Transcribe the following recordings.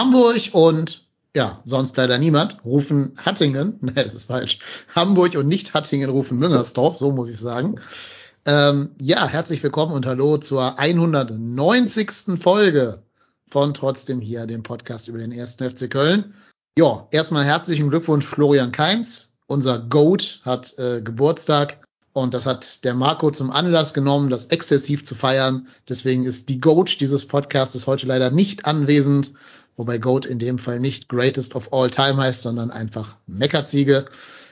Hamburg und ja, sonst leider niemand rufen Hattingen. Nee, das ist falsch. Hamburg und nicht Hattingen rufen Müngersdorf, so muss ich sagen. Ähm, ja, herzlich willkommen und hallo zur 190. Folge von Trotzdem hier, dem Podcast über den ersten FC Köln. Ja, erstmal herzlichen Glückwunsch Florian Kainz. Unser Goat hat äh, Geburtstag und das hat der Marco zum Anlass genommen, das exzessiv zu feiern. Deswegen ist die Goat dieses Podcasts heute leider nicht anwesend, wobei Goat in dem Fall nicht Greatest of All Time heißt, sondern einfach Meckerziege.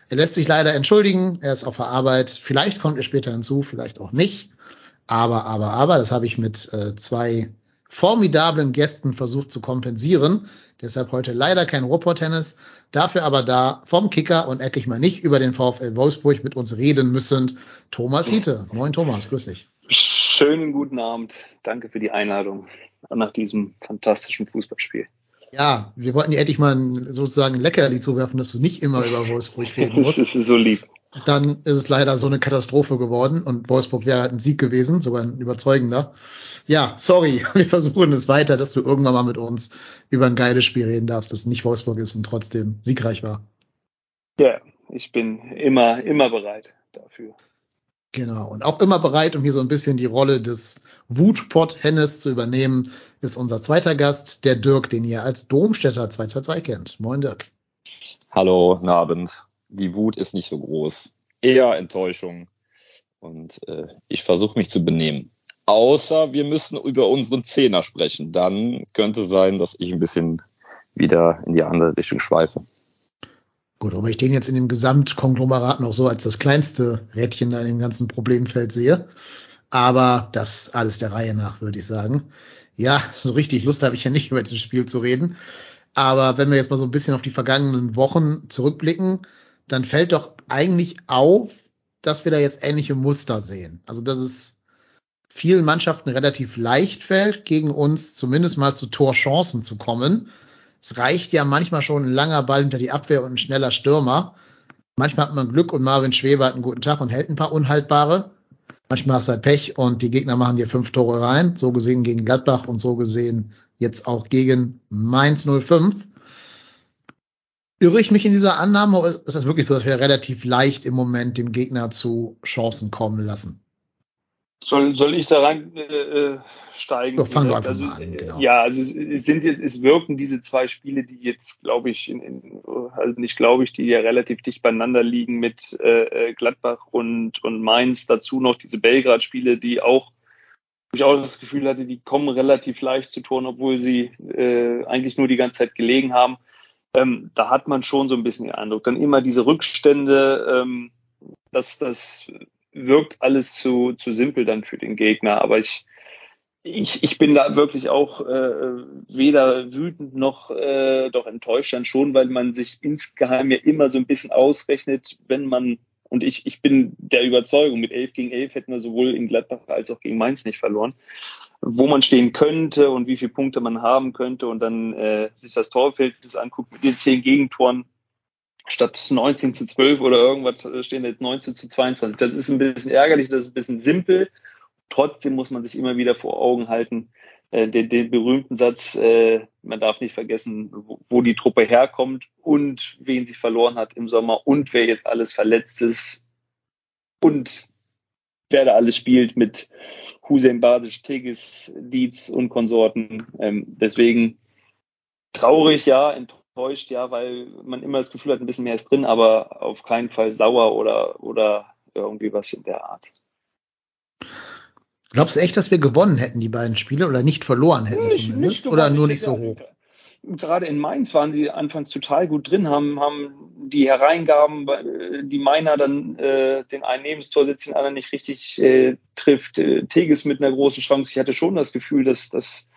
Er lässt sich leider entschuldigen, er ist auf der Arbeit. Vielleicht kommt er später hinzu, vielleicht auch nicht. Aber, aber, aber, das habe ich mit äh, zwei formidablen Gästen versucht zu kompensieren. Deshalb heute leider kein Ruhrpott-Tennis, dafür aber da vom Kicker und endlich mal nicht über den VfL Wolfsburg mit uns reden müssen. Thomas Hiete. Moin Thomas, grüß dich. Schönen guten Abend. Danke für die Einladung nach diesem fantastischen Fußballspiel. Ja, wir wollten dir endlich mal ein, sozusagen ein Leckerli zuwerfen, dass du nicht immer über Wolfsburg reden musst. Das ist so lieb. Dann ist es leider so eine Katastrophe geworden und Wolfsburg wäre halt ein Sieg gewesen, sogar ein überzeugender. Ja, sorry, wir versuchen es weiter, dass du irgendwann mal mit uns über ein geiles Spiel reden darfst, das nicht Wolfsburg ist und trotzdem siegreich war. Ja, ich bin immer, immer bereit dafür. Genau. Und auch immer bereit, um hier so ein bisschen die Rolle des Wutpott-Hennes zu übernehmen, ist unser zweiter Gast, der Dirk, den ihr als Domstädter 222 kennt. Moin Dirk. Hallo, guten Abend. Die Wut ist nicht so groß. Eher Enttäuschung. Und äh, ich versuche mich zu benehmen. Außer wir müssen über unseren Zehner sprechen. Dann könnte sein, dass ich ein bisschen wieder in die andere Richtung schweife. Gut, aber ich den jetzt in dem Gesamtkonglomerat noch so als das kleinste Rädchen da in dem ganzen Problemfeld sehe. Aber das alles der Reihe nach, würde ich sagen. Ja, so richtig Lust habe ich ja nicht über dieses Spiel zu reden. Aber wenn wir jetzt mal so ein bisschen auf die vergangenen Wochen zurückblicken, dann fällt doch eigentlich auf, dass wir da jetzt ähnliche Muster sehen. Also, dass es vielen Mannschaften relativ leicht fällt, gegen uns zumindest mal zu Torchancen zu kommen. Es reicht ja manchmal schon ein langer Ball hinter die Abwehr und ein schneller Stürmer. Manchmal hat man Glück und Marvin Schweber hat einen guten Tag und hält ein paar unhaltbare. Manchmal hast du halt Pech und die Gegner machen dir fünf Tore rein. So gesehen gegen Gladbach und so gesehen jetzt auch gegen Mainz 05. Irre ich mich in dieser Annahme oder ist das wirklich so, dass wir relativ leicht im Moment dem Gegner zu Chancen kommen lassen? Soll, soll ich da rein äh, steigen? Doch, wir einfach also, mal an, genau. Ja, also es, es sind jetzt, es wirken diese zwei Spiele, die jetzt, glaube ich, in, in, also nicht glaube ich, die ja relativ dicht beieinander liegen mit äh, Gladbach und, und Mainz. Dazu noch diese Belgrad-Spiele, die auch, wo ich auch das Gefühl hatte, die kommen relativ leicht zu Toren, obwohl sie äh, eigentlich nur die ganze Zeit gelegen haben. Ähm, da hat man schon so ein bisschen den Eindruck. Dann immer diese Rückstände, ähm, dass das wirkt alles zu, zu simpel dann für den Gegner. Aber ich, ich, ich bin da wirklich auch äh, weder wütend noch äh, doch enttäuscht dann schon, weil man sich insgeheim ja immer so ein bisschen ausrechnet, wenn man, und ich, ich bin der Überzeugung, mit 11 gegen 11 hätten wir sowohl in Gladbach als auch gegen Mainz nicht verloren, wo man stehen könnte und wie viele Punkte man haben könnte und dann äh, sich das Torverhältnis anguckt mit den zehn Gegentoren, statt 19 zu 12 oder irgendwas äh, stehen jetzt 19 zu 22. Das ist ein bisschen ärgerlich, das ist ein bisschen simpel. Trotzdem muss man sich immer wieder vor Augen halten, äh, den, den berühmten Satz, äh, man darf nicht vergessen, wo, wo die Truppe herkommt und wen sie verloren hat im Sommer und wer jetzt alles verletzt ist und wer da alles spielt mit Hussein Badic, Tigges, Dietz und Konsorten. Ähm, deswegen traurig, ja, enttäuscht, ja, weil man immer das Gefühl hat, ein bisschen mehr ist drin, aber auf keinen Fall sauer oder, oder irgendwie was in der Art. Glaubst du echt, dass wir gewonnen hätten, die beiden Spiele, oder nicht verloren hätten Nicht- zumindest? nicht so oder nur Ich nicht so hoch? Gerade in Mainz waren sie anfangs total gut drin, haben, haben die Hereingaben, äh, die Meiner dann äh, den einen Nebenstor sitzt, den anderen nicht richtig äh, trifft. Äh, Teges mit einer großen Chance. Ich hatte schon das Gefühl, dass, dass,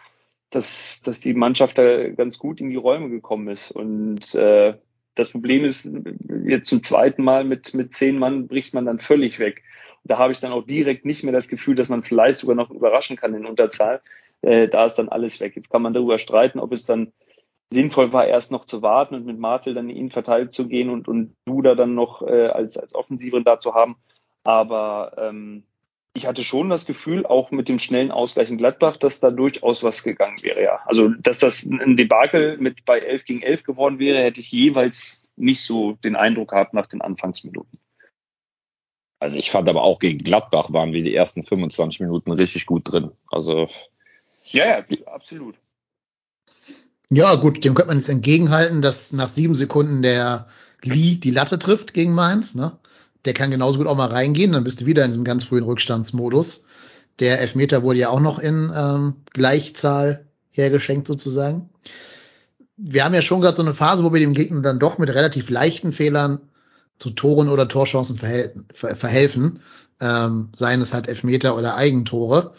dass, dass die Mannschaft da ganz gut in die Räume gekommen ist. Und äh, das Problem ist, jetzt zum zweiten Mal mit, mit zehn Mann bricht man dann völlig weg. Da habe ich dann auch direkt nicht mehr das Gefühl, dass man vielleicht sogar noch überraschen kann in Unterzahl. Äh, da ist dann alles weg. Jetzt kann man darüber streiten, ob es dann sinnvoll war, erst noch zu warten und mit Martel dann ihn verteilt zu gehen und, und Duda dann noch äh, als, als Offensiverin da zu haben. Aber ähm, ich hatte schon das Gefühl, auch mit dem schnellen Ausgleich in Gladbach, dass da durchaus was gegangen wäre, ja. Also, dass das ein Debakel mit bei 11 gegen 11 geworden wäre, hätte ich jeweils nicht so den Eindruck gehabt nach den Anfangsminuten. Also ich fand aber auch gegen Gladbach waren wir die ersten 25 Minuten richtig gut drin. Also ja, ja, absolut. Ja, gut, dem könnte man jetzt entgegenhalten, dass nach sieben Sekunden der Lee die Latte trifft gegen Mainz. Ne? Der kann genauso gut auch mal reingehen, dann bist du wieder in diesem ganz frühen Rückstandsmodus. Der Elfmeter wurde ja auch noch in ähm, Gleichzahl hergeschenkt sozusagen. Wir haben ja schon gerade so eine Phase, wo wir dem Gegner dann doch mit relativ leichten Fehlern zu Toren oder Torchancen verhelfen. verhelfen ähm, seien es halt Elfmeter oder Eigentore.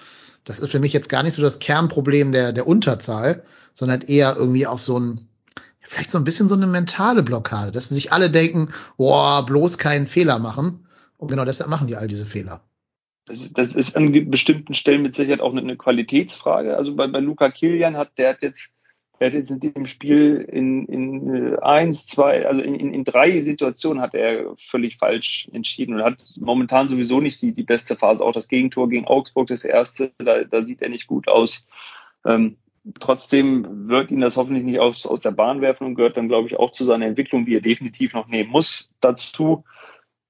Das ist für mich jetzt gar nicht so das Kernproblem der, der Unterzahl, sondern eher irgendwie auch so ein, vielleicht so ein bisschen so eine mentale Blockade, dass sich alle denken, boah, bloß keinen Fehler machen. Und genau deshalb machen die all diese Fehler. Das, das ist an bestimmten Stellen mit Sicherheit auch eine Qualitätsfrage. Also bei, bei Luca Kilian hat der hat jetzt er hat jetzt in dem Spiel in, in eins, zwei, also in, in, in drei Situationen hat er völlig falsch entschieden und hat momentan sowieso nicht die, die beste Phase. Auch das Gegentor gegen Augsburg, das erste, da, da sieht er nicht gut aus. Ähm, trotzdem wird ihn das hoffentlich nicht aus, aus der Bahn werfen und gehört dann, glaube ich, auch zu seiner Entwicklung, die er definitiv noch nehmen muss, dazu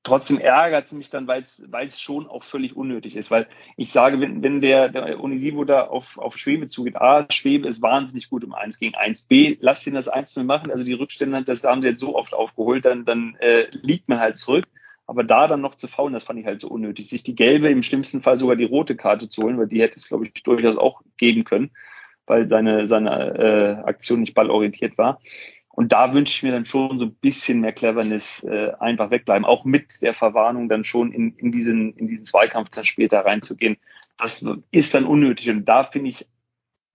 trotzdem ärgert es mich dann, weil es schon auch völlig unnötig ist. Weil ich sage, wenn, wenn der, der Onisivo da auf, auf Schwebe zugeht, A, Schwebe ist wahnsinnig gut im 1 gegen 1. B, lasst ihn das 1 zu machen. Also die Rückstände, das haben sie jetzt so oft aufgeholt, dann, dann äh, liegt man halt zurück. Aber da dann noch zu faulen, das fand ich halt so unnötig. Sich die gelbe, im schlimmsten Fall sogar die rote Karte zu holen, weil die hätte es, glaube ich, durchaus auch geben können, weil seine, seine äh, Aktion nicht ballorientiert war. Und da wünsche ich mir dann schon so ein bisschen mehr Cleverness, äh, einfach wegbleiben, auch mit der Verwarnung dann schon in, in, diesen, in diesen Zweikampf dann später reinzugehen. Das ist dann unnötig. Und da finde ich,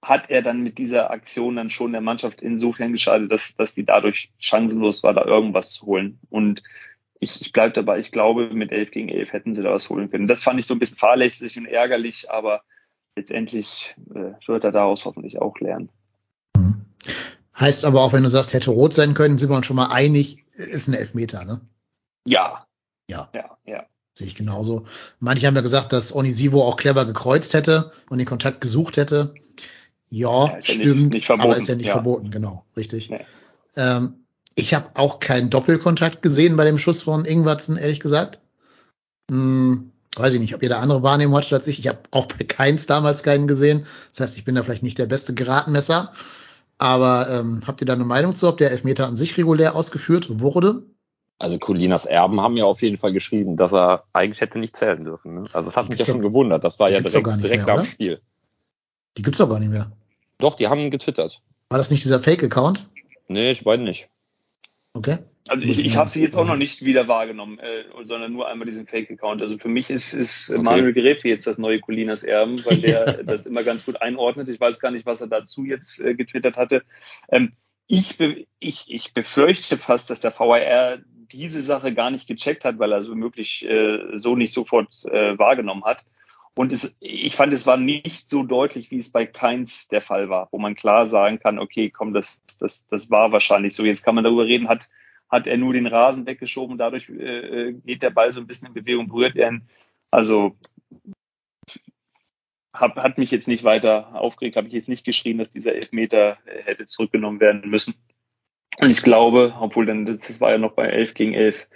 hat er dann mit dieser Aktion dann schon der Mannschaft insofern geschadet, dass, dass die dadurch chancenlos war, da irgendwas zu holen. Und ich, ich bleibe dabei, ich glaube, mit 11 gegen 11 hätten sie da was holen können. Das fand ich so ein bisschen fahrlässig und ärgerlich, aber letztendlich äh, wird er daraus hoffentlich auch lernen. Heißt aber auch, wenn du sagst, hätte rot sein können, sind wir uns schon mal einig, ist ein Elfmeter, ne? Ja. Ja. Ja, ja. Sehe ich genauso. Manche haben ja gesagt, dass Onisivo auch clever gekreuzt hätte und den Kontakt gesucht hätte. Ja, ja stimmt, nicht, nicht aber ist ja nicht ja. verboten, genau, richtig. Nee. Ähm, ich habe auch keinen Doppelkontakt gesehen bei dem Schuss von Ingwertsen, ehrlich gesagt. Hm, weiß ich nicht, ob da andere Wahrnehmung hattet als ich. Ich habe auch bei Keins damals keinen gesehen. Das heißt, ich bin da vielleicht nicht der beste Geradmesser. Aber ähm, habt ihr da eine Meinung zu, ob der Elfmeter an sich regulär ausgeführt wurde? Also Colinas Erben haben ja auf jeden Fall geschrieben, dass er eigentlich hätte nicht zählen dürfen. Ne? Also das hat mich ja schon gewundert. Das war ja direkt, direkt am Spiel. Die gibt's auch gar nicht mehr. Doch, die haben getwittert. War das nicht dieser Fake-Account? Nee, ich weiß nicht. Okay. Also ich, ich habe sie jetzt auch noch nicht wieder wahrgenommen, äh, sondern nur einmal diesen Fake-Account. Also für mich ist, ist okay. Manuel Gerefe jetzt das neue Colinas Erben, weil der das immer ganz gut einordnet. Ich weiß gar nicht, was er dazu jetzt äh, getwittert hatte. Ähm, ich, be ich, ich befürchte fast, dass der VAR diese Sache gar nicht gecheckt hat, weil er so möglich äh, so nicht sofort äh, wahrgenommen hat. Und es, ich fand, es war nicht so deutlich, wie es bei Keins der Fall war, wo man klar sagen kann, okay, komm, das, das, das war wahrscheinlich so. Jetzt kann man darüber reden, hat hat er nur den Rasen weggeschoben, dadurch äh, geht der Ball so ein bisschen in Bewegung, berührt er ihn. Also hab, hat mich jetzt nicht weiter aufgeregt, habe ich jetzt nicht geschrien, dass dieser Elfmeter äh, hätte zurückgenommen werden müssen. Und ich glaube, obwohl dann, das war ja noch bei 11 gegen 11,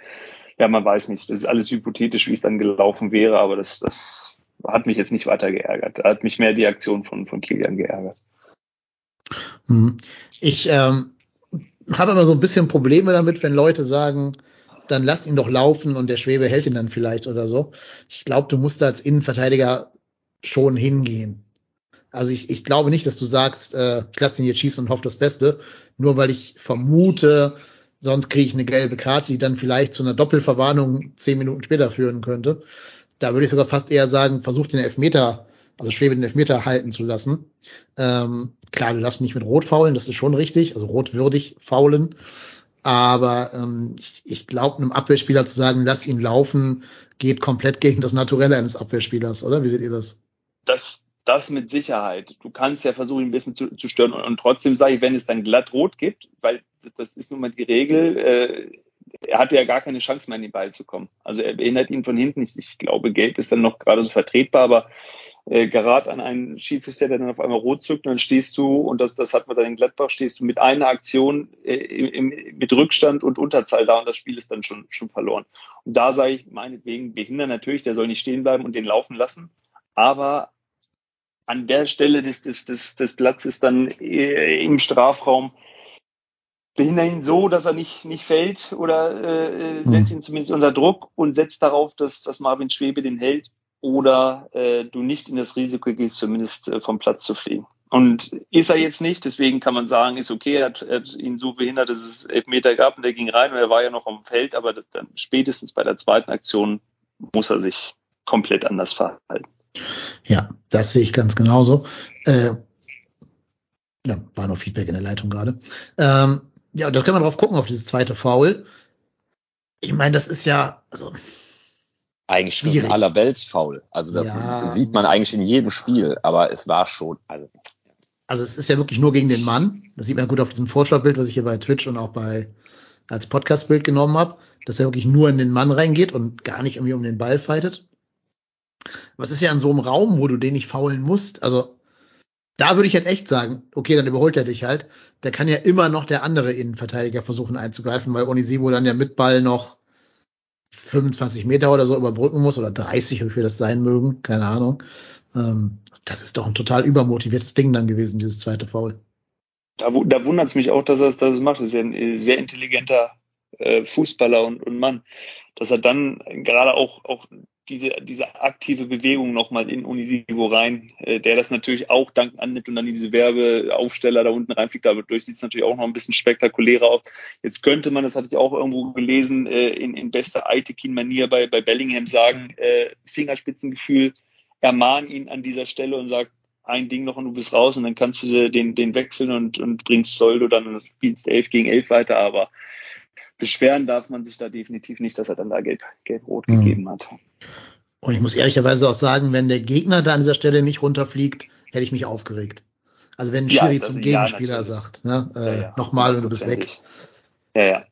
ja, man weiß nicht, das ist alles hypothetisch, wie es dann gelaufen wäre, aber das, das hat mich jetzt nicht weiter geärgert. Hat mich mehr die Aktion von, von Kilian geärgert. Hm. Ich ähm, habe immer so ein bisschen Probleme damit, wenn Leute sagen, dann lass ihn doch laufen und der Schwebe hält ihn dann vielleicht oder so. Ich glaube, du musst da als Innenverteidiger schon hingehen. Also ich, ich glaube nicht, dass du sagst, äh, ich lass ihn jetzt schießen und hoffe das Beste, nur weil ich vermute, sonst kriege ich eine gelbe Karte, die dann vielleicht zu einer Doppelverwarnung zehn Minuten später führen könnte. Da würde ich sogar fast eher sagen, versucht den Elfmeter, also Schwebe den Elfmeter halten zu lassen. Ähm, klar, du darfst nicht mit Rot faulen, das ist schon richtig, also rotwürdig faulen. Aber ähm, ich, ich glaube, einem Abwehrspieler zu sagen, lass ihn laufen, geht komplett gegen das Naturelle eines Abwehrspielers, oder? Wie seht ihr das? Das, das mit Sicherheit. Du kannst ja versuchen, ein bisschen zu, zu stören. Und, und trotzdem sage ich, wenn es dann glatt rot gibt, weil das ist nun mal die Regel, äh, er hatte ja gar keine Chance mehr, an den Ball zu kommen. Also er behindert ihn von hinten. Ich, ich glaube, gelb ist dann noch gerade so vertretbar, aber äh, gerät an einen Schiedsrichter, der dann auf einmal rot zückt, und dann stehst du, und das, das hat man dann in Gladbach, stehst du mit einer Aktion äh, im, mit Rückstand und Unterzahl da und das Spiel ist dann schon, schon verloren. Und da sage ich, meinetwegen, behindern natürlich, der soll nicht stehen bleiben und den laufen lassen, aber an der Stelle des, des, des, des Platzes dann äh, im Strafraum behindern ihn so, dass er nicht, nicht fällt oder äh, setzt hm. ihn zumindest unter Druck und setzt darauf, dass, dass Marvin Schwebe den hält oder äh, du nicht in das Risiko gehst, zumindest äh, vom Platz zu fliegen. Und ist er jetzt nicht, deswegen kann man sagen, ist okay, er hat, er hat ihn so behindert, dass es Elfmeter gab und der ging rein und er war ja noch am Feld, aber dann spätestens bei der zweiten Aktion muss er sich komplett anders verhalten. Ja, das sehe ich ganz genauso. Äh, ja, war noch Feedback in der Leitung gerade. Ähm, ja, da können wir drauf gucken, auf dieses zweite Foul. Ich meine, das ist ja, also eigentlich schwierig. ein allerweltsfaul. Also das ja. sieht man eigentlich in jedem Spiel, aber es war schon. Also. also es ist ja wirklich nur gegen den Mann. Das sieht man gut auf diesem Vorschaubild, was ich hier bei Twitch und auch bei als Podcastbild genommen habe, dass er wirklich nur in den Mann reingeht und gar nicht irgendwie um den Ball fightet. Was ist ja in so einem Raum, wo du den nicht faulen musst. Also da würde ich halt echt sagen, okay, dann überholt er dich halt. Der kann ja immer noch der andere Innenverteidiger versuchen einzugreifen, weil Onisivo dann ja mit Ball noch 25 Meter oder so überbrücken muss oder 30, wie viel das sein mögen, keine Ahnung. Ähm, das ist doch ein total übermotiviertes Ding dann gewesen, dieses zweite Foul. Da, da wundert es mich auch, dass er es das macht. Das ist ja ein sehr intelligenter äh, Fußballer und, und Mann, dass er dann gerade auch, auch diese, diese aktive Bewegung nochmal in Unisivo rein, äh, der das natürlich auch dank annimmt und dann in diese Werbeaufsteller da unten reinfliegt. Dadurch sieht es natürlich auch noch ein bisschen spektakulärer aus. Jetzt könnte man, das hatte ich auch irgendwo gelesen, äh, in, in bester Aitekin-Manier bei, bei Bellingham sagen, äh, Fingerspitzengefühl, ermahnen ihn an dieser Stelle und sagt, ein Ding noch und du bist raus und dann kannst du den, den wechseln und, und bringst Soldo dann und spielst elf gegen elf weiter, aber beschweren darf man sich da definitiv nicht, dass er dann da gelb, gelb-rot mhm. gegeben hat. Und ich muss ehrlicherweise auch sagen, wenn der Gegner da an dieser Stelle nicht runterfliegt, hätte ich mich aufgeregt. Also wenn ein Schiri ja, zum Gegenspieler ja, sagt, ne, äh, ja, nochmal und du bist weg. Ja, ja.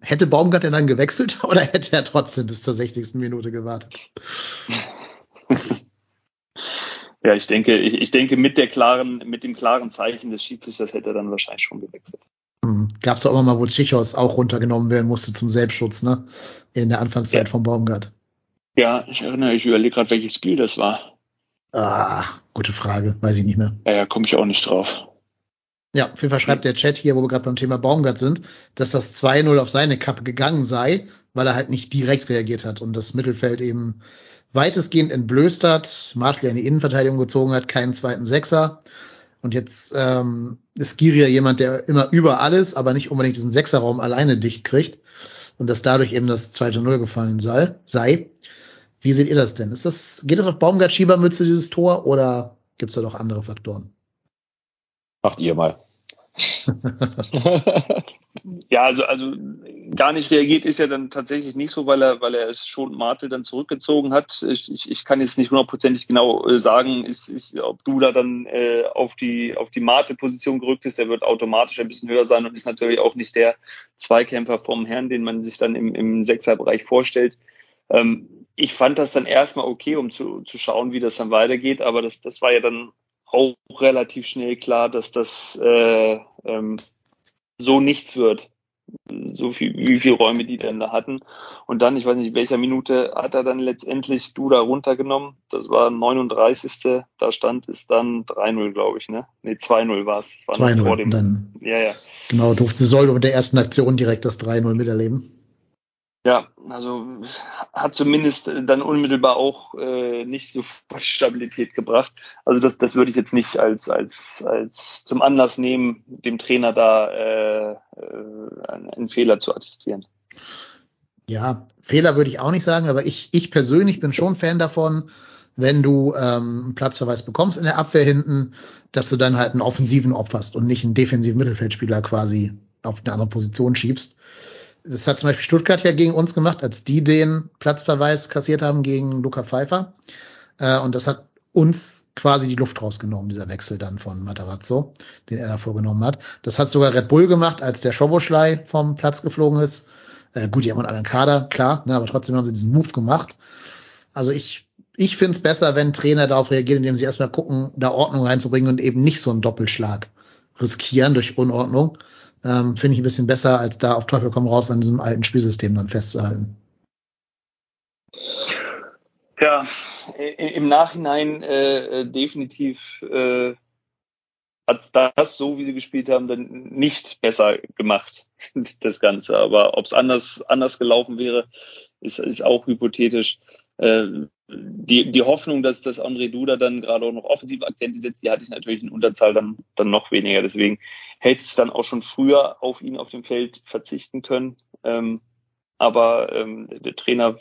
Hätte Baumgart denn dann gewechselt oder hätte er trotzdem bis zur 60. Minute gewartet? ja, ich denke, ich, ich denke, mit der klaren, mit dem klaren Zeichen des Schiedsrichters hätte er dann wahrscheinlich schon gewechselt. Hm. Gab es auch immer mal, wo Tschichos auch runtergenommen werden musste zum Selbstschutz, ne? In der Anfangszeit ja. von Baumgart. Ja, ich erinnere, ich überlege gerade, welches Spiel das war. Ah, gute Frage, weiß ich nicht mehr. Ja, ja, komme ich auch nicht drauf. Ja, auf jeden Fall schreibt der Chat hier, wo wir gerade beim Thema Baumgart sind, dass das 2-0 auf seine Kappe gegangen sei, weil er halt nicht direkt reagiert hat und das Mittelfeld eben weitestgehend entblößt hat, Martley in die Innenverteidigung gezogen hat, keinen zweiten Sechser. Und jetzt ähm, ist Giria jemand, der immer über alles, aber nicht unbedingt diesen Sechserraum alleine dicht kriegt und dass dadurch eben das zweite Null gefallen sei. sei. Wie seht ihr das denn? Ist das, geht das auf Baumgart Schiebermütze, dieses Tor, oder gibt's da doch andere Faktoren? Macht ihr mal. ja, also, also gar nicht reagiert ist ja dann tatsächlich nicht so, weil er, weil er es schon Martel dann zurückgezogen hat. Ich, ich, ich kann jetzt nicht hundertprozentig genau äh, sagen, ist, ist, ob du da dann äh, auf die, auf die Martel-Position gerückt ist. Der wird automatisch ein bisschen höher sein und ist natürlich auch nicht der Zweikämpfer vom Herrn, den man sich dann im, im Sechserbereich vorstellt. Ähm, ich fand das dann erstmal okay, um zu, zu schauen, wie das dann weitergeht, aber das, das war ja dann auch relativ schnell klar, dass das äh, ähm, so nichts wird. So viel, wie viele Räume die denn da hatten. Und dann, ich weiß nicht, welcher Minute hat er dann letztendlich Duda runtergenommen. Das war 39. Da stand es dann 3-0, glaube ich, ne? Ne, 2-0 war es. 2-0. Dann, ja, ja. Genau, durfte Soldo mit der ersten Aktion direkt das 3-0 miterleben. Ja, also hat zumindest dann unmittelbar auch äh, nicht so Stabilität gebracht. Also das, das würde ich jetzt nicht als, als, als zum Anlass nehmen, dem Trainer da äh, äh, einen Fehler zu attestieren. Ja, Fehler würde ich auch nicht sagen, aber ich, ich persönlich bin schon Fan davon, wenn du ähm, einen Platzverweis bekommst in der Abwehr hinten, dass du dann halt einen offensiven opferst und nicht einen defensiven Mittelfeldspieler quasi auf eine andere Position schiebst. Das hat zum Beispiel Stuttgart ja gegen uns gemacht, als die den Platzverweis kassiert haben gegen Luca Pfeiffer. Äh, und das hat uns quasi die Luft rausgenommen, dieser Wechsel dann von Matarazzo, den er da vorgenommen hat. Das hat sogar Red Bull gemacht, als der Schoboschlei vom Platz geflogen ist. Äh, gut, die haben einen anderen Kader, klar, ne, aber trotzdem haben sie diesen Move gemacht. Also ich, ich finde es besser, wenn Trainer darauf reagieren, indem sie erstmal gucken, da Ordnung reinzubringen und eben nicht so einen Doppelschlag riskieren durch Unordnung. Ähm, finde ich ein bisschen besser, als da auf Teufel komm raus an diesem alten Spielsystem dann festzuhalten. Ja, im Nachhinein äh, definitiv äh, hat das, so wie sie gespielt haben, dann nicht besser gemacht, das Ganze. Aber ob es anders, anders gelaufen wäre, ist, ist auch hypothetisch. Äh, die, die Hoffnung, dass das André Duda dann gerade auch noch offensive Akzente setzt, die hatte ich natürlich in Unterzahl dann, dann noch weniger. Deswegen hätte ich dann auch schon früher auf ihn auf dem Feld verzichten können. Ähm, aber ähm, der Trainer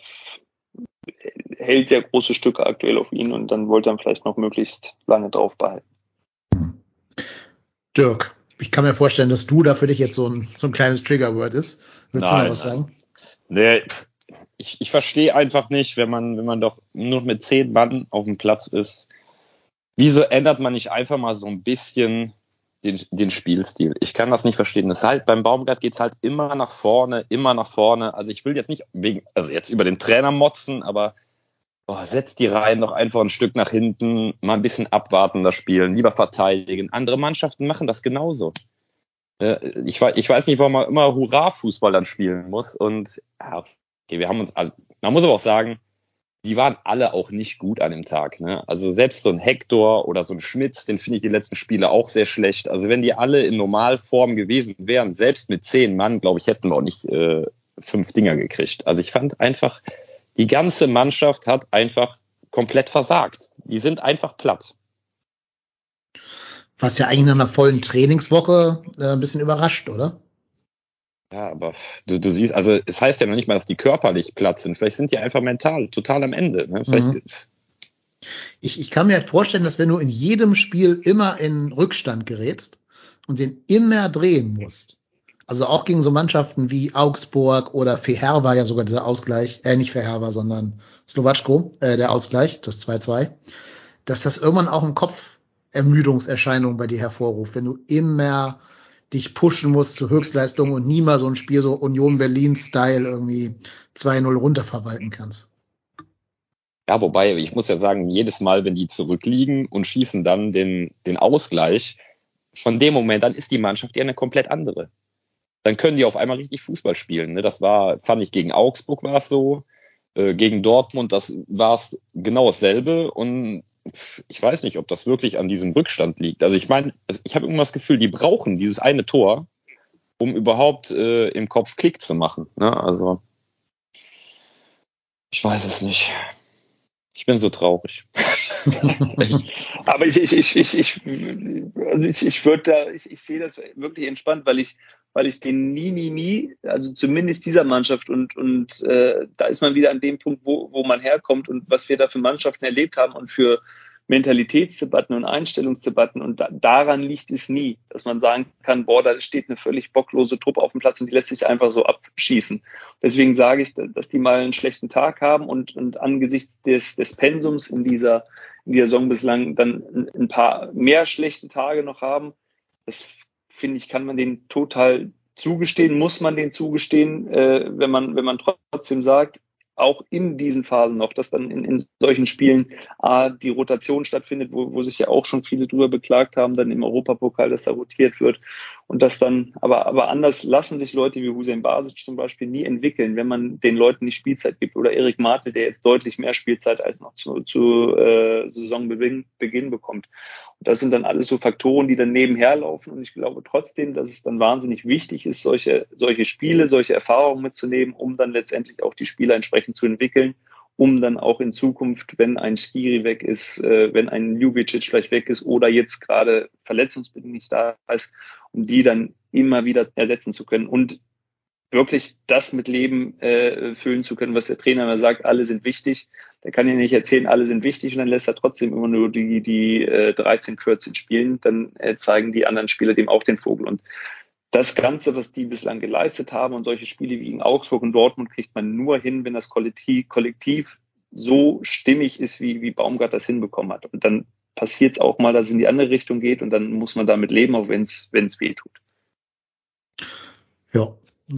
hält sehr große Stücke aktuell auf ihn und dann wollte er vielleicht noch möglichst lange drauf behalten. Dirk, ich kann mir vorstellen, dass du da für dich jetzt so ein, so ein kleines Triggerword ist. Willst nein, du noch was sagen? Nee, ich, ich verstehe einfach nicht, wenn man, wenn man doch nur mit zehn Mann auf dem Platz ist, wieso ändert man nicht einfach mal so ein bisschen den, den Spielstil? Ich kann das nicht verstehen. Das halt, beim Baumgart geht's halt immer nach vorne, immer nach vorne. Also ich will jetzt nicht wegen, also jetzt über den Trainer motzen, aber boah, setzt die Reihen doch einfach ein Stück nach hinten, mal ein bisschen abwartender spielen, lieber verteidigen. Andere Mannschaften machen das genauso. Äh, ich weiß nicht, warum man immer Hurra-Fußball dann spielen muss. Und ja, okay, wir haben uns, also, man muss aber auch sagen, die waren alle auch nicht gut an dem Tag. Ne? Also selbst so ein Hector oder so ein Schmitz, den finde ich die letzten Spiele auch sehr schlecht. Also wenn die alle in Normalform gewesen wären, selbst mit zehn Mann, glaube ich, hätten wir auch nicht äh, fünf Dinger gekriegt. Also ich fand einfach, die ganze Mannschaft hat einfach komplett versagt. Die sind einfach platt. Was ja eigentlich nach einer vollen Trainingswoche äh, ein bisschen überrascht, oder? Ja, aber du, du siehst, also es heißt ja noch nicht mal, dass die körperlich platt sind. Vielleicht sind die einfach mental total am Ende. Ne? Mhm. Ich, ich kann mir vorstellen, dass wenn du in jedem Spiel immer in Rückstand gerätst und den immer drehen musst, also auch gegen so Mannschaften wie Augsburg oder Feher war ja sogar dieser Ausgleich, äh, nicht Feher war, sondern Slowatschko, äh, der Ausgleich, das 2-2, dass das irgendwann auch im Kopf Ermüdungserscheinungen bei dir hervorruft, wenn du immer dich pushen musst zu Höchstleistungen und nie mal so ein Spiel so Union Berlin-Style irgendwie 2-0 runterverwalten kannst. Ja, wobei, ich muss ja sagen, jedes Mal, wenn die zurückliegen und schießen dann den, den Ausgleich, von dem Moment an ist die Mannschaft ja eine komplett andere dann können die auf einmal richtig Fußball spielen. Ne? Das war, fand ich, gegen Augsburg war es so, äh, gegen Dortmund, das war es genau dasselbe. Und ich weiß nicht, ob das wirklich an diesem Rückstand liegt. Also ich meine, also ich habe immer das Gefühl, die brauchen dieses eine Tor, um überhaupt äh, im Kopf Klick zu machen. Ne? Also ich weiß es nicht. Ich bin so traurig. Aber ich, ich, ich, ich, ich, also ich, ich würde da, ich, ich sehe das wirklich entspannt, weil ich, weil ich den nie, nie, nie, also zumindest dieser Mannschaft und, und äh, da ist man wieder an dem Punkt, wo, wo man herkommt und was wir da für Mannschaften erlebt haben und für Mentalitätsdebatten und Einstellungsdebatten und da, daran liegt es nie, dass man sagen kann, boah, da steht eine völlig bocklose Truppe auf dem Platz und die lässt sich einfach so abschießen. Deswegen sage ich, dass die mal einen schlechten Tag haben und, und angesichts des, des Pensums in dieser, in dieser Saison bislang dann ein paar mehr schlechte Tage noch haben. Das finde ich, kann man den total zugestehen, muss man den zugestehen, äh, wenn man, wenn man trotzdem sagt, auch in diesen Phasen noch, dass dann in, in solchen Spielen A, die Rotation stattfindet, wo, wo sich ja auch schon viele drüber beklagt haben, dann im Europapokal, dass da rotiert wird und das dann, aber, aber anders lassen sich Leute wie Hussein Basic zum Beispiel nie entwickeln, wenn man den Leuten die Spielzeit gibt. Oder Erik Mate, der jetzt deutlich mehr Spielzeit als noch zu, zu äh, Saisonbeginn Beginn bekommt. Und das sind dann alles so Faktoren, die dann nebenher laufen. Und ich glaube trotzdem, dass es dann wahnsinnig wichtig ist, solche, solche Spiele, solche Erfahrungen mitzunehmen, um dann letztendlich auch die Spieler entsprechend zu entwickeln um dann auch in Zukunft, wenn ein Skiri weg ist, äh, wenn ein Ljubicic vielleicht weg ist oder jetzt gerade verletzungsbedingt nicht da ist, um die dann immer wieder ersetzen zu können und wirklich das mit Leben äh, füllen zu können, was der Trainer immer sagt, alle sind wichtig. Der kann ja nicht erzählen, alle sind wichtig und dann lässt er trotzdem immer nur die, die äh, 13, 14 spielen. Dann äh, zeigen die anderen Spieler dem auch den Vogel. Und das Ganze, was die bislang geleistet haben und solche Spiele wie gegen Augsburg und Dortmund kriegt man nur hin, wenn das Kollektiv, Kollektiv so stimmig ist, wie, wie Baumgart das hinbekommen hat. Und dann passiert es auch mal, dass es in die andere Richtung geht und dann muss man damit leben, auch wenn es weh tut. Ja,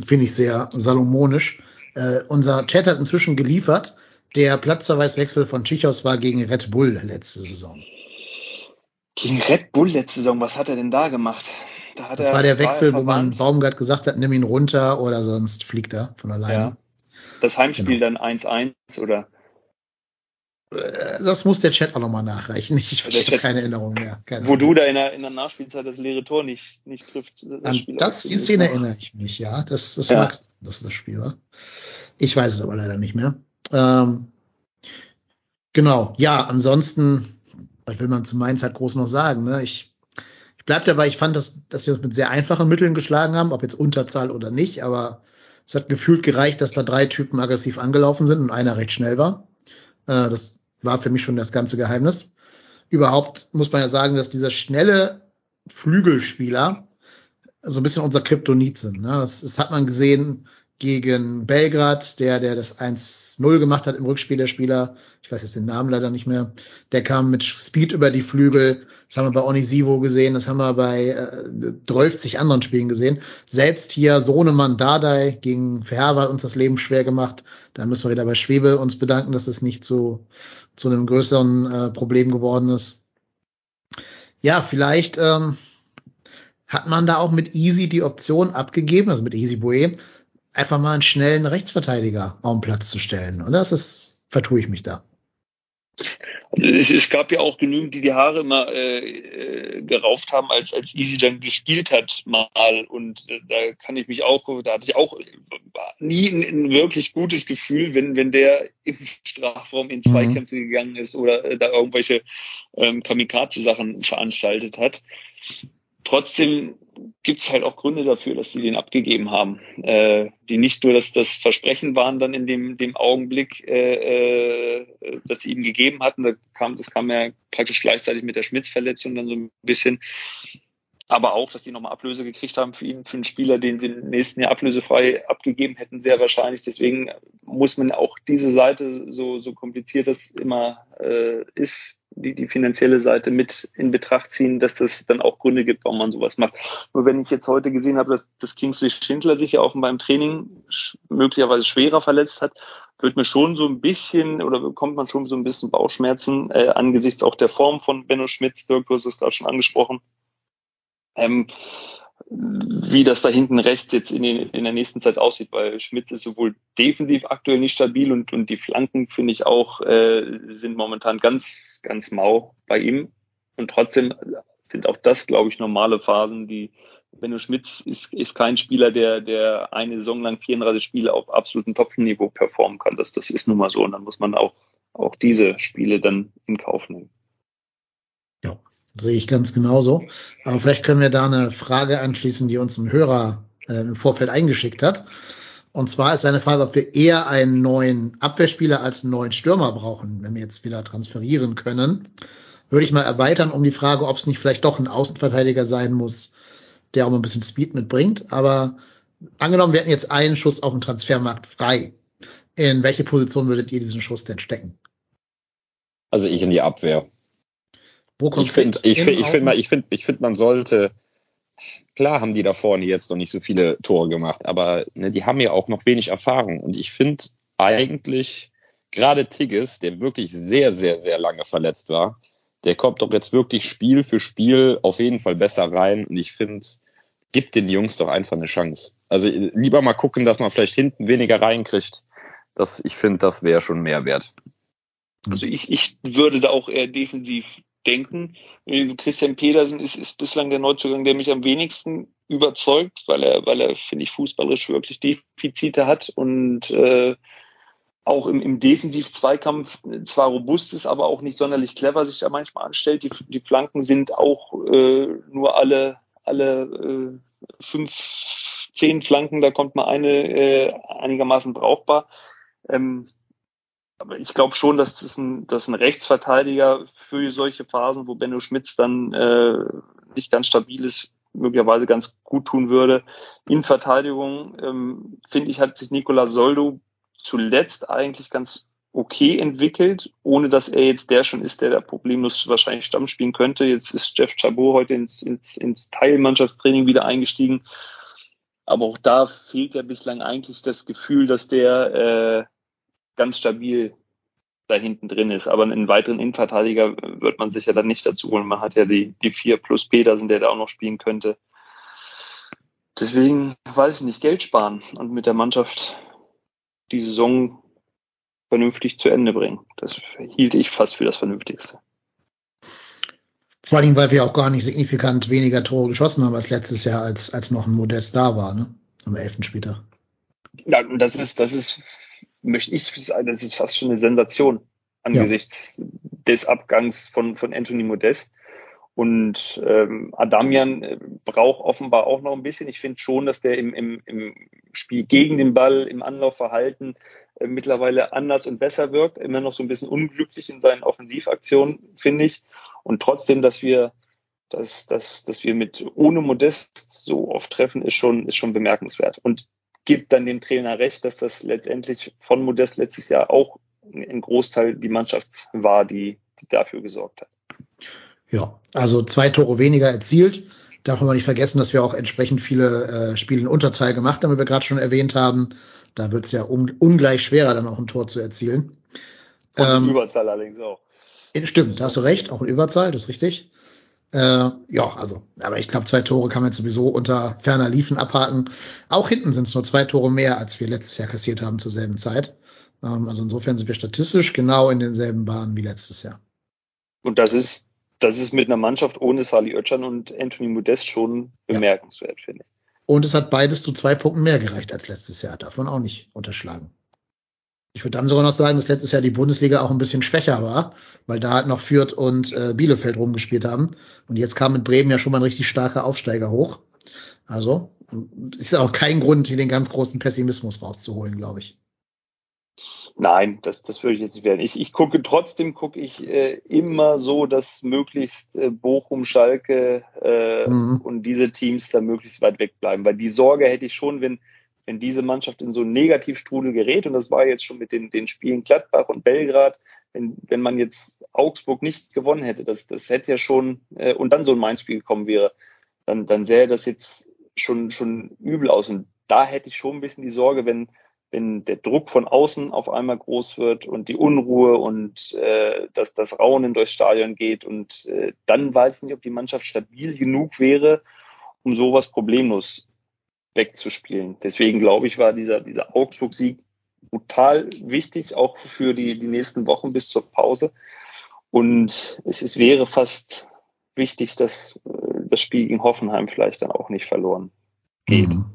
finde ich sehr salomonisch. Äh, unser Chat hat inzwischen geliefert. Der Platzverweiswechsel von Chichos war gegen Red Bull letzte Saison. Gegen Red Bull letzte Saison, was hat er denn da gemacht? Da das war der Wechsel, wo man Baumgart gesagt hat, nimm ihn runter oder sonst fliegt er von alleine. Ja. Das Heimspiel genau. dann 1-1 oder? Äh, das muss der Chat auch nochmal nachreichen. Ich habe keine Erinnerung mehr. Keine wo du da in der, in der Nachspielzeit das leere Tor nicht, nicht trifft. Das An das, die Szene erinnere ich mich, ja. Das, das ja. Max, das ist das Spiel war. Ich weiß es aber leider nicht mehr. Ähm, genau, ja, ansonsten, was will man zu Mainz halt groß noch sagen, ne? Ich ich bleib dabei, ich fand, dass, dass wir uns mit sehr einfachen Mitteln geschlagen haben, ob jetzt Unterzahl oder nicht, aber es hat gefühlt gereicht, dass da drei Typen aggressiv angelaufen sind und einer recht schnell war. Äh, das war für mich schon das ganze Geheimnis. Überhaupt muss man ja sagen, dass dieser schnelle Flügelspieler so ein bisschen unser Kryptonit sind. Ne? Das, das hat man gesehen gegen Belgrad, der, der das 1-0 gemacht hat im Rückspiel der Spieler. Ich weiß jetzt den Namen leider nicht mehr. Der kam mit Speed über die Flügel. Das haben wir bei Onisivo gesehen. Das haben wir bei äh, 30 anderen Spielen gesehen. Selbst hier Sohnemann Dardai gegen Verherber hat uns das Leben schwer gemacht. Da müssen wir wieder bei Schwebe uns bedanken, dass es nicht zu, zu einem größeren äh, Problem geworden ist. Ja, vielleicht ähm, hat man da auch mit Easy die Option abgegeben, also mit Easy Boué, einfach mal einen schnellen Rechtsverteidiger auf den Platz zu stellen. Ist das, vertue ich mich da? Also es, es, gab ja auch genügend, die die Haare immer äh, äh, gerauft haben, als, als Easy dann gespielt hat mal. Und äh, da kann ich mich auch, da hatte ich auch nie ein, ein, wirklich gutes Gefühl, wenn, wenn der im Strafraum in Zweikämpfe mhm. gegangen ist oder äh, da irgendwelche ähm, Kamikaze-Sachen veranstaltet hat. Trotzdem gibt es halt auch Gründe dafür, dass sie den abgegeben haben, äh, die nicht nur das, das Versprechen waren dann in dem, dem Augenblick, äh, äh, das sie ihm gegeben hatten. Da kam, das kam ja praktisch gleichzeitig mit der Schmitz-Verletzung dann so ein bisschen. Aber auch, dass die nochmal Ablöse gekriegt haben für ihn, für einen Spieler, den sie im nächsten Jahr ablösefrei abgegeben hätten, sehr wahrscheinlich. Deswegen muss man auch diese Seite, so, so kompliziert das immer äh, ist, die, die finanzielle Seite mit in Betracht ziehen, dass das dann auch Gründe gibt, warum man sowas macht. Nur wenn ich jetzt heute gesehen habe, dass, dass Kingsley Schindler sich ja offenbar im Training möglicherweise schwerer verletzt hat, wird mir schon so ein bisschen oder bekommt man schon so ein bisschen Bauchschmerzen äh, angesichts auch der Form von Benno Schmitz. Dirk, du hast es gerade schon angesprochen. Ähm, wie das da hinten rechts jetzt in, den, in der nächsten Zeit aussieht, weil Schmitz ist sowohl defensiv aktuell nicht stabil und, und die Flanken, finde ich auch, äh, sind momentan ganz, ganz mau bei ihm. Und trotzdem sind auch das, glaube ich, normale Phasen, die Benno Schmitz ist, ist kein Spieler, der, der eine Saison lang 34 Spiele auf absolutem Top-Niveau performen kann. Das, das ist nun mal so. Und dann muss man auch, auch diese Spiele dann in Kauf nehmen. Sehe ich ganz genauso. Aber vielleicht können wir da eine Frage anschließen, die uns ein Hörer äh, im Vorfeld eingeschickt hat. Und zwar ist eine Frage, ob wir eher einen neuen Abwehrspieler als einen neuen Stürmer brauchen, wenn wir jetzt wieder transferieren können. Würde ich mal erweitern um die Frage, ob es nicht vielleicht doch ein Außenverteidiger sein muss, der auch mal ein bisschen Speed mitbringt. Aber angenommen, wir hätten jetzt einen Schuss auf dem Transfermarkt frei. In welche Position würdet ihr diesen Schuss denn stecken? Also ich in die Abwehr. Wo kommt ich finde, ich finde, ich finde, ich finde, ich finde, man sollte, klar haben die da vorne jetzt noch nicht so viele Tore gemacht, aber ne, die haben ja auch noch wenig Erfahrung. Und ich finde eigentlich, gerade Tigges, der wirklich sehr, sehr, sehr lange verletzt war, der kommt doch jetzt wirklich Spiel für Spiel auf jeden Fall besser rein. Und ich finde, gibt den Jungs doch einfach eine Chance. Also lieber mal gucken, dass man vielleicht hinten weniger reinkriegt. Das, ich finde, das wäre schon mehr wert. Also ich, ich würde da auch eher defensiv denken. Christian Pedersen ist, ist bislang der Neuzugang, der mich am wenigsten überzeugt, weil er, weil er, finde ich, fußballerisch wirklich Defizite hat und äh, auch im, im Defensiv-Zweikampf zwar robust ist, aber auch nicht sonderlich clever sich da manchmal anstellt. Die, die Flanken sind auch äh, nur alle, alle äh, fünf, zehn Flanken, da kommt mal eine äh, einigermaßen brauchbar. Ähm, aber ich glaube schon, dass das ein, dass ein Rechtsverteidiger für solche Phasen, wo Benno Schmitz dann äh, nicht ganz stabil ist, möglicherweise ganz gut tun würde. In Verteidigung, ähm, finde ich, hat sich Nicolas Soldo zuletzt eigentlich ganz okay entwickelt, ohne dass er jetzt der schon ist, der da problemlos wahrscheinlich Stamm spielen könnte. Jetzt ist Jeff Chabot heute ins, ins, ins Teilmannschaftstraining wieder eingestiegen. Aber auch da fehlt ja bislang eigentlich das Gefühl, dass der äh, ganz stabil da hinten drin ist. Aber einen weiteren Innenverteidiger wird man sicher dann nicht dazu holen. Man hat ja die, die vier plus Petersen, der da auch noch spielen könnte. Deswegen weiß ich nicht, Geld sparen und mit der Mannschaft die Saison vernünftig zu Ende bringen. Das hielt ich fast für das Vernünftigste. Vor allem, weil wir auch gar nicht signifikant weniger Tore geschossen haben als letztes Jahr, als, als noch ein Modest da war, ne? Am elften Spieltag. Ja, das ist, das ist möchte ich sagen, das ist fast schon eine Sensation angesichts ja. des Abgangs von, von Anthony Modest. Und ähm, Adamian äh, braucht offenbar auch noch ein bisschen. Ich finde schon, dass der im, im, im Spiel gegen den Ball, im Anlaufverhalten äh, mittlerweile anders und besser wirkt. Immer noch so ein bisschen unglücklich in seinen Offensivaktionen, finde ich. Und trotzdem, dass wir, dass, dass, dass wir mit ohne Modest so oft treffen, ist schon, ist schon bemerkenswert. Und gibt dann dem Trainer recht, dass das letztendlich von Modest letztes Jahr auch ein Großteil die Mannschaft war, die, die dafür gesorgt hat. Ja, also zwei Tore weniger erzielt. Darf man nicht vergessen, dass wir auch entsprechend viele äh, Spiele in Unterzahl gemacht haben, wie wir gerade schon erwähnt haben. Da wird es ja um, ungleich schwerer, dann auch ein Tor zu erzielen. Und ähm, Überzahl allerdings auch. Stimmt, da hast du recht, auch in Überzahl, das ist richtig. Äh, ja, also, aber ich glaube, zwei Tore kann man jetzt sowieso unter ferner Liefen abhaken. Auch hinten sind es nur zwei Tore mehr, als wir letztes Jahr kassiert haben zur selben Zeit. Ähm, also insofern sind wir statistisch genau in denselben Bahnen wie letztes Jahr. Und das ist, das ist mit einer Mannschaft ohne Sali Oetschan und Anthony Modest schon bemerkenswert, ja. finde ich. Und es hat beides zu zwei Punkten mehr gereicht als letztes Jahr. Darf man auch nicht unterschlagen. Ich würde dann sogar noch sagen, dass letztes Jahr die Bundesliga auch ein bisschen schwächer war, weil da halt noch Fürth und äh, Bielefeld rumgespielt haben. Und jetzt kam mit Bremen ja schon mal ein richtig starker Aufsteiger hoch. Also ist auch kein Grund, hier den ganz großen Pessimismus rauszuholen, glaube ich. Nein, das, das würde ich jetzt nicht werden. Ich, ich gucke trotzdem, gucke ich äh, immer so, dass möglichst äh, Bochum, Schalke äh, mhm. und diese Teams da möglichst weit weg bleiben. Weil die Sorge hätte ich schon, wenn wenn diese Mannschaft in so einen Negativstrudel gerät, und das war jetzt schon mit den, den Spielen Gladbach und Belgrad, wenn, wenn man jetzt Augsburg nicht gewonnen hätte, das, das hätte ja schon, äh, und dann so ein Mainz-Spiel gekommen wäre, dann, dann sähe das jetzt schon, schon übel aus. Und da hätte ich schon ein bisschen die Sorge, wenn, wenn der Druck von außen auf einmal groß wird und die Unruhe und äh, dass das Raunen durchs Stadion geht und äh, dann weiß ich nicht, ob die Mannschaft stabil genug wäre, um sowas problemlos wegzuspielen. Deswegen glaube ich, war dieser, dieser Augsburg-Sieg brutal wichtig, auch für die, die nächsten Wochen bis zur Pause. Und es, es wäre fast wichtig, dass äh, das Spiel gegen Hoffenheim vielleicht dann auch nicht verloren geht. Mhm.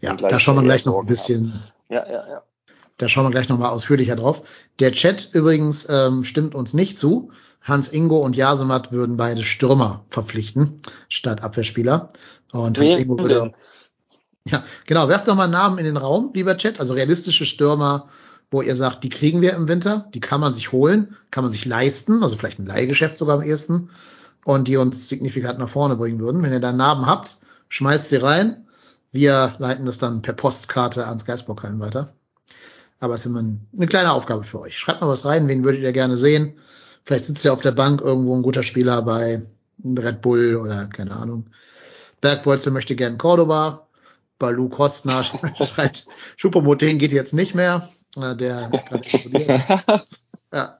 Ja, da schauen wir gleich noch ein bisschen. Ja, ja, ja. Da schauen wir gleich noch mal ausführlicher drauf. Der Chat übrigens ähm, stimmt uns nicht zu. Hans Ingo und Jasemat würden beide Stürmer verpflichten statt Abwehrspieler. Und Hans Ingo würde, ja, genau. Werft doch mal Namen in den Raum, lieber Chat. Also realistische Stürmer, wo ihr sagt, die kriegen wir im Winter, die kann man sich holen, kann man sich leisten, also vielleicht ein Leihgeschäft sogar am ehesten, und die uns signifikant nach vorne bringen würden. Wenn ihr da Namen habt, schmeißt sie rein. Wir leiten das dann per Postkarte ans Geistbockheim weiter. Aber es ist immer eine kleine Aufgabe für euch. Schreibt mal was rein, wen würdet ihr gerne sehen? Vielleicht sitzt ja auf der Bank irgendwo ein guter Spieler bei Red Bull oder keine Ahnung. Bergbolze möchte gern Cordoba. Balu Kostner schreibt, Schuppomoting geht jetzt nicht mehr. Äh, der ist gerade ja.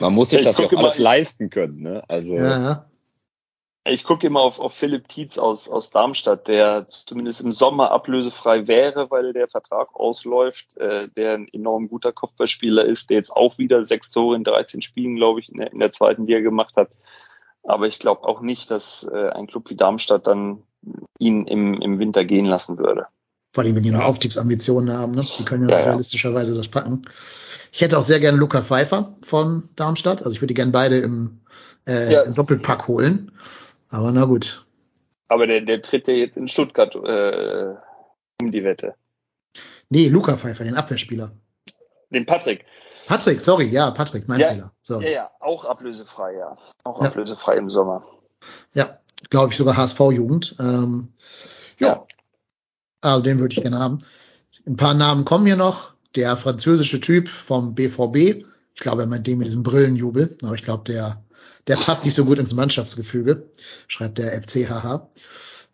Man muss sich ich das ja auch alles leisten können, ne? Also. Ja, Ich gucke immer auf, auf Philipp Tietz aus, aus Darmstadt, der zumindest im Sommer ablösefrei wäre, weil der Vertrag ausläuft, äh, der ein enorm guter Kopfballspieler ist, der jetzt auch wieder sechs Tore in 13 Spielen, glaube ich, in der, in der zweiten Liga gemacht hat. Aber ich glaube auch nicht, dass äh, ein Club wie Darmstadt dann ihn im, im Winter gehen lassen würde. Vor allem, wenn die noch Aufstiegsambitionen haben, ne? Die können ja, ja realistischerweise das packen. Ich hätte auch sehr gern Luca Pfeiffer von Darmstadt. Also ich würde die gern beide im, äh, ja. im Doppelpack holen. Aber na gut. Aber der, der tritt ja jetzt in Stuttgart äh, um die Wette. Nee, Luca Pfeiffer, den Abwehrspieler. Den Patrick. Patrick, sorry, ja, Patrick, mein ja, Fehler. Sorry. Ja, ja, auch ablösefrei, ja. Auch ja. ablösefrei im Sommer. Ja, glaube ich sogar HSV-Jugend. Ähm, ja. Also den würde ich gerne haben. Ein paar Namen kommen hier noch. Der französische Typ vom BVB. Ich glaube, er meint den mit diesem Brillenjubel. Aber ich glaube, der der passt nicht so gut ins Mannschaftsgefüge, schreibt der FCHH.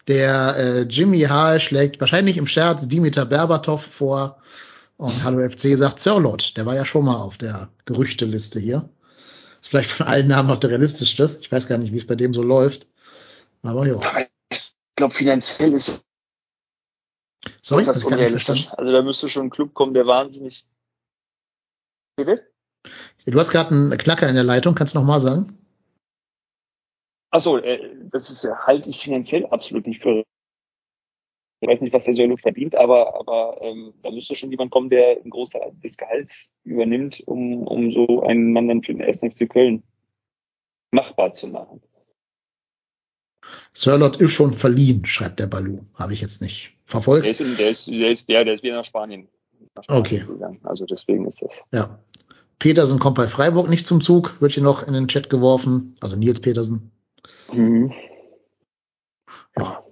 Der äh, Jimmy Hall schlägt wahrscheinlich im Scherz Dimitar Berbatov vor. Und Hallo FC sagt Sirlot, der war ja schon mal auf der Gerüchteliste hier. Ist vielleicht von allen Namen noch der realistischste. Ich weiß gar nicht, wie es bei dem so läuft. Aber ja. Ich glaube, finanziell ist Sorry, das unrealistisch. Also da müsste schon ein Club kommen, der wahnsinnig. Bitte? Du hast gerade einen Knacker in der Leitung, kannst du noch mal sagen? Achso, äh, das ist ja halte ich finanziell absolut nicht für. Ich weiß nicht, was der Solo verdient, aber, aber ähm, da müsste schon jemand kommen, der einen Großteil des Gehalts übernimmt, um, um so einen Mann dann für den 1. FC Köln machbar zu machen. Sirlot ist schon verliehen, schreibt der Balu. Habe ich jetzt nicht verfolgt. Der ist, in, der ist, der ist, ja, der ist wieder nach Spanien. Nach Spanien okay. Gegangen. Also deswegen ist das. Ja. Petersen kommt bei Freiburg nicht zum Zug, wird hier noch in den Chat geworfen. Also Nils Petersen. Mhm. Ja.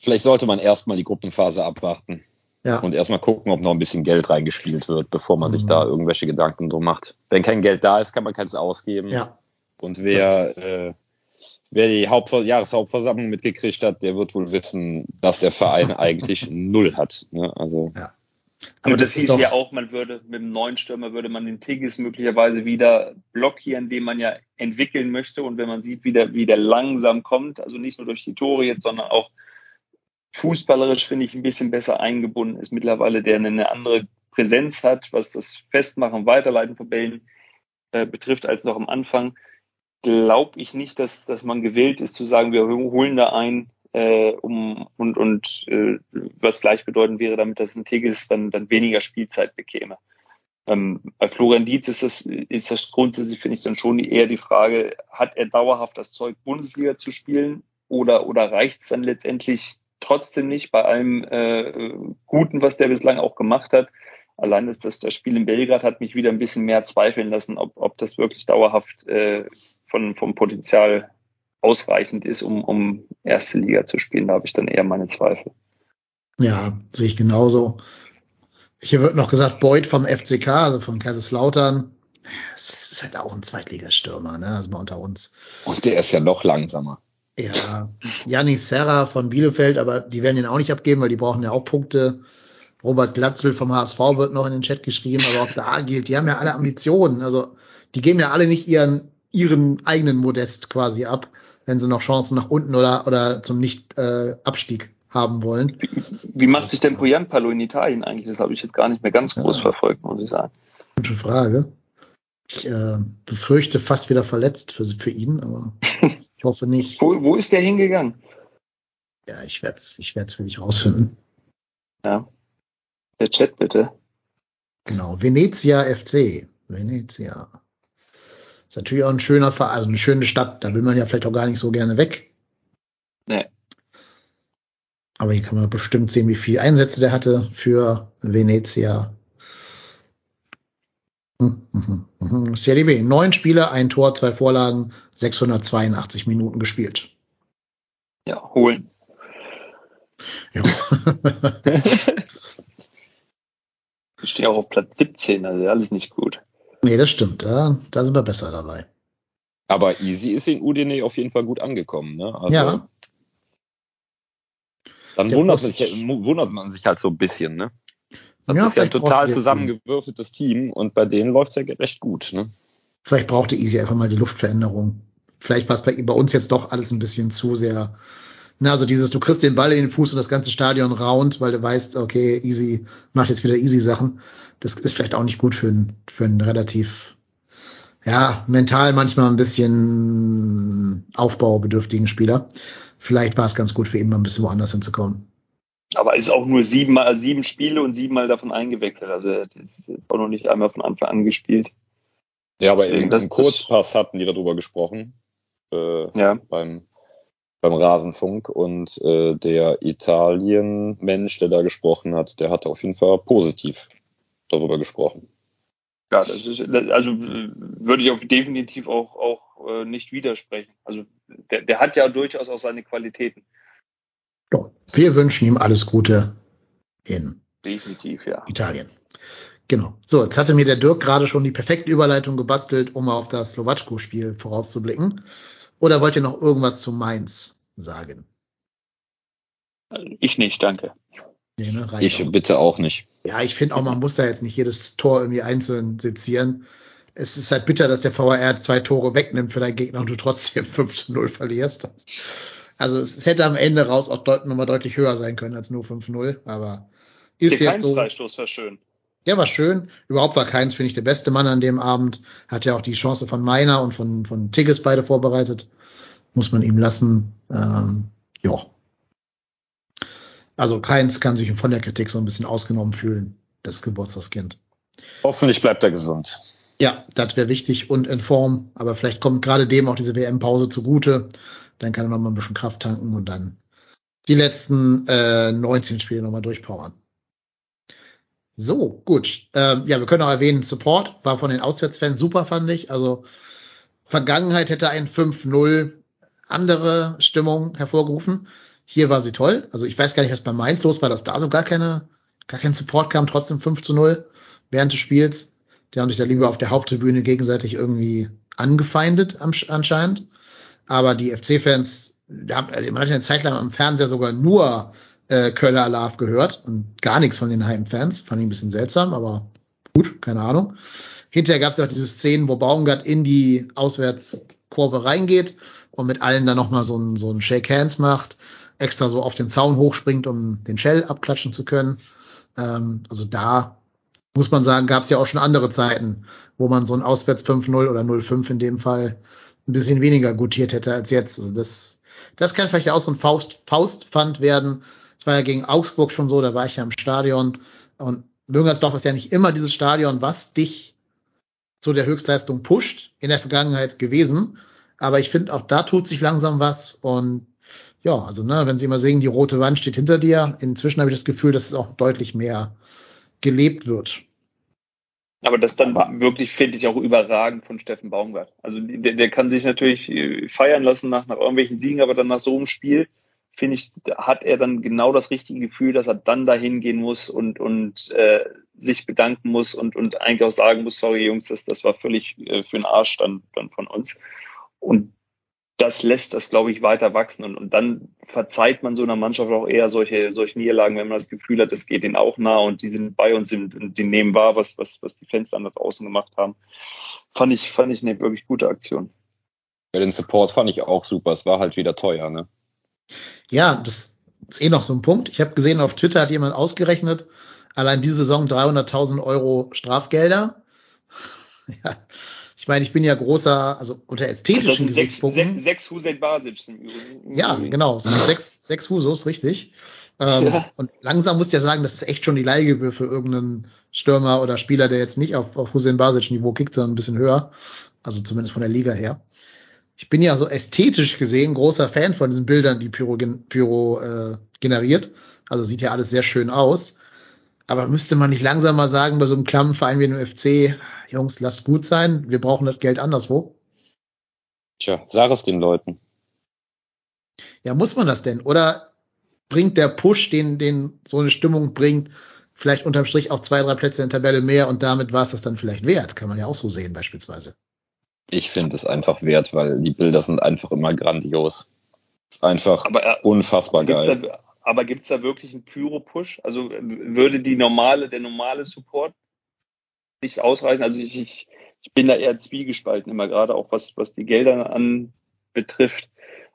Vielleicht sollte man erstmal die Gruppenphase abwarten. Ja. Und erstmal gucken, ob noch ein bisschen Geld reingespielt wird, bevor man mhm. sich da irgendwelche Gedanken drum macht. Wenn kein Geld da ist, kann man keins ausgeben. Ja. Und wer, äh, wer die Hauptver Jahreshauptversammlung mitgekriegt hat, der wird wohl wissen, dass der Verein eigentlich null hat. Ne? Also ja. Aber das, das hieß ja auch, man würde mit dem neuen Stürmer würde man den Tigges möglicherweise wieder blockieren, den man ja entwickeln möchte. Und wenn man sieht, wie der, wie der langsam kommt, also nicht nur durch die Tore jetzt, sondern auch fußballerisch finde ich ein bisschen besser eingebunden ist mittlerweile, der eine andere Präsenz hat, was das Festmachen, Weiterleiten von Bällen äh, betrifft, als noch am Anfang, glaube ich nicht, dass, dass man gewillt ist zu sagen, wir holen da einen, äh, um und, und äh, was gleichbedeutend wäre damit, dass ein Tigges dann, dann weniger Spielzeit bekäme. Ähm, bei Florian Dietz ist das, ist das grundsätzlich, finde ich, dann schon eher die Frage, hat er dauerhaft das Zeug, Bundesliga zu spielen oder, oder reicht es dann letztendlich trotzdem nicht bei allem äh, Guten, was der bislang auch gemacht hat? Allein ist das, das Spiel in Belgrad hat mich wieder ein bisschen mehr zweifeln lassen, ob, ob das wirklich dauerhaft äh, von, vom Potenzial ausreichend ist, um, um erste Liga zu spielen. Da habe ich dann eher meine Zweifel. Ja, sehe ich genauso. Hier wird noch gesagt, Beuth vom FCK, also von Kaiserslautern. Das ist halt auch ein Zweitligastürmer, ne? Also mal unter uns. Und der ist ja noch langsamer. Ja, Janis Serra von Bielefeld, aber die werden ihn auch nicht abgeben, weil die brauchen ja auch Punkte. Robert Glatzel vom HSV wird noch in den Chat geschrieben, aber auch da gilt, die haben ja alle Ambitionen. Also die geben ja alle nicht ihren, ihren eigenen Modest quasi ab wenn sie noch Chancen nach unten oder, oder zum Nicht-Abstieg äh, haben wollen. Wie, wie macht sich denn Palo in Italien eigentlich? Das habe ich jetzt gar nicht mehr ganz groß ja. verfolgt, muss ich sagen. Gute Frage. Ich äh, befürchte fast wieder verletzt für, für ihn, aber ich hoffe nicht. Wo, wo ist der hingegangen? Ja, ich werde es ich werd's für dich rausfinden. Ja. Der Chat bitte. Genau, Venezia FC. Venezia. Ist natürlich auch ein schöner Verein, also eine schöne Stadt. Da will man ja vielleicht auch gar nicht so gerne weg. Nee. Aber hier kann man bestimmt sehen, wie viele Einsätze der hatte für Venezia. Hm, hm, hm, CDB, neun Spiele, ein Tor, zwei Vorlagen, 682 Minuten gespielt. Ja, holen. Ja. ich stehe auch auf Platz 17, also alles nicht gut. Nee, das stimmt. Da, da sind wir besser dabei. Aber Easy ist in Udine auf jeden Fall gut angekommen. Ne? Also, ja. Dann wundert, sich, wundert, man sich halt so ein bisschen. Ne? Das ja, ist ja ein total zusammengewürfeltes Team und bei denen läuft es ja recht gut. Ne? Vielleicht brauchte Easy einfach mal die Luftveränderung. vielleicht war es bei, bei uns jetzt doch alles ein bisschen zu sehr. Na, also dieses, du kriegst den Ball in den Fuß und das ganze Stadion raunt, weil du weißt, okay, easy, macht jetzt wieder easy Sachen. Das ist vielleicht auch nicht gut für einen, für einen relativ, ja, mental manchmal ein bisschen aufbaubedürftigen Spieler. Vielleicht war es ganz gut für ihn, mal ein bisschen woanders hinzukommen. Aber ist auch nur siebenmal, sieben Spiele und siebenmal davon eingewechselt. Also er hat jetzt auch noch nicht einmal von Anfang an gespielt. Ja, aber im, im Kurzpass hatten die darüber gesprochen. Äh, ja. Beim, beim Rasenfunk. Und äh, der Italien-Mensch, der da gesprochen hat, der hat auf jeden Fall positiv darüber gesprochen. Ja, das ist, also würde ich auch definitiv auch, auch äh, nicht widersprechen. Also der, der hat ja durchaus auch seine Qualitäten. Ja, wir wünschen ihm alles Gute in definitiv, ja. Italien. Genau. So, jetzt hatte mir der Dirk gerade schon die perfekte Überleitung gebastelt, um auf das Slowatschko-Spiel vorauszublicken. Oder wollt ihr noch irgendwas zu Mainz sagen? Ich nicht, danke. Nee, ne, ich auch. bitte auch nicht. Ja, ich finde auch, man muss da jetzt nicht jedes Tor irgendwie einzeln sezieren. Es ist halt bitter, dass der VAR zwei Tore wegnimmt für deinen Gegner und du trotzdem 5 zu 0 verlierst. Also es hätte am Ende raus auch deut nochmal deutlich höher sein können als nur 5-0, aber ist der jetzt so. Freistoß war schön. Der war schön. Überhaupt war Keins, finde ich, der beste Mann an dem Abend. Hat ja auch die Chance von Meiner und von, von Tigges beide vorbereitet. Muss man ihm lassen. Ähm, ja. Also Keins kann sich von der Kritik so ein bisschen ausgenommen fühlen. Das Geburtstagskind. Hoffentlich bleibt er gesund. Ja, das wäre wichtig und in Form. Aber vielleicht kommt gerade dem auch diese WM-Pause zugute. Dann kann er noch mal ein bisschen Kraft tanken und dann die letzten äh, 19 Spiele noch mal durchpowern. So, gut. Ähm, ja, wir können auch erwähnen, Support war von den Auswärtsfans super, fand ich. Also Vergangenheit hätte ein 5-0 andere Stimmung hervorgerufen. Hier war sie toll. Also ich weiß gar nicht, was bei Mainz los war, dass da so gar keine, gar kein Support kam, trotzdem 5 zu 0 während des Spiels. Die haben sich da lieber auf der Haupttribüne gegenseitig irgendwie angefeindet anscheinend. Aber die FC-Fans, also man hat ja eine Zeit lang am Fernseher sogar nur äh, Köller Alarv gehört und gar nichts von den Heimfans. Fand ich ein bisschen seltsam, aber gut, keine Ahnung. Hinterher gab es auch diese Szenen, wo Baumgart in die Auswärtskurve reingeht und mit allen dann nochmal so ein, so ein Shake Hands macht, extra so auf den Zaun hochspringt, um den Shell abklatschen zu können. Ähm, also da muss man sagen, gab es ja auch schon andere Zeiten, wo man so ein Auswärts 5-0 oder 0-5 in dem Fall ein bisschen weniger gutiert hätte als jetzt. Also das, das kann vielleicht auch so ein Faust, Faustpfand werden, es war ja gegen Augsburg schon so, da war ich ja im Stadion. Und Müngersdorf ist ja nicht immer dieses Stadion, was dich zu der Höchstleistung pusht, in der Vergangenheit gewesen. Aber ich finde, auch da tut sich langsam was. Und ja, also, ne, wenn Sie immer sehen, die rote Wand steht hinter dir, inzwischen habe ich das Gefühl, dass es auch deutlich mehr gelebt wird. Aber das dann wirklich, finde ich, auch überragend von Steffen Baumgart. Also der, der kann sich natürlich äh, feiern lassen nach, nach irgendwelchen Siegen, aber dann nach so einem Spiel finde ich, hat er dann genau das richtige Gefühl, dass er dann dahin gehen muss und, und äh, sich bedanken muss und, und eigentlich auch sagen muss, sorry Jungs, das, das war völlig äh, für den Arsch dann, dann von uns. Und das lässt das, glaube ich, weiter wachsen. Und, und dann verzeiht man so einer Mannschaft auch eher solche, solche Niederlagen, wenn man das Gefühl hat, es geht ihnen auch nah und die sind bei uns und die nehmen wahr, was, was, was die Fans dann da draußen gemacht haben. Fand ich, fand ich eine wirklich gute Aktion. Ja, den Support fand ich auch super. Es war halt wieder teuer, ne? Ja, das ist eh noch so ein Punkt. Ich habe gesehen, auf Twitter hat jemand ausgerechnet, allein diese Saison 300.000 Euro Strafgelder. ja, ich meine, ich bin ja großer, also unter ästhetischen Gesichtspunkten. Sechs, sechs Hussein Basic im Übrigen. Ja, genau, so sechs, sechs Husos, richtig. Ähm, ja. Und langsam muss ich ja sagen, das ist echt schon die Leihgebühr für irgendeinen Stürmer oder Spieler, der jetzt nicht auf, auf Hussein Basic Niveau kickt, sondern ein bisschen höher. Also zumindest von der Liga her ich bin ja so ästhetisch gesehen großer Fan von diesen Bildern, die Pyro, Pyro äh, generiert. Also sieht ja alles sehr schön aus. Aber müsste man nicht langsam mal sagen, bei so einem klammen Verein wie dem FC, Jungs, lasst gut sein, wir brauchen das Geld anderswo? Tja, sag es den Leuten. Ja, muss man das denn? Oder bringt der Push, den, den so eine Stimmung bringt, vielleicht unterm Strich auch zwei, drei Plätze in der Tabelle mehr und damit war es das dann vielleicht wert? Kann man ja auch so sehen, beispielsweise. Ich finde es einfach wert, weil die Bilder sind einfach immer grandios. Einfach aber, äh, unfassbar geil. Da, aber gibt es da wirklich einen Pyro-Push? Also würde die normale, der normale Support nicht ausreichen? Also ich, ich, ich bin da eher zwiegespalten immer gerade, auch was, was die Gelder an, betrifft.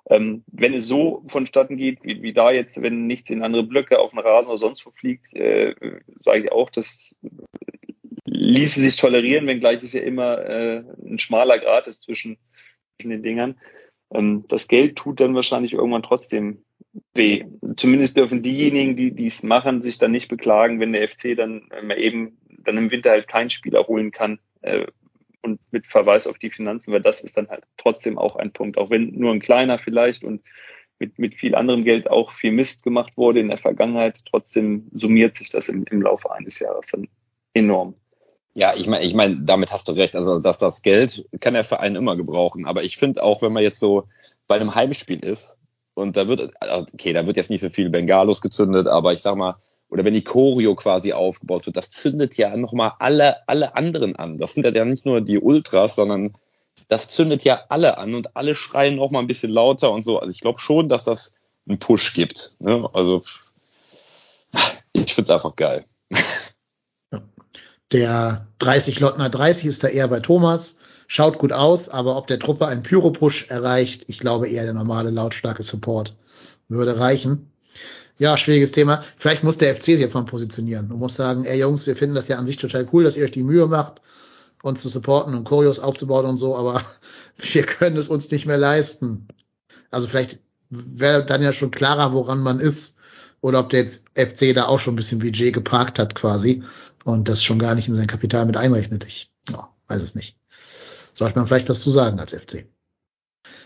Ähm, wenn es so vonstatten geht, wie, wie da jetzt, wenn nichts in andere Blöcke auf den Rasen oder sonst wo fliegt, äh, sage ich auch, das ließe sich tolerieren, wenngleich es ja immer äh, ein schmaler Grad ist zwischen, zwischen den Dingern. Ähm, das Geld tut dann wahrscheinlich irgendwann trotzdem weh. Zumindest dürfen diejenigen, die dies machen, sich dann nicht beklagen, wenn der FC dann äh, eben dann im Winter halt keinen Spieler holen kann, äh, und mit Verweis auf die Finanzen, weil das ist dann halt trotzdem auch ein Punkt, auch wenn nur ein kleiner vielleicht und mit, mit viel anderem Geld auch viel Mist gemacht wurde in der Vergangenheit, trotzdem summiert sich das im, im Laufe eines Jahres dann enorm. Ja, ich meine, ich meine, damit hast du recht. Also, dass das Geld kann der Verein immer gebrauchen. Aber ich finde auch, wenn man jetzt so bei einem Heimspiel ist und da wird, okay, da wird jetzt nicht so viel Bengalos gezündet, aber ich sag mal, oder wenn die Choreo quasi aufgebaut wird, das zündet ja nochmal alle, alle anderen an. Das sind ja nicht nur die Ultras, sondern das zündet ja alle an und alle schreien noch mal ein bisschen lauter und so. Also ich glaube schon, dass das einen Push gibt. Ne? Also ich finde es einfach geil. Der 30 Lottner 30 ist da eher bei Thomas. Schaut gut aus, aber ob der Truppe ein Pyro-Push erreicht, ich glaube eher der normale lautstarke Support würde reichen. Ja, schwieriges Thema. Vielleicht muss der FC sich davon positionieren und muss sagen, ey Jungs, wir finden das ja an sich total cool, dass ihr euch die Mühe macht, uns zu supporten und Choreos aufzubauen und so, aber wir können es uns nicht mehr leisten. Also vielleicht wäre dann ja schon klarer, woran man ist oder ob der jetzt FC da auch schon ein bisschen Budget geparkt hat quasi und das schon gar nicht in sein Kapital mit einrechnet. Ich ja, weiß es nicht. Sollte man vielleicht was zu sagen als FC.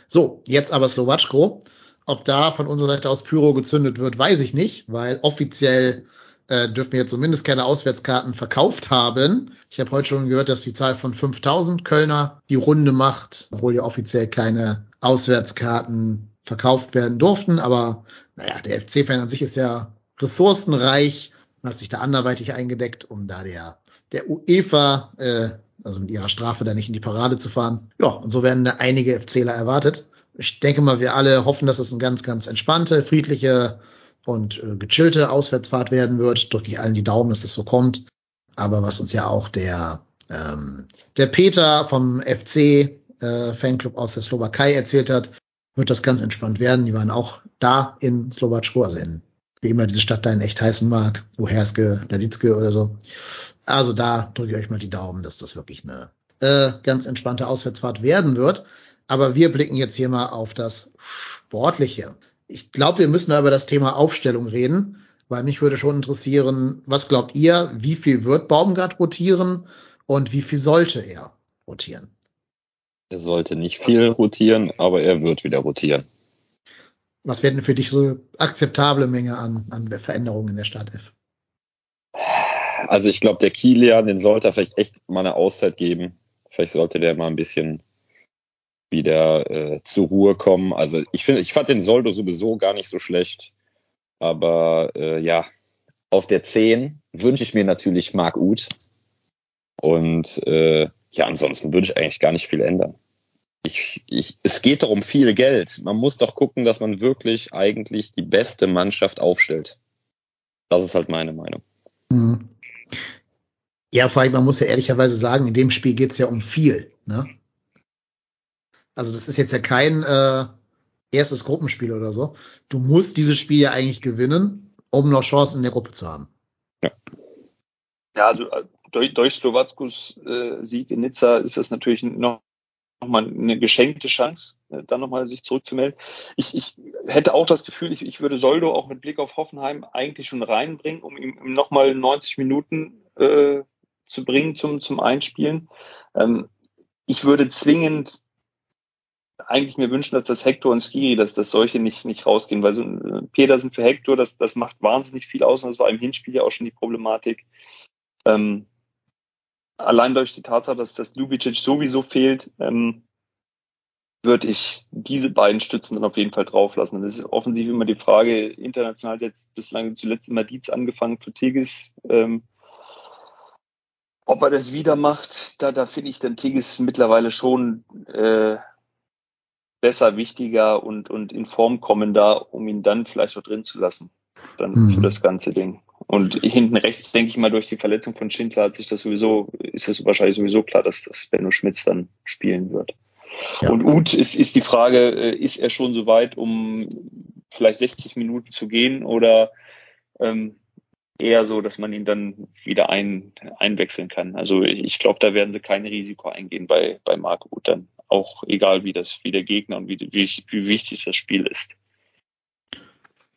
So, jetzt aber Slowatschko. Ob da von unserer Seite aus Pyro gezündet wird, weiß ich nicht, weil offiziell äh, dürfen wir zumindest keine Auswärtskarten verkauft haben. Ich habe heute schon gehört, dass die Zahl von 5000 Kölner die Runde macht, obwohl ja offiziell keine Auswärtskarten verkauft werden durften. Aber naja, der FC-Fan an sich ist ja ressourcenreich und hat sich da anderweitig eingedeckt, um da der, der UEFA, äh, also mit ihrer Strafe da nicht in die Parade zu fahren. Ja, und so werden da einige FCler erwartet ich denke mal, wir alle hoffen, dass es eine ganz, ganz entspannte, friedliche und äh, gechillte Auswärtsfahrt werden wird. Drücke ich allen die Daumen, dass das so kommt. Aber was uns ja auch der, ähm, der Peter vom FC äh, Fanclub aus der Slowakei erzählt hat, wird das ganz entspannt werden. Die waren auch da in Slowatschko, also in wie immer diese Stadt da in echt heißen mag, Uherske, Laditzke oder so. Also da drücke ich euch mal die Daumen, dass das wirklich eine äh, ganz entspannte Auswärtsfahrt werden wird. Aber wir blicken jetzt hier mal auf das Sportliche. Ich glaube, wir müssen da über das Thema Aufstellung reden, weil mich würde schon interessieren, was glaubt ihr, wie viel wird Baumgart rotieren und wie viel sollte er rotieren? Er sollte nicht viel rotieren, aber er wird wieder rotieren. Was wäre denn für dich so akzeptable Menge an, an Veränderungen in der Startelf? Also ich glaube, der Kilian, den sollte er vielleicht echt mal eine Auszeit geben. Vielleicht sollte der mal ein bisschen wieder äh, zur Ruhe kommen. Also ich finde, ich fand den Soldo sowieso gar nicht so schlecht. Aber äh, ja, auf der 10 wünsche ich mir natürlich Marc Uth. Und äh, ja, ansonsten würde ich eigentlich gar nicht viel ändern. Ich, ich, es geht doch um viel Geld. Man muss doch gucken, dass man wirklich eigentlich die beste Mannschaft aufstellt. Das ist halt meine Meinung. Mhm. Ja, vor allem, man muss ja ehrlicherweise sagen, in dem Spiel geht es ja um viel. Ne? Also das ist jetzt ja kein äh, erstes Gruppenspiel oder so. Du musst dieses Spiel ja eigentlich gewinnen, um noch Chancen in der Gruppe zu haben. Ja, ja also äh, durch, durch Slowackus äh, Sieg in Nizza ist das natürlich noch nochmal eine geschenkte Chance, äh, dann nochmal sich zurückzumelden. Ich, ich hätte auch das Gefühl, ich, ich würde Soldo auch mit Blick auf Hoffenheim eigentlich schon reinbringen, um ihm nochmal 90 Minuten äh, zu bringen zum, zum Einspielen. Ähm, ich würde zwingend eigentlich mir wünschen, dass das Hector und Skiri, dass das solche nicht, nicht rausgehen, weil so ein Petersen für Hector, das, das macht wahnsinnig viel aus und das war im Hinspiel ja auch schon die Problematik. Ähm, allein durch die Tatsache, dass das Ljubicic sowieso fehlt, ähm, würde ich diese beiden Stützen dann auf jeden Fall drauflassen. Das ist offensiv immer die Frage, international jetzt bislang zuletzt immer Dietz angefangen für Tigges. Ähm, ob er das wieder macht, da, da finde ich dann Tigges mittlerweile schon äh, besser, wichtiger und, und in Form kommen da, um ihn dann vielleicht auch drin zu lassen. Dann mhm. für das ganze Ding. Und hinten rechts, denke ich mal, durch die Verletzung von Schindler hat sich das sowieso, ist es wahrscheinlich sowieso klar, dass das Benno Schmitz dann spielen wird. Ja. Und Uth ist, ist die Frage, äh, ist er schon so weit, um vielleicht 60 Minuten zu gehen oder ähm, eher so, dass man ihn dann wieder ein, einwechseln kann. Also ich glaube, da werden sie kein Risiko eingehen bei, bei Marc Uth dann. Auch egal, wie das, wie der Gegner und wie, wie, wie wichtig das Spiel ist.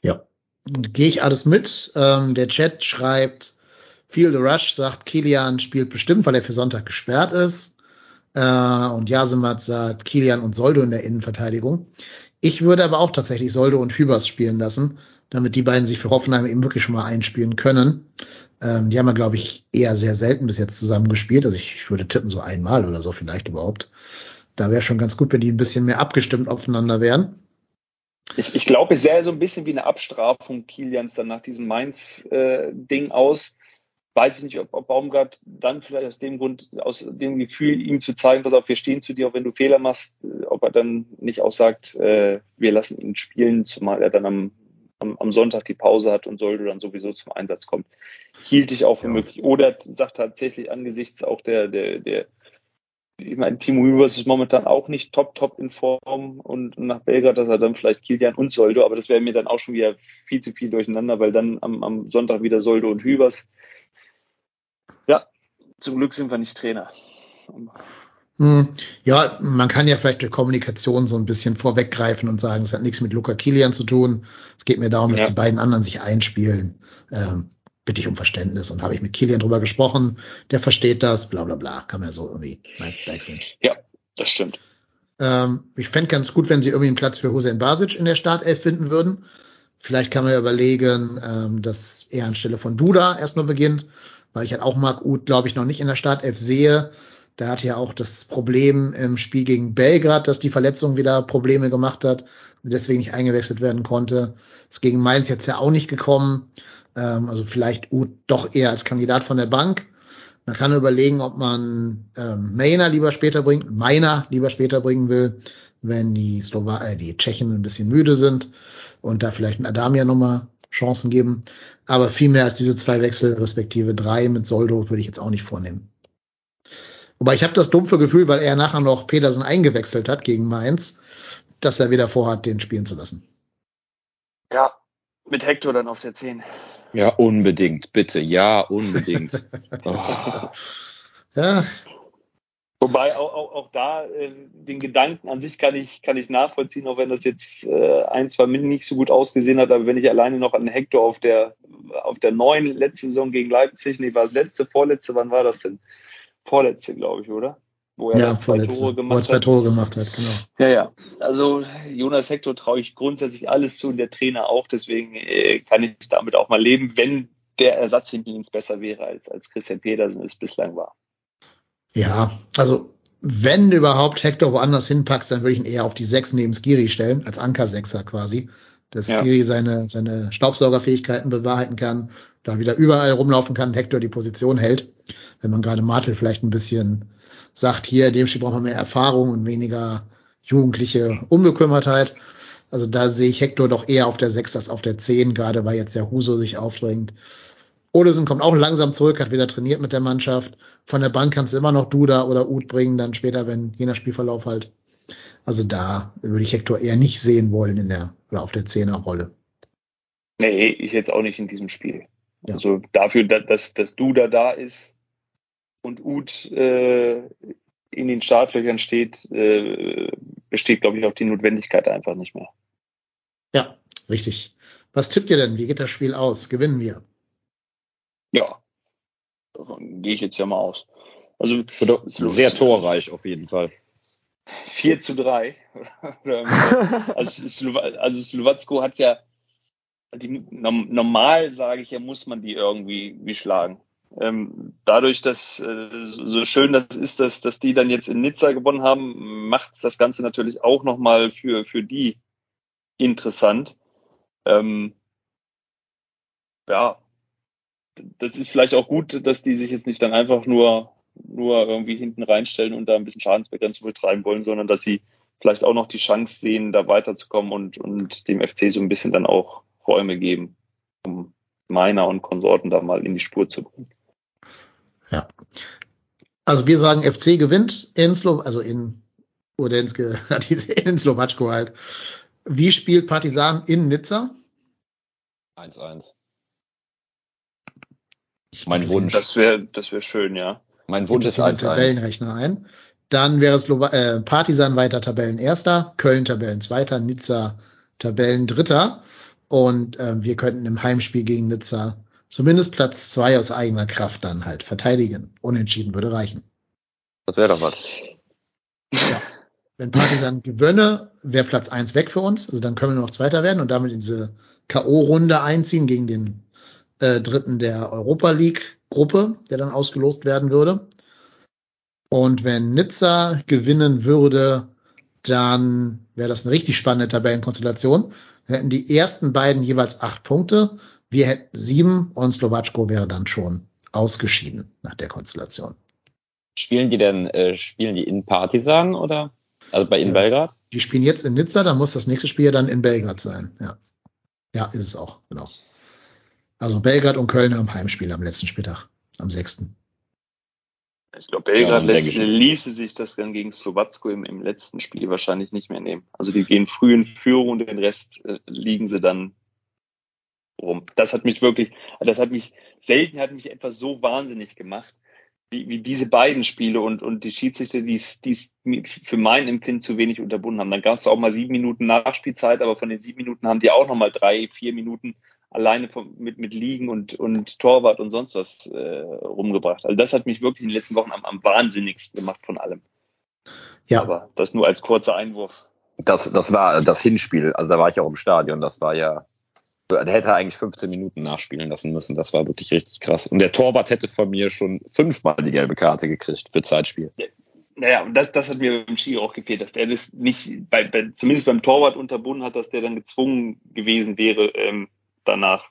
Ja, gehe ich alles mit. Ähm, der Chat schreibt, the Rush sagt, Kilian spielt bestimmt, weil er für Sonntag gesperrt ist. Äh, und Jasemat sagt, Kilian und Soldo in der Innenverteidigung. Ich würde aber auch tatsächlich Soldo und Hübers spielen lassen, damit die beiden sich für Hoffenheim eben wirklich schon mal einspielen können. Ähm, die haben ja, glaube ich, eher sehr selten bis jetzt zusammen gespielt. Also ich würde tippen so einmal oder so vielleicht überhaupt. Da wäre schon ganz gut, wenn die ein bisschen mehr abgestimmt aufeinander wären. Ich, ich glaube, es sähe so ein bisschen wie eine Abstrafung Kilians dann nach diesem Mainz-Ding äh, aus. Weiß ich nicht, ob, ob Baumgart dann vielleicht aus dem Grund, aus dem Gefühl, ihm zu zeigen, pass auf, wir stehen zu dir, auch wenn du Fehler machst, äh, ob er dann nicht auch sagt, äh, wir lassen ihn spielen, zumal er dann am, am, am Sonntag die Pause hat und sollte dann sowieso zum Einsatz kommen. Hielt ich auch für ja. möglich. Oder sagt tatsächlich angesichts auch der, der, der ich meine, Timo Hübers ist momentan auch nicht top, top in Form und nach Belgrad, dass er dann vielleicht Kilian und Soldo, aber das wäre mir dann auch schon wieder viel zu viel durcheinander, weil dann am, am Sonntag wieder Soldo und Hübers. Ja, zum Glück sind wir nicht Trainer. Hm, ja, man kann ja vielleicht durch Kommunikation so ein bisschen vorweggreifen und sagen, es hat nichts mit Luca Kilian zu tun. Es geht mir darum, dass ja. die beiden anderen sich einspielen. Ähm, bitte ich um Verständnis und habe ich mit Kilian drüber gesprochen, der versteht das, bla bla bla, kann man so irgendwie wechseln. Ja, das stimmt. Ähm, ich fände ganz gut, wenn sie irgendwie einen Platz für Hussein Basic in der Startelf finden würden. Vielleicht kann man ja überlegen, ähm, dass er anstelle von Duda erstmal beginnt, weil ich halt auch Marc Uth, glaube ich, noch nicht in der Startelf sehe. Der hatte ja auch das Problem im Spiel gegen Belgrad, dass die Verletzung wieder Probleme gemacht hat und deswegen nicht eingewechselt werden konnte. Ist gegen Mainz jetzt ja auch nicht gekommen. Ähm, also vielleicht Uth doch eher als Kandidat von der Bank. Man kann überlegen, ob man ähm, Meiner lieber später bringt, Meiner lieber später bringen will, wenn die Slowa äh, die Tschechen ein bisschen müde sind und da vielleicht ein Adamia nochmal Chancen geben. Aber viel mehr als diese zwei Wechsel, respektive drei mit Soldo, würde ich jetzt auch nicht vornehmen. Wobei ich habe das dumpfe Gefühl, weil er nachher noch Petersen eingewechselt hat gegen Mainz, dass er wieder vorhat, den spielen zu lassen. Ja, mit Hector dann auf der 10. Ja, unbedingt, bitte. Ja, unbedingt. oh. Ja. Wobei auch, auch, auch da äh, den Gedanken an sich kann ich, kann ich nachvollziehen, auch wenn das jetzt äh, ein, zwei Minuten nicht so gut ausgesehen hat, aber wenn ich alleine noch an Hector auf der auf der neuen letzte Saison gegen Leipzig, nee, war das letzte, vorletzte, wann war das denn? Vorletzte, glaube ich, oder? wo er ja, zwei Tore gemacht wo er zwei. Tore gemacht hat, genau. Ja, ja. Also Jonas Hector traue ich grundsätzlich alles zu und der Trainer auch. Deswegen äh, kann ich damit auch mal leben, wenn der Ersatz hinten links besser wäre, als, als Christian Petersen es bislang war. Ja, also wenn du überhaupt Hector woanders hinpackst, dann würde ich ihn eher auf die Sechs neben Skiri stellen, als Anker-Sechser quasi. Dass ja. Skiri seine, seine Staubsaugerfähigkeiten bewahrheiten kann, da wieder überall rumlaufen kann, Hector die Position hält. Wenn man gerade Martel vielleicht ein bisschen sagt, hier, dem Spiel braucht man mehr Erfahrung und weniger jugendliche Unbekümmertheit. Also da sehe ich Hector doch eher auf der 6 als auf der 10, gerade weil jetzt der Huso sich aufdrängt. Olesen kommt auch langsam zurück, hat wieder trainiert mit der Mannschaft. Von der Bank kannst du immer noch Duda oder Uth bringen, dann später, wenn jener Spielverlauf halt. Also da würde ich Hector eher nicht sehen wollen in der oder auf der Zehnerrolle. Nee, ich jetzt auch nicht in diesem Spiel. Ja. Also dafür, dass, dass Duda da ist, und Uth äh, in den Startlöchern steht, äh, besteht, glaube ich, auch die Notwendigkeit einfach nicht mehr. Ja, richtig. Was tippt ihr denn? Wie geht das Spiel aus? Gewinnen wir? Ja, davon gehe ich jetzt ja mal aus. Also sehr torreich auf jeden Fall. 4 zu 3. also, Slow also Slowacko hat ja die, normal sage ich ja, muss man die irgendwie wie schlagen. Ähm, dadurch, dass äh, so schön das ist, dass, dass die dann jetzt in Nizza gewonnen haben, macht das Ganze natürlich auch nochmal für, für die interessant. Ähm, ja, das ist vielleicht auch gut, dass die sich jetzt nicht dann einfach nur, nur irgendwie hinten reinstellen und da ein bisschen Schadensbegrenzung betreiben wollen, sondern dass sie vielleicht auch noch die Chance sehen, da weiterzukommen und, und dem FC so ein bisschen dann auch Räume geben, um Meiner und Konsorten da mal in die Spur zu bringen. Ja. Also wir sagen, FC gewinnt in Slo also in Udenske, in Slowatschko halt. Wie spielt Partisan in Nizza? 1-1. Ich Mein Wunsch. Das wäre das wär schön, ja. Mein Wunsch ist ist den 1-1. Tabellenrechner ein. Dann wäre Slowa äh, Partisan weiter Tabellenerster, Köln Tabellenzweiter, Nizza Tabellendritter. Und ähm, wir könnten im Heimspiel gegen Nizza zumindest Platz zwei aus eigener Kraft dann halt verteidigen. Unentschieden würde reichen. Das wäre doch was. Ja. Wenn Partisan gewönne, wäre Platz eins weg für uns. Also dann können wir nur noch Zweiter werden und damit in diese K.O.-Runde einziehen gegen den äh, Dritten der Europa League-Gruppe, der dann ausgelost werden würde. Und wenn Nizza gewinnen würde, dann wäre das eine richtig spannende Tabellenkonstellation. Wir hätten die ersten beiden jeweils acht Punkte. Wir hätten sieben und Slowatschko wäre dann schon ausgeschieden nach der Konstellation. Spielen die denn, äh, spielen die in Partisan oder? Also bei in Ja. Belgrad? Die spielen jetzt in Nizza, dann muss das nächste Spiel ja dann in Belgrad sein. Ja. Ja, ist es auch, genau. Also Belgrad und Köln am Heimspiel am letzten Spieltag, am 6. Ich glaube, Belgrad dann lässt, ließe sich das dann gegen Slowacko im, im letzten Spiel wahrscheinlich nicht mehr nehmen. Also die gehen früh in Führung und den Rest äh, liegen sie dann rum. Das hat mich wirklich, das hat mich, selten hat mich etwas so wahnsinnig gemacht, wie, wie diese beiden Spiele und, und die Schiedsrichter, die es für mein Empfinden zu wenig unterbunden haben. Dann gab es auch mal sieben Minuten Nachspielzeit, aber von den sieben Minuten haben die auch noch mal drei, vier Minuten alleine vom, mit, mit Liegen und, und Torwart und sonst was äh, rumgebracht. Also das hat mich wirklich in den letzten Wochen am, am wahnsinnigsten gemacht von allem. Ja, Aber das nur als kurzer Einwurf. Das, das war das Hinspiel. Also da war ich auch im Stadion. Das war ja, der hätte eigentlich 15 Minuten nachspielen lassen müssen. Das war wirklich richtig krass. Und der Torwart hätte von mir schon fünfmal die gelbe Karte gekriegt für Zeitspiel. Naja, und das, das hat mir beim Ski auch gefehlt, dass der das nicht, bei, bei, zumindest beim Torwart unterbunden hat, dass der dann gezwungen gewesen wäre, ähm, danach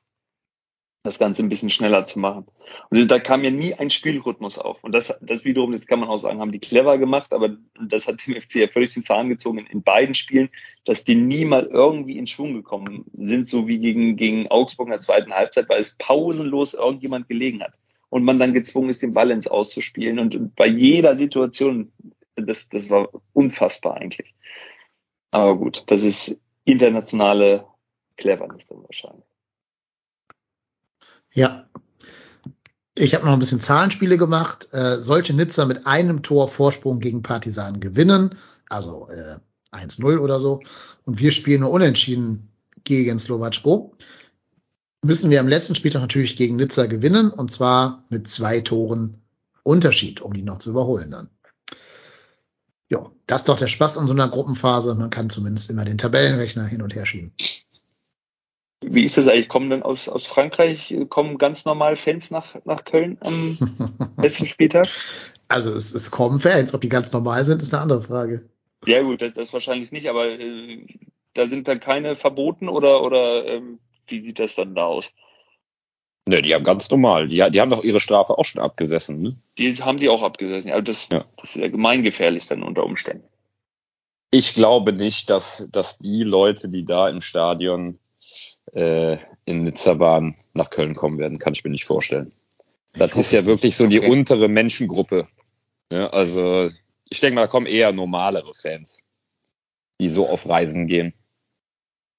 das Ganze ein bisschen schneller zu machen. Und da kam ja nie ein Spielrhythmus auf. Und das, das wiederum, jetzt kann man auch sagen, haben die clever gemacht, aber das hat dem FC ja völlig den Zahn gezogen in, beiden Spielen, dass die nie mal irgendwie in Schwung gekommen sind, so wie gegen, gegen Augsburg in der zweiten Halbzeit, weil es pausenlos irgendjemand gelegen hat. Und man dann gezwungen ist, den Ball ins Auszuspielen. Und, und bei jeder Situation, das, das war unfassbar eigentlich. Aber gut, das ist internationale Cleverness dann wahrscheinlich. Ja. Ich habe noch ein bisschen Zahlenspiele gemacht. Äh, sollte Nizza mit einem Tor Vorsprung gegen Partisan gewinnen, also äh, 1-0 oder so, und wir spielen nur unentschieden gegen Slowatschko, müssen wir am letzten Spieltag natürlich gegen Nizza gewinnen, und zwar mit zwei Toren Unterschied, um die noch zu überholen dann. Ja, das ist doch der Spaß an so einer Gruppenphase. Man kann zumindest immer den Tabellenrechner hin und her schieben. Wie ist das eigentlich? Kommen denn aus, aus Frankreich, äh, kommen ganz normal Fans nach, nach Köln am letzten Spieltag? Also es, es kommen Fans, ob die ganz normal sind, ist eine andere Frage. Ja gut, das, das wahrscheinlich nicht, aber äh, da sind dann keine verboten oder, oder ähm, wie sieht das dann da aus? Ne, die haben ganz normal. Die, die haben doch ihre Strafe auch schon abgesessen. Ne? Die haben die auch abgesessen. Also das, Ja. das ist ja gemeingefährlich dann unter Umständen. Ich glaube nicht, dass, dass die Leute, die da im Stadion äh, in Nizza waren, nach Köln kommen werden. Kann ich mir nicht vorstellen. Das ist ja wirklich so die Okay. untere Menschengruppe. Ne? Also ich denke mal, da kommen eher normalere Fans, die so auf Reisen gehen.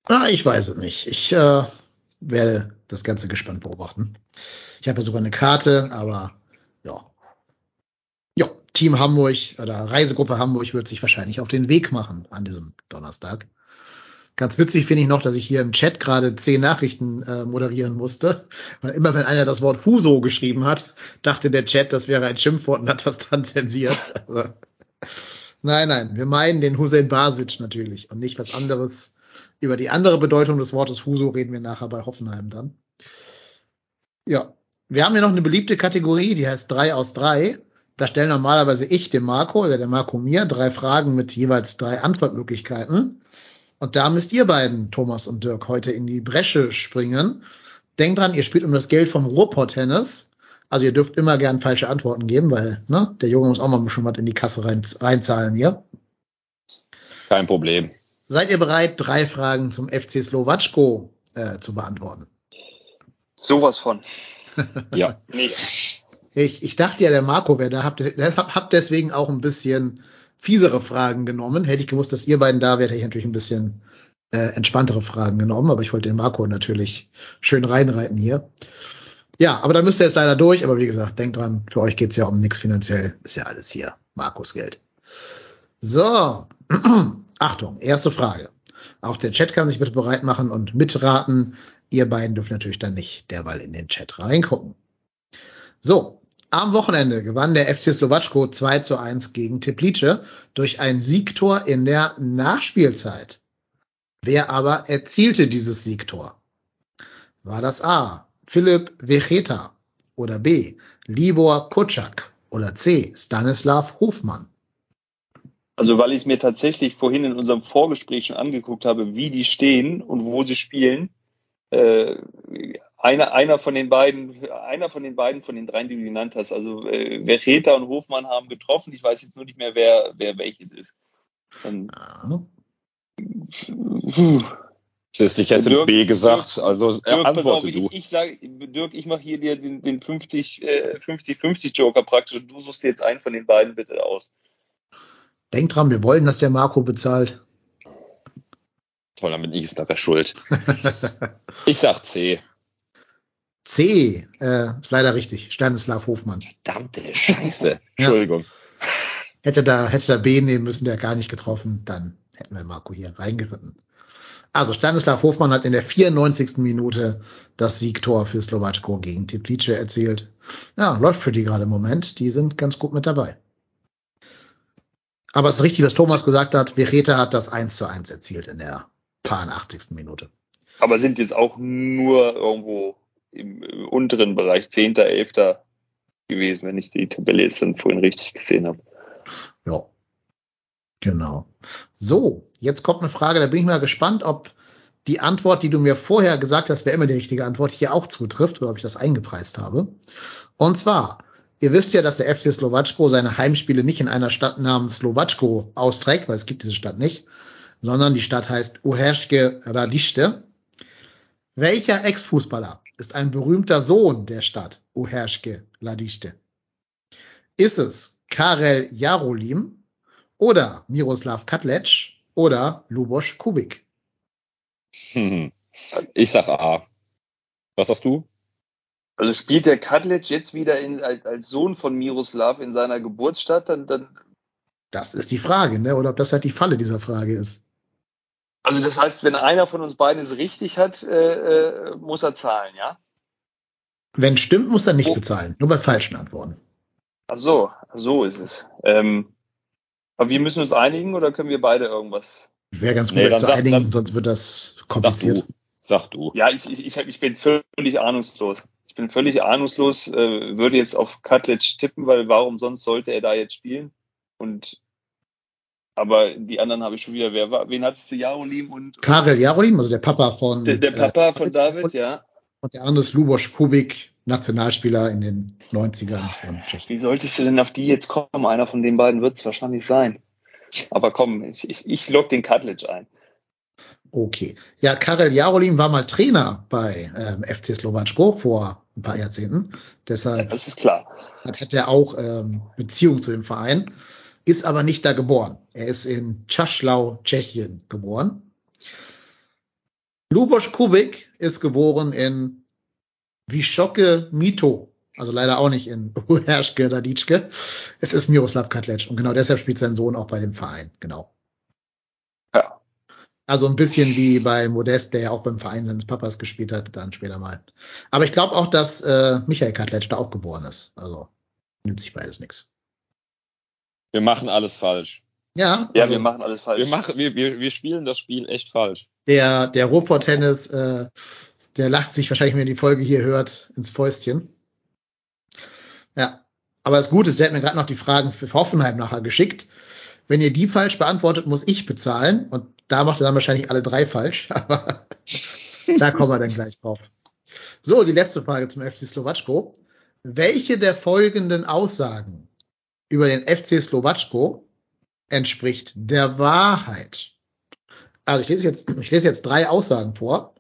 Ah, ich weiß es nicht. Ich äh, werde das Ganze gespannt beobachten. Ich habe ja sogar eine Karte, aber ja. Ja, Team Hamburg oder Reisegruppe Hamburg wird sich wahrscheinlich auf den Weg machen an diesem Donnerstag. Ganz witzig finde ich noch, dass ich hier im Chat gerade zehn Nachrichten äh, moderieren musste. Weil immer wenn einer das Wort Huso geschrieben hat, dachte der Chat, das wäre ein Schimpfwort und hat das dann zensiert. Also, nein, nein, wir meinen den Hussein Basic natürlich und nicht was anderes. Über die andere Bedeutung des Wortes Huso reden wir nachher bei Hoffenheim dann. Ja, wir haben hier noch eine beliebte Kategorie, die heißt drei aus drei. Da stellen normalerweise ich dem Marco oder der Marco mir drei Fragen mit jeweils drei Antwortmöglichkeiten. Und da müsst ihr beiden, Thomas und Dirk, heute in die Bresche springen. Denkt dran, ihr spielt um das Geld vom Ruhrpott-Tennis. Also ihr dürft immer gern falsche Antworten geben, weil ne, der Junge muss auch mal ein bisschen was in die Kasse rein, reinzahlen hier. Kein Problem. Seid ihr bereit, drei Fragen zum FC Slowatschko äh, zu beantworten? Sowas von. Ja. Nee. Ich, ich dachte ja, der Marco wäre da, hab, hab deswegen auch ein bisschen fiesere Fragen genommen. Hätte ich gewusst, dass ihr beiden da wärt, hätte ich natürlich ein bisschen äh, entspanntere Fragen genommen, aber ich wollte den Marco natürlich schön reinreiten hier. Ja, aber da müsst ihr jetzt leider durch, aber wie gesagt, denkt dran, für euch geht's ja um nichts finanziell, ist ja alles hier Markus Geld. So, Achtung, erste Frage. Auch der Chat kann sich bitte bereit machen und mitraten. Ihr beiden dürft natürlich dann nicht derweil in den Chat reingucken. So, am Wochenende gewann der FC Slowatschko 2 zu 1 gegen Teplice durch ein Siegtor in der Nachspielzeit. Wer aber erzielte dieses Siegtor? War das A. Philipp Vecheta oder B. Libor Kutschak oder C. Stanislav Hofmann? Also weil ich mir tatsächlich vorhin in unserem Vorgespräch schon angeguckt habe, wie die stehen und wo sie spielen. Äh, einer, einer von den beiden, einer von den beiden von den dreien, die du genannt hast, also äh, Verheta und Hofmann haben getroffen. Ich weiß jetzt nur nicht mehr, wer, wer welches ist. Ähm, ja. Ich hätte Dirk, B gesagt, Dirk, also Dirk, antworte auf, du. Ich, ich sage, Dirk, ich mache hier dir den, den 50, äh, 50, Joker praktisch und du suchst dir jetzt einen von den beiden bitte aus. Denk dran, wir wollen, dass der Marco bezahlt. Toll, damit ich ist dabei schuld. ich sag C. C, äh, ist leider richtig. Stanislav Hofmann. Verdammte Scheiße. Entschuldigung. Ja. Hätte da, hätte da B nehmen müssen, der gar nicht getroffen, dann hätten wir Marco hier reingeritten. Also Stanislav Hofmann hat in der 94. Minute das Siegtor für Slowatschko gegen Teplice erzielt. Ja, läuft für die gerade im Moment. Die sind ganz gut mit dabei. Aber es ist richtig, was Thomas gesagt hat. Vereta hat das 1 zu 1 erzielt in der paar 80. Minute. Aber sind jetzt auch nur irgendwo im, unteren Bereich 10., 11. gewesen, wenn ich die Tabelle jetzt dann vorhin richtig gesehen habe. Ja. Genau. So, jetzt kommt eine Frage, da bin ich mal gespannt, ob die Antwort, die du mir vorher gesagt hast, wäre immer die richtige Antwort, hier auch zutrifft oder ob ich das eingepreist habe. Und zwar, ihr wisst ja, dass der FC Slowatschko seine Heimspiele nicht in einer Stadt namens Slowatschko austrägt, weil es gibt diese Stadt nicht, sondern die Stadt heißt Uherske Radište. Welcher Ex-Fußballer ist ein berühmter Sohn der Stadt Uherske Radište? Ist es Karel Jarolim oder Miroslav Katlec oder Luboš Kubik? Hm. Ich sag A. Was sagst du? Also spielt der Katlec jetzt wieder in, als, als, Sohn von Miroslav in seiner Geburtsstadt, dann, dann. Das ist die Frage, ne? Oder ob das halt die Falle dieser Frage ist. Also das heißt, wenn einer von uns beiden es richtig hat, äh, äh, muss er zahlen, ja? Wenn stimmt, muss er nicht oh. bezahlen. Nur bei falschen Antworten. Ach so, so ist es. Ähm, aber wir müssen uns einigen oder können wir beide irgendwas? Wäre ganz gut, nee, zu sag, einigen, dann, sonst wird das kompliziert. Sag du. Sag du. Ja, ich, ich, ich bin völlig ahnungslos. Ich bin völlig ahnungslos, äh, würde jetzt auf Cutledge tippen, weil warum sonst sollte er da jetzt spielen? Und aber die anderen habe ich schon wieder. Wer war, wen hattest du? Jarolim und. Karel Jarolim, also der Papa von. Der, der Papa äh, von David, und, ja. Und der andere ist Luboš Kubik, Nationalspieler in den 90ern von Tschechien. Wie solltest du denn auf die jetzt kommen? Einer von den beiden wird es wahrscheinlich sein. Aber komm, ich, ich, ich log den Cutledge ein. Okay. Ja, Karel Jarolim war mal Trainer bei ähm, FC Slowatschko vor ein paar Jahrzehnten. Deshalb ja, das ist klar. Hat, hat er auch ähm, Beziehung zu dem Verein, ist aber nicht da geboren. Er ist in Czaschlau, Tschechien geboren. Luboš Kubik ist geboren in Vischoke Mito, also leider auch nicht in Uherschke Raditschke. Es ist Miroslav Katlec und genau deshalb spielt sein Sohn auch bei dem Verein, genau. Ja. Also ein bisschen wie bei Modest, der ja auch beim Verein seines Papas gespielt hat, dann später mal. Aber ich glaube auch, dass äh, Michael Katlec da auch geboren ist. Also nimmt sich beides nichts. Wir machen alles falsch. Ja, ja, also, wir machen alles falsch. Wir, machen, wir, wir, wir spielen das Spiel echt falsch. Der, der Robot-Tennis, äh, der lacht sich wahrscheinlich, wenn er die Folge hier hört, ins Fäustchen. Ja. Aber das Gute ist, der hat mir gerade noch die Fragen für Hoffenheim nachher geschickt. Wenn ihr die falsch beantwortet, muss ich bezahlen. Und da macht er dann wahrscheinlich alle drei falsch. Aber da kommen wir dann gleich drauf. So, die letzte Frage zum FC Slowatschko. Welche der folgenden Aussagen über den FC Slowatschko entspricht der Wahrheit? Also ich lese jetzt, ich lese jetzt drei Aussagen vor.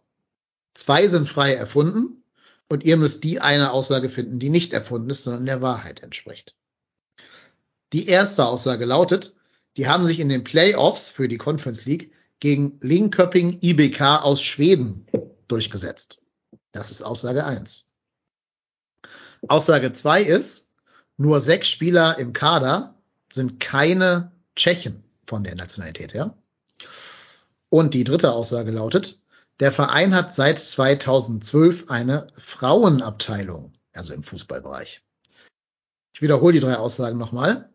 Zwei sind frei erfunden und ihr müsst die eine Aussage finden, die nicht erfunden ist, sondern der Wahrheit entspricht. Die erste Aussage lautet, Die haben sich in den Playoffs für die Conference League gegen Linköping IBK aus Schweden durchgesetzt. Das ist Aussage eins. Aussage zwei ist, nur sechs Spieler im Kader sind keine Tschechen von der Nationalität her. Und die dritte Aussage lautet, der Verein hat seit 2012 eine Frauenabteilung, also im Fußballbereich. Ich wiederhole die drei Aussagen nochmal.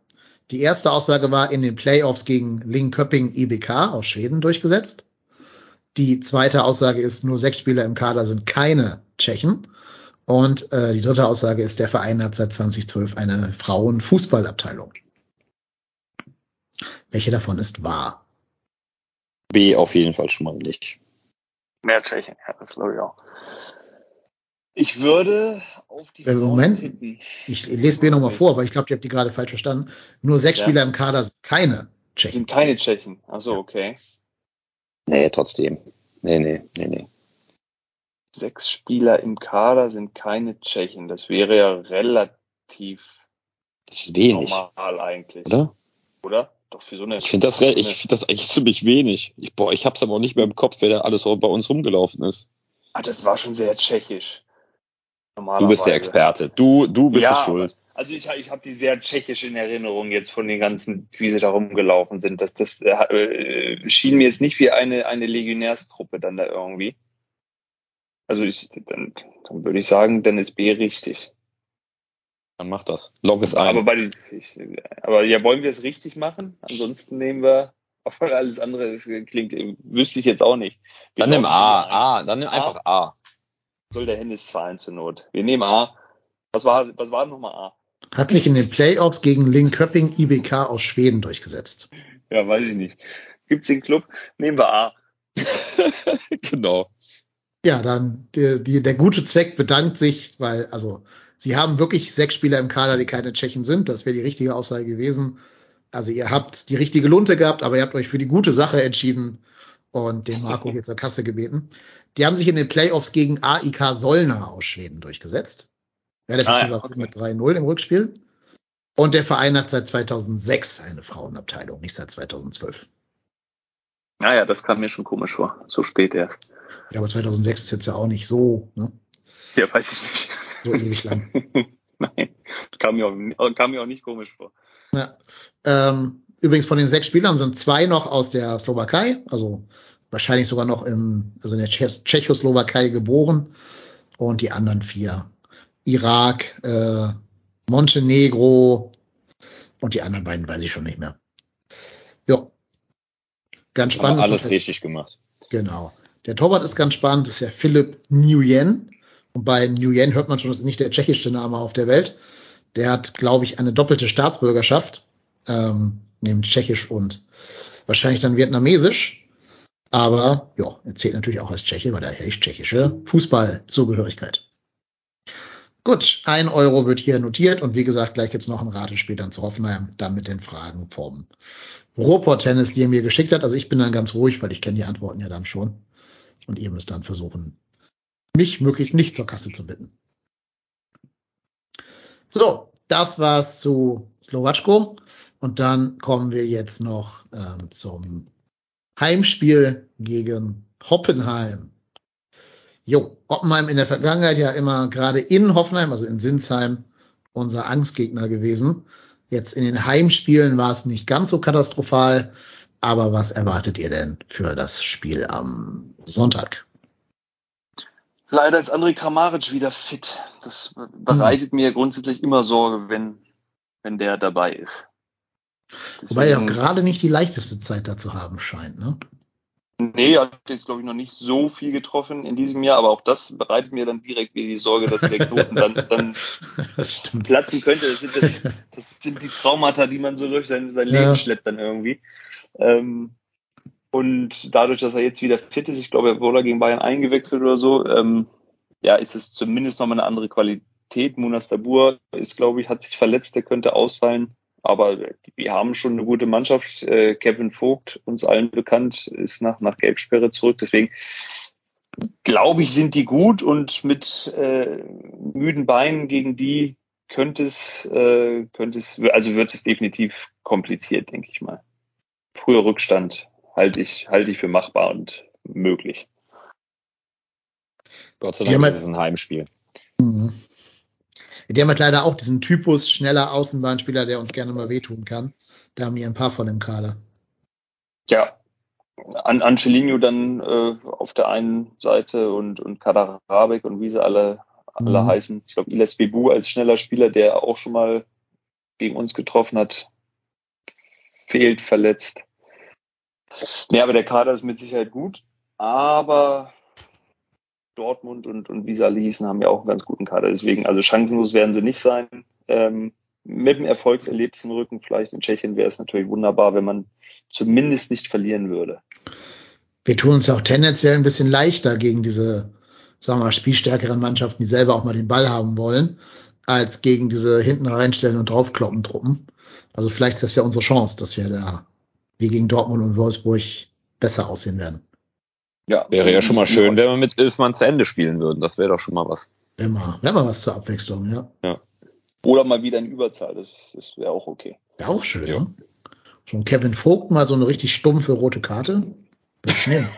Die erste Aussage war in den Playoffs gegen Linköping IBK aus Schweden durchgesetzt. Die zweite Aussage ist, nur sechs Spieler im Kader sind keine Tschechen. Und äh, die dritte Aussage ist, der Verein hat seit 2012 eine Frauenfußballabteilung. Welche davon ist wahr? B auf jeden Fall schon mal nicht. Mehr Tschechen, ja, das glaube ich auch. Ich würde auf die Äh, Moment, ich lese B nochmal vor, weil ich glaube, ich habe die gerade falsch verstanden. Nur sechs Ja. Spieler im Kader sind keine Tschechen. Sind keine Tschechen. Achso, okay. Nee, trotzdem. Nee, nee, nee, nee. Sechs Spieler im Kader sind keine Tschechen. Das wäre ja relativ Das ist wenig, normal eigentlich. oder? Oder? Doch für so eine. Ich finde das, ich so eine- find das eigentlich ziemlich wenig. Ich, boah, ich hab's aber auch nicht mehr im Kopf, wer da alles so bei uns rumgelaufen ist. Ah, das war schon sehr tschechisch. Du bist der Experte. Du, du bist ja, es schuld. Also ich, ich habe die sehr tschechisch in Erinnerung jetzt von den ganzen, wie sie da rumgelaufen sind. Das, das äh, äh, schien mir jetzt nicht wie eine, eine Legionärstruppe dann da irgendwie. Also ich, dann, dann würde ich sagen, dann ist B richtig. Dann mach das. Log es ein. Aber bei den, ich, aber ja, wollen wir es richtig machen? Ansonsten nehmen wir, auch weil alles andere das klingt, wüsste ich jetzt auch nicht. Wir dann nimm A. A. Dann nimm A. einfach A. Soll der Hennis zahlen zur Not. Wir nehmen A. Was war, was war nochmal A? Hat sich in den Playoffs gegen Linköping IBK aus Schweden durchgesetzt. Ja, weiß ich nicht. Gibt's den Club? Nehmen wir A. genau. Ja, dann die, die, der gute Zweck bedankt sich, weil also sie haben wirklich sechs Spieler im Kader, die keine Tschechen sind. Das wäre die richtige Aussage gewesen. Also ihr habt die richtige Lunte gehabt, aber ihr habt euch für die gute Sache entschieden und den Marco hier zur Kasse gebeten. Die haben sich in den Playoffs gegen AIK Solna aus Schweden durchgesetzt. Relativ Ah ja, okay. mit 3-0 im Rückspiel. Und der Verein hat seit 2006 eine Frauenabteilung, nicht seit 2012. Naja, das kam mir schon komisch vor. So spät erst. Ja, aber 2006 ist jetzt ja auch nicht so, ne? Ja, weiß ich nicht. so ewig lang. Nein. Kam mir, auch, kam mir auch nicht komisch vor. Ja. Ähm, übrigens von den sechs Spielern sind zwei noch aus der Slowakei, also wahrscheinlich sogar noch im, also in der Tschech Tschechoslowakei geboren. Und die anderen vier Irak, äh, Montenegro und die anderen beiden weiß ich schon nicht mehr. Ja. Ganz spannend. ist alles richtig gemacht. Genau. Der Torwart ist ganz spannend, das ist ja Philipp Nguyen. Und bei Nguyen hört man schon, das ist nicht der tschechischste Name auf der Welt. Der hat, glaube ich, eine doppelte Staatsbürgerschaft, ähm, neben Tschechisch und wahrscheinlich dann Vietnamesisch. Aber ja, er zählt natürlich auch als Tscheche, weil er hält tschechische Fußballzugehörigkeit. Gut, ein Euro wird hier notiert und wie gesagt, gleich gibt's noch ein Ratespiel dann zu Hoffenheim, dann mit den Fragen vom Ruhrpott-Tennis, die er mir geschickt hat. Also ich bin dann ganz ruhig, weil ich kenne die Antworten ja dann schon. Und ihr müsst dann versuchen, mich möglichst nicht zur Kasse zu bitten. So, das war's zu Slowatschko. Und dann kommen wir jetzt noch ähm, zum Heimspiel gegen Hoppenheim. Jo, Hoppenheim in der Vergangenheit ja immer gerade in Hoffenheim, also in Sinsheim, unser Angstgegner gewesen. Jetzt in den Heimspielen war es nicht ganz so katastrophal. Aber was erwartet ihr denn für das Spiel am Sonntag? Leider ist André Kramaric wieder fit. Das bereitet mir grundsätzlich immer Sorge, wenn, wenn der dabei ist. Wobei er auch Deswegen- gerade nicht die leichteste Zeit dazu haben scheint, ne? Nee, er hat jetzt, glaube ich, noch nicht so viel getroffen in diesem Jahr, aber auch das bereitet mir dann direkt wieder die Sorge, dass der Knoten dann, dann platzen könnte. Das sind, das, das sind die Traumata, die man so durch sein, sein Ja. Leben schleppt dann irgendwie. Ähm, und dadurch, dass er jetzt wieder fit ist, ich glaube, er wurde gegen Bayern eingewechselt oder so, ähm, ja, ist es zumindest nochmal eine andere Qualität. Munas Dabur ist, glaube ich, hat sich verletzt, der könnte ausfallen. Aber wir haben schon eine gute Mannschaft. Äh, Kevin Vogt, uns allen bekannt, ist nach, nach Gelbsperre zurück. Deswegen glaube ich, sind die gut und mit äh, müden Beinen gegen die könnte es, äh, könnte es, also wird es definitiv kompliziert, denke ich mal. Früher Rückstand halte ich, halte ich für machbar und möglich. Gott sei Dank Ja, ist es ein Heimspiel. Mhm. Die haben halt leider auch diesen Typus schneller Außenbahnspieler, der uns gerne mal wehtun kann. Da haben wir ein paar von im Kader. Ja, an Angelino dann äh, auf der einen Seite und, und Kadarabek und wie sie alle, alle Mhm. heißen. Ich glaube, Iles Bebu als schneller Spieler, der auch schon mal gegen uns getroffen hat, fehlt, verletzt. Nee, aber der Kader ist mit Sicherheit gut. Aber Dortmund und, und alle hießen, haben ja auch einen ganz guten Kader. Deswegen, also chancenlos werden sie nicht sein. Ähm, mit dem Erfolgserlebnis im Rücken, vielleicht in Tschechien, wäre es natürlich wunderbar, wenn man zumindest nicht verlieren würde. Wir tun uns auch tendenziell ein bisschen leichter gegen diese, sagen wir mal, spielstärkeren Mannschaften, die selber auch mal den Ball haben wollen, als gegen diese hinten reinstellen und draufkloppen Truppen. Also vielleicht ist das ja unsere Chance, dass wir da wie gegen Dortmund und Wolfsburg besser aussehen werden. Ja, Wäre ja schon mal schön, wenn wir mit elf Mann zu Ende spielen würden. Das wäre doch schon mal was. Immer, wäre mal was zur Abwechslung, ja. Oder mal wieder in Überzahl, das, das wäre auch okay. Wäre auch schön, Ja. ne? Schon Kevin Vogt mal so eine richtig stumpfe rote Karte. Würde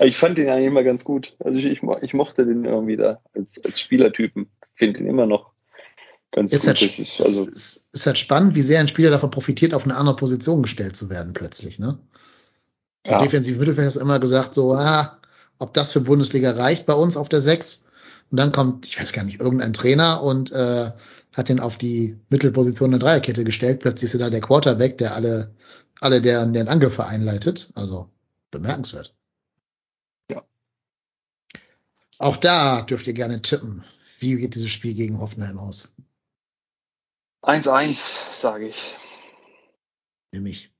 ich fand den eigentlich immer ganz gut. Also ich, ich, mo- ich mochte den irgendwie da als, als Spielertypen. Finde ihn immer noch ganz Ist gut. halt, ist, also, ist, ist halt spannend, wie sehr ein Spieler davon profitiert, auf eine andere Position gestellt zu werden plötzlich, ne? So Ja. defensiv Mittelfeld hast du immer gesagt, so, ah, ob das für Bundesliga reicht bei uns auf der 6. Und dann kommt, ich weiß gar nicht, irgendein Trainer und äh, hat den auf die Mittelposition der Dreierkette gestellt. Plötzlich ist er da der Quarterback, der alle, alle deren, deren Angriffe einleitet. Also bemerkenswert. Ja. Auch da dürft ihr gerne tippen. Wie geht dieses Spiel gegen Hoffenheim aus? 1-1, sage ich. Nämlich.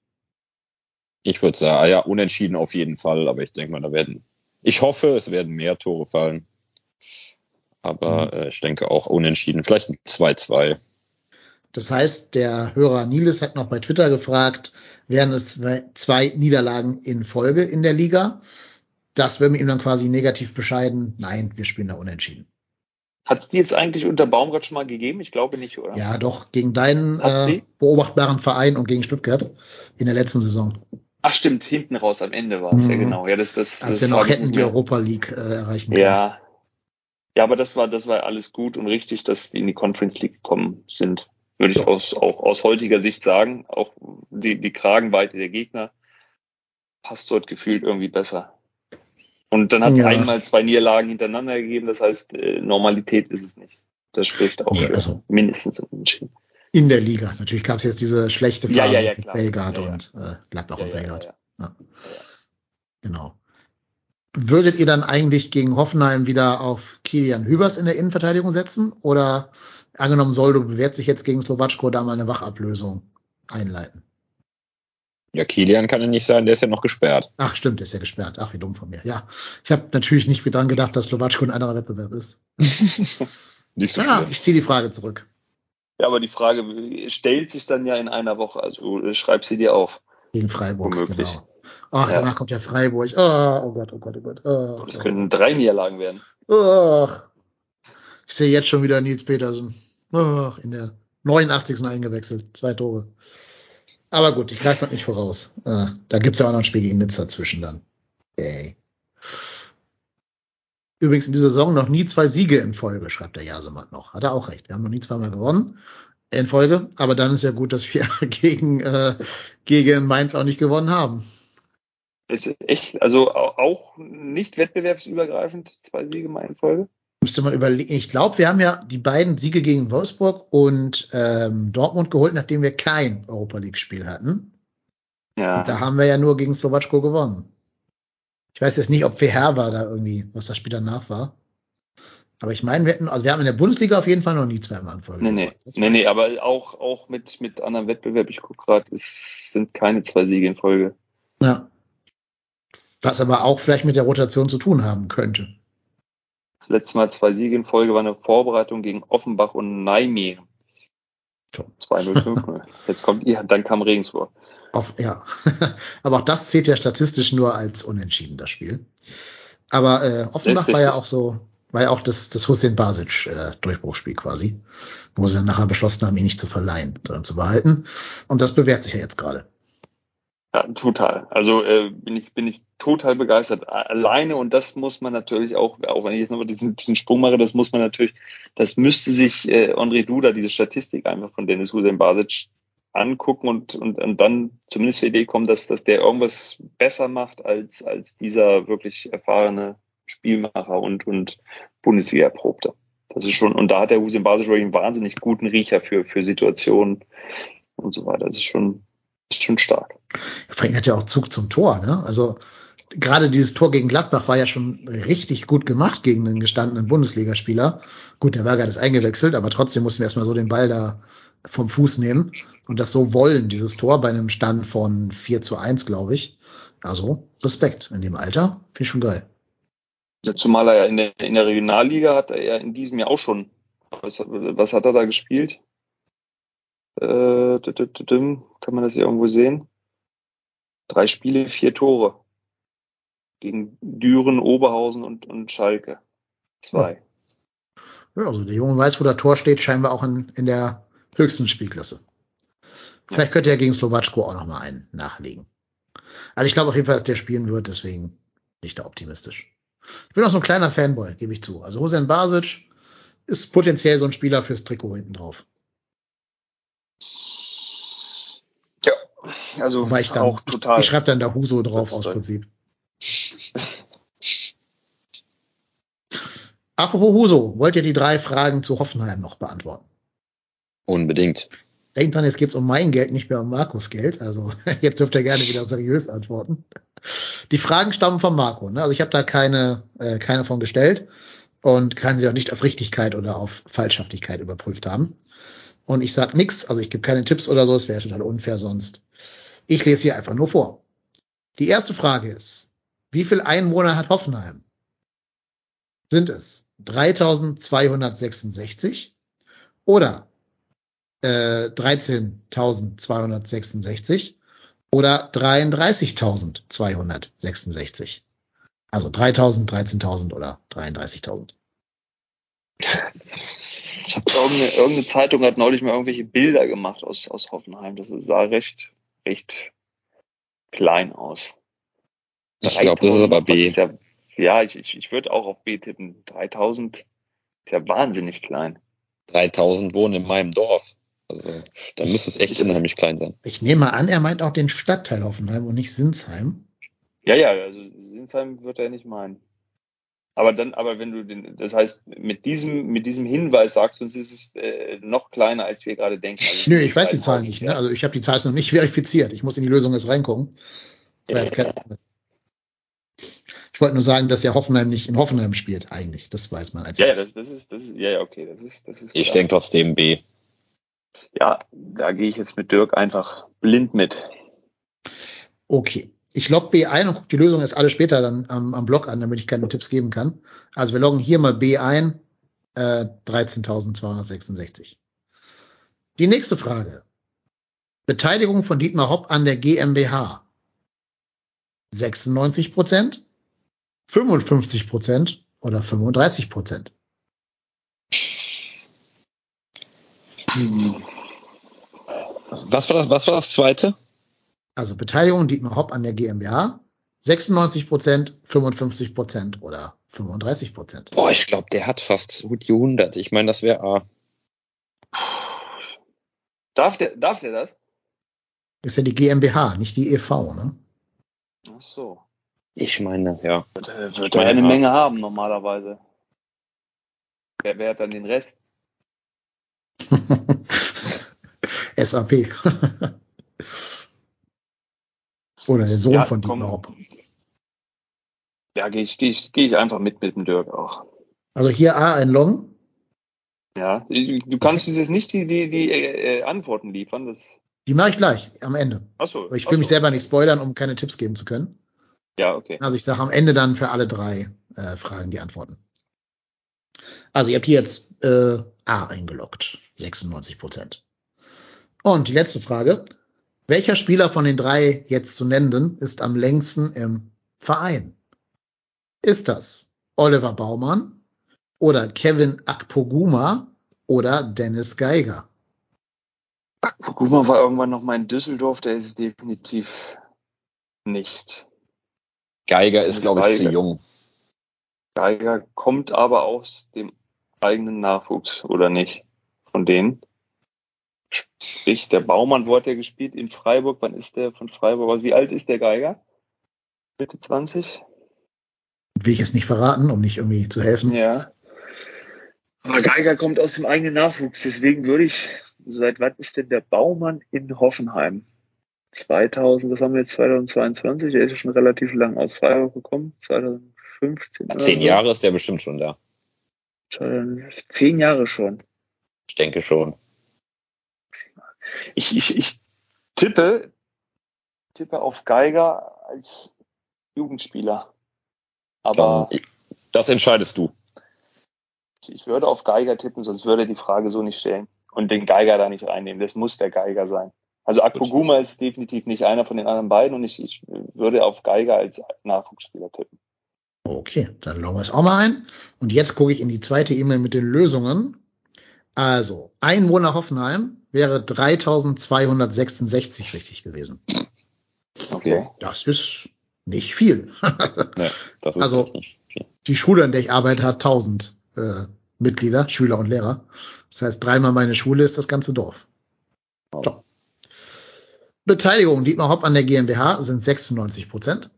Ich würde sagen, ah ja, unentschieden auf jeden Fall, aber ich denke mal, da werden, ich hoffe, es werden mehr Tore fallen. Aber äh, ich denke auch unentschieden, vielleicht ein 2-2. Das heißt, der Hörer Niles hat noch bei Twitter gefragt, wären es zwei- zwei Niederlagen in Folge in der Liga? Das würden wir ihm dann quasi negativ bescheiden. Nein, wir spielen da unentschieden. Hat es die jetzt eigentlich unter Baumgart schon mal gegeben? Ich glaube nicht, oder? Ja, doch, gegen deinen äh, beobachtbaren Verein und gegen Stuttgart in der letzten Saison. Ach stimmt, hinten raus am Ende war es, ja Mhm. genau. Ja, das, das, Als das wir noch hätten die Europa League äh, erreichen können. Ja. Ja, aber das war, das war alles gut und richtig, dass die in die Conference League gekommen sind. Würde ich Ja. aus, auch aus heutiger Sicht sagen. Auch die, die Kragenweite der Gegner passt dort gefühlt irgendwie besser. Und dann hat Ja. einmal zwei Niederlagen hintereinander gegeben. Das heißt, äh, Normalität ist es nicht. Das spricht auch für also- mindestens unentschieden. In der Liga. Natürlich gab es jetzt diese schlechte Phase Ja, ja, ja, mit. Belgrad Ja, ja. und äh, Gladbach Ja, und ja, ja, Belgrad. ja. Ja. Genau. Würdet ihr dann eigentlich gegen Hoffenheim wieder auf Kilian Hübers in der Innenverteidigung setzen? Oder angenommen, Soldo bewährt sich jetzt gegen Slowatschko, da mal eine Wachablösung einleiten? Ja, Kilian kann ja nicht sein, der ist ja noch gesperrt. Ach, stimmt, der ist ja gesperrt. Ach, wie dumm von mir. Ja, ich habe natürlich nicht dran gedacht, dass Slowatschko ein anderer Wettbewerb ist. Nicht so Ja, schlimm. ich ziehe die Frage zurück. Ja, aber die Frage stellt sich dann ja in einer Woche. Also äh, schreib sie dir auf. Gegen Freiburg, Womöglich. genau. Ach, Ja. danach kommt ja Freiburg. Oh, oh Gott, oh Gott, oh Gott. Oh, Das könnten drei Niederlagen werden. Ach, ich sehe jetzt schon wieder Nils Petersen. Ach, in der 89. eingewechselt. Zwei Tore. Aber gut, ich greife mal nicht voraus. Äh, da gibt's ja auch noch ein Spiel gegen Nizza zwischen dann. Yay. Übrigens in dieser Saison noch nie zwei Siege in Folge, schreibt der Jasemann noch. Hat er auch recht. Wir haben noch nie zweimal gewonnen in Folge. Aber dann ist ja gut, dass wir gegen, äh, gegen Mainz auch nicht gewonnen haben. Ist echt, also au- auch nicht wettbewerbsübergreifend, zwei Siege mal in Folge. Müsste man überlegen. Ich glaube, wir haben ja die beiden Siege gegen Wolfsburg und ähm, Dortmund geholt, nachdem wir kein Europa League-Spiel hatten. Ja. Und da haben wir ja nur gegen Slowatschko gewonnen. Ich weiß jetzt nicht, ob Verher war da irgendwie, was das Spiel danach war. Aber ich meine, wir hätten, also wir haben in der Bundesliga auf jeden Fall noch nie zweimal in Folge Nee, nee, nee, nee, aber auch, auch mit, mit anderen Wettbewerb, ich gucke gerade, es sind keine zwei Siege in Folge. Ja. Was aber auch vielleicht mit der Rotation zu tun haben könnte. Das letzte Mal zwei Siege in Folge war eine Vorbereitung gegen Offenbach und Nijmegen. So. 2-0-5-0. Jetzt kommt ihr, dann kam Regensburg. Auf, ja. aber auch das zählt ja statistisch nur als unentschieden, das Spiel. Aber äh, Offenbach war ja auch so war ja auch das, das Hussein Basic äh, Durchbruchsspiel quasi, wo sie dann nachher beschlossen haben, ihn nicht zu verleihen, sondern zu behalten. Und das bewährt sich ja jetzt gerade. Ja, total. Also äh, bin ich bin ich total begeistert. Alleine und das muss man natürlich auch, auch wenn ich jetzt nochmal diesen, diesen Sprung mache, das muss man natürlich, das müsste sich äh, André Duda diese Statistik einfach von Dennis Hussein Basic angucken und, und, und dann zumindest zur Idee kommen, dass, dass der irgendwas besser macht als, als dieser wirklich erfahrene Spielmacher und, und Bundesliga erprobte. Das ist schon, und da hat der Hussein Basic wirklich einen wahnsinnig guten Riecher für, für Situationen und so weiter. Das ist schon, ist schon stark. Vor allem hat ja auch Zug zum Tor, ne? Also gerade dieses Tor gegen Gladbach war ja schon richtig gut gemacht gegen einen gestandenen Bundesligaspieler. Gut, der Berger ist eingewechselt, aber trotzdem mussten wir erstmal so den Ball da vom Fuß nehmen und das so wollen, dieses Tor bei einem Stand von 4 zu 1, glaube ich. Also Respekt in dem Alter, finde ich schon geil. Zumal er ja in der, in der Regionalliga hat er ja in diesem Jahr auch schon, was, was hat er da gespielt? Äh, kann man das hier irgendwo sehen? Drei Spiele, vier Tore. Gegen Düren, Oberhausen und, und Schalke. Zwei. Ja. ja, also der Junge weiß, wo der Tor steht, scheinbar auch in, in der höchsten Spielklasse. Vielleicht könnte er gegen Slowatschko auch noch mal einen nachlegen. Also ich glaube auf jeden Fall, dass der spielen wird, deswegen nicht da optimistisch. Ich bin auch so ein kleiner Fanboy, gebe ich zu. Also Hussein Basic ist potenziell so ein Spieler fürs Trikot hinten drauf. Ja, also Wobei ich dann, auch total. Ich, ich schreibe dann da Huso drauf aus Prinzip. Apropos Huso, wollt ihr die drei Fragen zu Hoffenheim noch beantworten? Unbedingt. Denkt dran, jetzt geht's um mein Geld, nicht mehr um Markus Geld. Also jetzt dürft ihr gerne wieder seriös antworten. Die Fragen stammen von Marco. Ne? Also ich habe da keine, äh, keine von gestellt und kann sie auch nicht auf Richtigkeit oder auf Falschhaftigkeit überprüft haben. Und ich sag nix, also ich gebe keine Tipps oder so, es wäre total unfair sonst. Ich lese hier einfach nur vor. Die erste Frage ist, wie viel Einwohner hat Hoffenheim? Sind es 3266 oder äh, 13.266 oder 33.266. Also 3.000, 13.000 oder 33.000. Ich habe irgendeine, irgendeine Zeitung hat neulich mal irgendwelche Bilder gemacht aus, aus Hoffenheim. Das sah recht, recht klein aus. Ich glaube, das ist aber B. Ist ja, ja, ich, ich, ich würde auch auf B tippen. 3000 ist ja wahnsinnig klein. 3000 wohnen in meinem Dorf. Also da müsste es echt ich, unheimlich klein sein. Ich nehme an, er meint auch den Stadtteil Hoffenheim und nicht Sinsheim. Ja, ja, also Sinsheim wird er nicht meinen. Aber dann, aber wenn du den, das heißt, mit diesem, mit diesem Hinweis sagst du uns, ist es äh, noch kleiner, als wir gerade denken. Also Nö, ich weiß die Zahl nicht. Ne? Also ich habe die Zahl noch nicht verifiziert. Ich muss in die Lösung jetzt reingucken. Ja. Ich wollte nur sagen, dass ja Hoffenheim nicht in Hoffenheim spielt, eigentlich. Das weiß man als Ja, ja, das, das, ist, das ist, ja, ja, okay, das ist, das ist. Ich denke trotzdem B. Ja, da gehe ich jetzt mit Dirk einfach blind mit. Okay. Ich log B ein und gucke die Lösung erst alle später dann am, am Blog an, damit ich keine Tipps geben kann. Also wir loggen hier mal B ein, äh, 13.266. Die nächste Frage. Beteiligung von Dietmar Hopp an der GmbH. 96 Prozent, 55 Prozent oder 35 Prozent? Was war das, was war das zweite? Also Beteiligung Dietmar Hopp an der GmbH. 96 Prozent, 55 Prozent oder 35 Prozent. Boah, ich glaube, der hat fast die 100. Ich meine, das wäre A. Darf der, darf der das? Ist ja die GmbH, nicht die EV, ne? Ach so. Ich meine, ja. Wird, wird er eine Menge haben normalerweise. Wer, wer hat dann den Rest? SAP. Oder der Sohn ja, von Dietmar Hopp. Ja, gehe ich, geh ich, geh ich einfach mit mit dem Dirk auch. Also hier A ein Long. Ja, du kannst jetzt nicht die, die, die äh, Antworten liefern. Das die mache ich gleich am Ende. Achso. Ich will mich selber nicht spoilern, um keine Tipps geben zu können. Ja, okay. Also ich sage am Ende dann für alle drei äh, Fragen die Antworten. Also ihr habt hier jetzt äh, A eingeloggt, 96 Prozent. Und die letzte Frage. Welcher Spieler von den drei jetzt zu nennenden ist am längsten im Verein? Ist das Oliver Baumann, oder Kevin Akpoguma oder Dennis Geiger? Akpoguma war irgendwann noch mal in Düsseldorf, der ist definitiv nicht. Geiger ist, glaube ich, zu jung. Geiger kommt aber aus dem eigenen Nachwuchs, oder nicht? Von denen. Sprich, der Baumann, wo hat der gespielt? In Freiburg. Wann ist der von Freiburg? Also wie alt ist der Geiger? Mitte 20? Will ich jetzt nicht verraten, um nicht irgendwie zu helfen. Ja. Aber Geiger kommt aus dem eigenen Nachwuchs. Deswegen würde ich, seit wann ist denn der Baumann in Hoffenheim? 2000, was haben wir jetzt, 2022? Er ist schon relativ lang aus Freiburg gekommen. 2015. Zehn Jahre ist der bestimmt schon da. Zehn Jahre schon. Ich denke schon. Ich, ich, ich tippe, tippe auf Geiger als Jugendspieler. Aber Dann, das entscheidest du. Ich würde auf Geiger tippen, sonst würde die Frage so nicht stellen und den Geiger da nicht reinnehmen. Das muss der Geiger sein. Also Akpoguma ist definitiv nicht einer von den anderen beiden und ich, ich würde auf Geiger als Nachwuchsspieler tippen. Okay, dann loggen wir es auch mal ein. Und jetzt gucke ich in die zweite E-Mail mit den Lösungen. Also, Einwohner Hoffenheim wäre 3266 richtig gewesen. Okay. Das ist nicht viel. nee, das ist also, viel. die Schule, an der ich arbeite, hat 1000 äh, Mitglieder, Schüler und Lehrer. Das heißt, dreimal meine Schule ist das ganze Dorf. So. Beteiligung Dietmar Hopp an der GmbH sind 96 Prozent.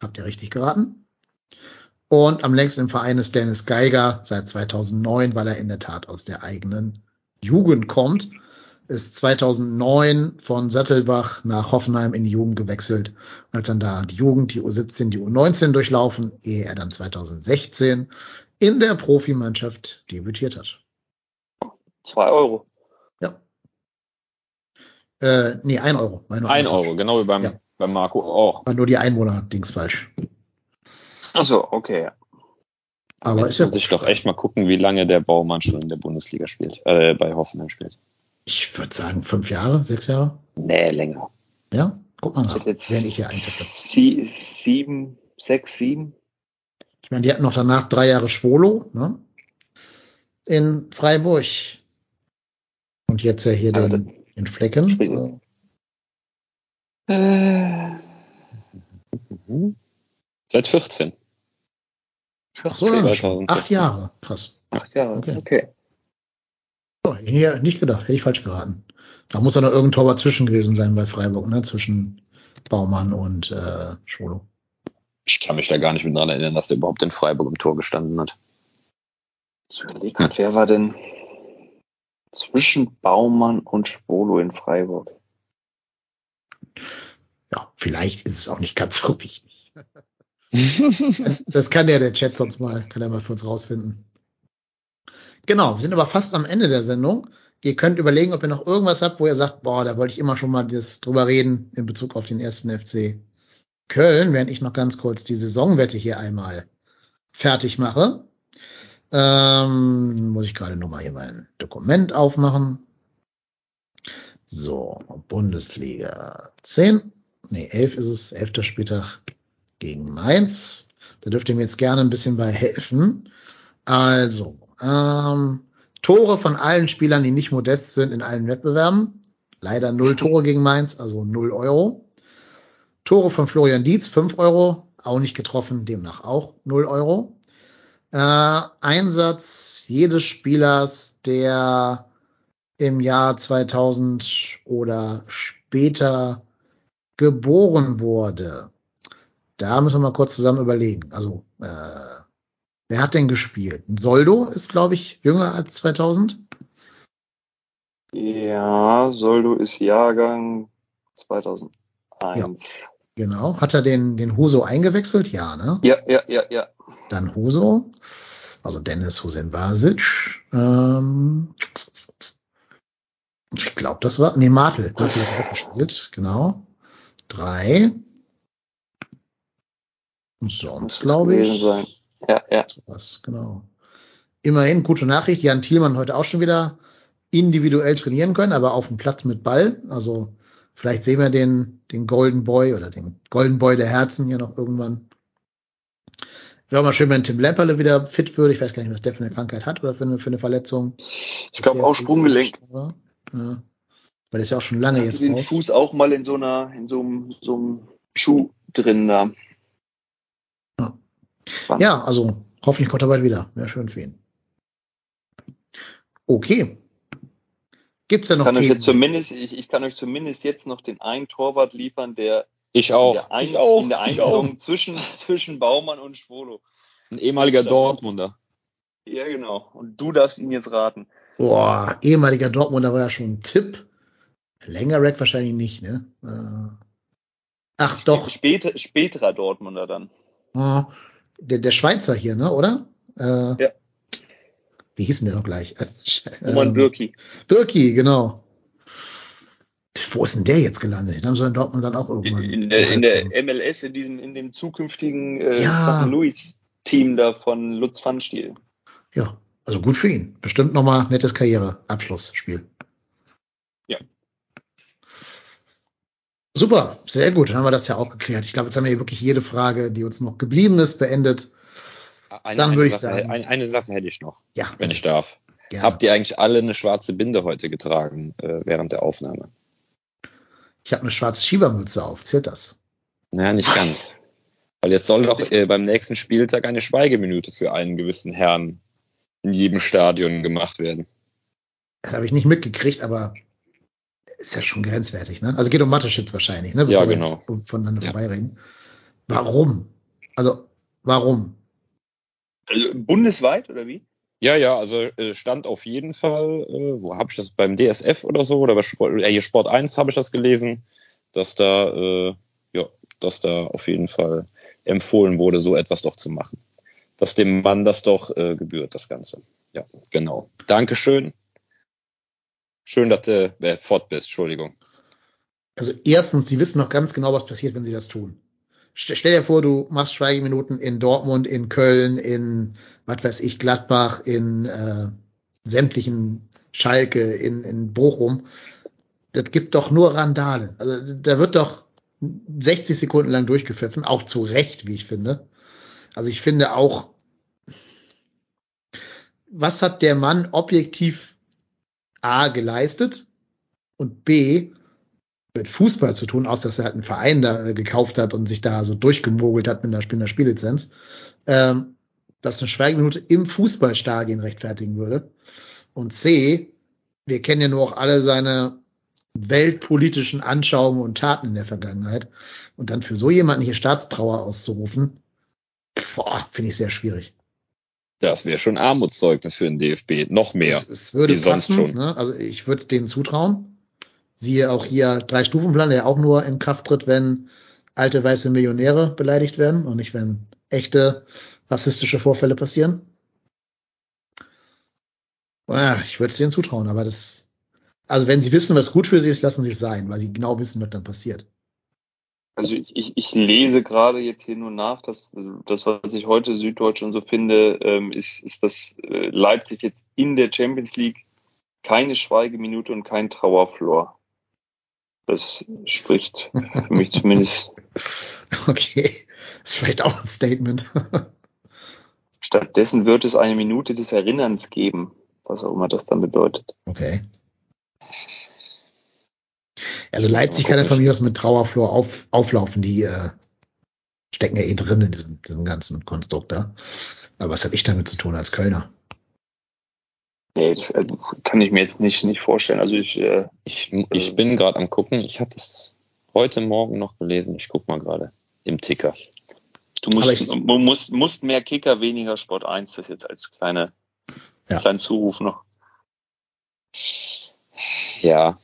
Habt ihr richtig geraten? Und am längsten im Verein ist Dennis Geiger seit 2009, weil er in der Tat aus der eigenen Jugend kommt. Ist 2009 von Sattelbach nach Hoffenheim in die Jugend gewechselt und hat dann da die Jugend, die U17, die U19 durchlaufen, ehe er dann 2016 in der Profimannschaft debütiert hat. Zwei Euro. Ja. Äh, nee, ein Euro. Ein Euro, falsch. genau wie beim, ja. beim Marco auch. War nur die Einwohner-Dings falsch. Ach so, okay. Aber Jetzt ist ja muss ich doch echt mal gucken, wie lange der Baumann schon in der Bundesliga spielt, äh, bei Hoffenheim spielt. Ich würde sagen fünf Jahre, sechs Jahre. Nee, länger. Ja, guck mal nach, wenn ich hier eintippe. Sie, sieben, sechs, sieben. Ich meine, die hatten noch danach drei Jahre Schwolo, ne? In Freiburg. Und jetzt ja hier den, den Flecken. Äh. Seit 14. Ach so lange schon. Acht Jahre. Krass. Acht Jahre, okay. okay. Oh, ich hätte nicht gedacht, hätte ich falsch geraten. Da muss ja noch irgendein Tor dazwischen gewesen sein bei Freiburg, ne? Zwischen Baumann und äh, Schwolo. Ich kann mich da gar nicht mehr dran erinnern, dass der überhaupt in Freiburg im Tor gestanden hat. Ich überlege, hm. wer war denn zwischen Baumann und Schwolo in Freiburg? Ja, vielleicht ist es auch nicht ganz so wichtig. das kann ja der Chat sonst mal, kann er mal für uns rausfinden. Genau, wir sind aber fast am Ende der Sendung. Ihr könnt überlegen, ob ihr noch irgendwas habt, wo ihr sagt, boah, da wollte ich immer schon mal das drüber reden in Bezug auf den ersten FC Köln, während ich noch ganz kurz die Saisonwette hier einmal fertig mache. Ähm, muss ich gerade nur mal hier mein Dokument aufmachen. So, Bundesliga 10. Nee, 11 ist es, 11. Spieltag gegen Mainz. Da dürft ihr mir jetzt gerne ein bisschen bei helfen. Also, ähm, Tore von allen Spielern, die nicht modest sind in allen Wettbewerben. Leider null Tore gegen Mainz, also null Euro. Tore von Florian Dietz, fünf Euro, auch nicht getroffen, demnach auch null Euro. Äh, Einsatz jedes Spielers, der im Jahr 2000 oder später geboren wurde. Da müssen wir mal kurz zusammen überlegen. Also, äh, wer hat denn gespielt? Ein Soldo ist, glaube ich, jünger als 2000. Ja, Soldo ist Jahrgang 2001. Ja, genau. Hat er den, den Huso eingewechselt? Ja, ne? Ja, ja, ja, ja. Dann Huso. Also Dennis Husen Vasic. Ähm, ich glaube, das war. Nee, Martel. Martel hat auch gespielt, genau. Drei. Und sonst glaube ich. Sein. Ja, ja. Was, genau. Immerhin, gute Nachricht. Jan Thielmann heute auch schon wieder individuell trainieren können, aber auf dem Platz mit Ball. Also vielleicht sehen wir den, den Golden Boy oder den Golden Boy der Herzen hier noch irgendwann Wäre mal schön, wenn Tim Lamperle wieder fit würde. Ich weiß gar nicht, was der für eine Krankheit hat oder für eine, für eine Verletzung. Ich glaube auch Sprunggelenk. Ja. Weil der ist ja auch schon lange jetzt den raus. Fuß auch mal in so einer, in so einem, so einem Schuh drin da. Ja. ja, also hoffentlich kommt er bald wieder. Wäre schön für ihn. Okay. Gibt's da noch kann Themen? Euch jetzt zumindest, ich, ich kann euch zumindest jetzt noch den einen Torwart liefern, der ich auch. In der, ein, ich auch. In der Einstellung zwischen, zwischen Baumann und Schwolo. Ein ehemaliger Dortmunder. Ja, genau. Und du darfst ihn jetzt raten. Boah, ehemaliger Dortmunder war ja schon ein Tipp. Länger Rack wahrscheinlich nicht, ne? Äh, ach doch. Später, späterer Dortmunder dann. Oh, der, der Schweizer hier, ne, oder? Äh, ja. Wie hieß denn der noch gleich? Roman ähm, Birki. Birki, genau. Wo ist denn der jetzt gelandet? Den haben sie in Dortmund dann auch irgendwann. In, in, der, in der, MLS, in diesem, in dem zukünftigen äh, ja. St. Louis-Team da von Lutz van Stiel. Ja, also gut für ihn. Bestimmt nochmal nettes Karriereabschlussspiel. Super, sehr gut. Dann haben wir das ja auch geklärt. Ich glaube, jetzt haben wir hier wirklich jede Frage, die uns noch geblieben ist, beendet. Eine, dann würde ich Sache, sagen. Eine, eine, Sache hätte ich noch. Ja. Wenn ich darf. Gerne. Habt ihr eigentlich alle eine schwarze Binde heute getragen äh, während der Aufnahme? Ich habe eine schwarze Schiebermütze auf. Zählt das? Naja, nicht ganz. Weil jetzt soll doch äh, beim nächsten Spieltag eine Schweigeminute für einen gewissen Herrn in jedem Stadion gemacht werden. Das habe ich nicht mitgekriegt, aber ist ja schon grenzwertig, ne? Also geht um Mathe-Schitz wahrscheinlich, ne? Bevor ja, genau. Wir jetzt voneinander ja. vorbeireden. Warum? Also, warum? Also bundesweit oder wie? Ja, ja, also äh, stand auf jeden Fall, äh, wo habe ich das beim DSF oder so oder bei Sport, äh, hier Sport 1 habe ich das gelesen, dass da äh, ja, dass da auf jeden Fall empfohlen wurde, so etwas doch zu machen. Dass dem Mann das doch äh, gebührt, das Ganze. Ja, genau. Dankeschön. Schön, dass du äh, fort bist, Entschuldigung. Also erstens, sie wissen noch ganz genau, was passiert, wenn sie das tun stell dir vor, du machst Schweigeminuten in Dortmund, in Köln, in, was weiß ich, Gladbach, in äh, sämtlichen Schalke, in, in Bochum. Das gibt doch nur Randale. Also da wird doch 60 Sekunden lang durchgepfiffen, auch zu Recht, wie ich finde. Also ich finde auch, was hat der Mann objektiv A geleistet und B, mit Fußball zu tun, außer dass er halt einen Verein da äh, gekauft hat und sich da so durchgemogelt hat mit einer, mit einer Spiellizenz, ähm, dass eine Schweigeminute im Fußballstadion rechtfertigen würde. Und C, wir kennen ja nur auch alle seine weltpolitischen Anschauungen und Taten in der Vergangenheit. Und dann für so jemanden hier Staatstrauer auszurufen, finde ich sehr schwierig. Das wäre schon Armutszeugnis für den DFB. Noch mehr. Es, es würde passen, ne? Also ich würde es denen zutrauen. Siehe auch hier drei Stufenplan, der auch nur in Kraft tritt, wenn alte weiße Millionäre beleidigt werden und nicht wenn echte rassistische Vorfälle passieren. Ja, ich würde es denen zutrauen, aber das, also wenn sie wissen, was gut für sie ist, lassen sie es sein, weil sie genau wissen, was dann passiert. Also ich, ich, ich lese gerade jetzt hier nur nach, dass das, was ich heute Süddeutsch und so finde, ähm, ist, ist, dass äh, Leipzig jetzt in der Champions League keine Schweigeminute und kein Trauerflor das spricht für mich zumindest. Okay, das ist vielleicht auch ein Statement. Stattdessen wird es eine Minute des Erinnerns geben, was auch immer das dann bedeutet. Okay. Also Leipzig kann ja von mir aus mit Trauerflor auf, auflaufen, die äh, stecken ja eh drin in diesem, diesem ganzen Konstrukt da. Aber was habe ich damit zu tun als Kölner? Nee, das äh, kann ich mir jetzt nicht, nicht vorstellen. Also ich, äh, ich, ich äh, bin gerade am gucken. Ich hatte es heute Morgen noch gelesen. Ich guck mal gerade im Ticker. Du musst, ich, musst, musst mehr Kicker, weniger Sport 1, das jetzt als kleine, ja. kleinen Zuruf noch. Ja.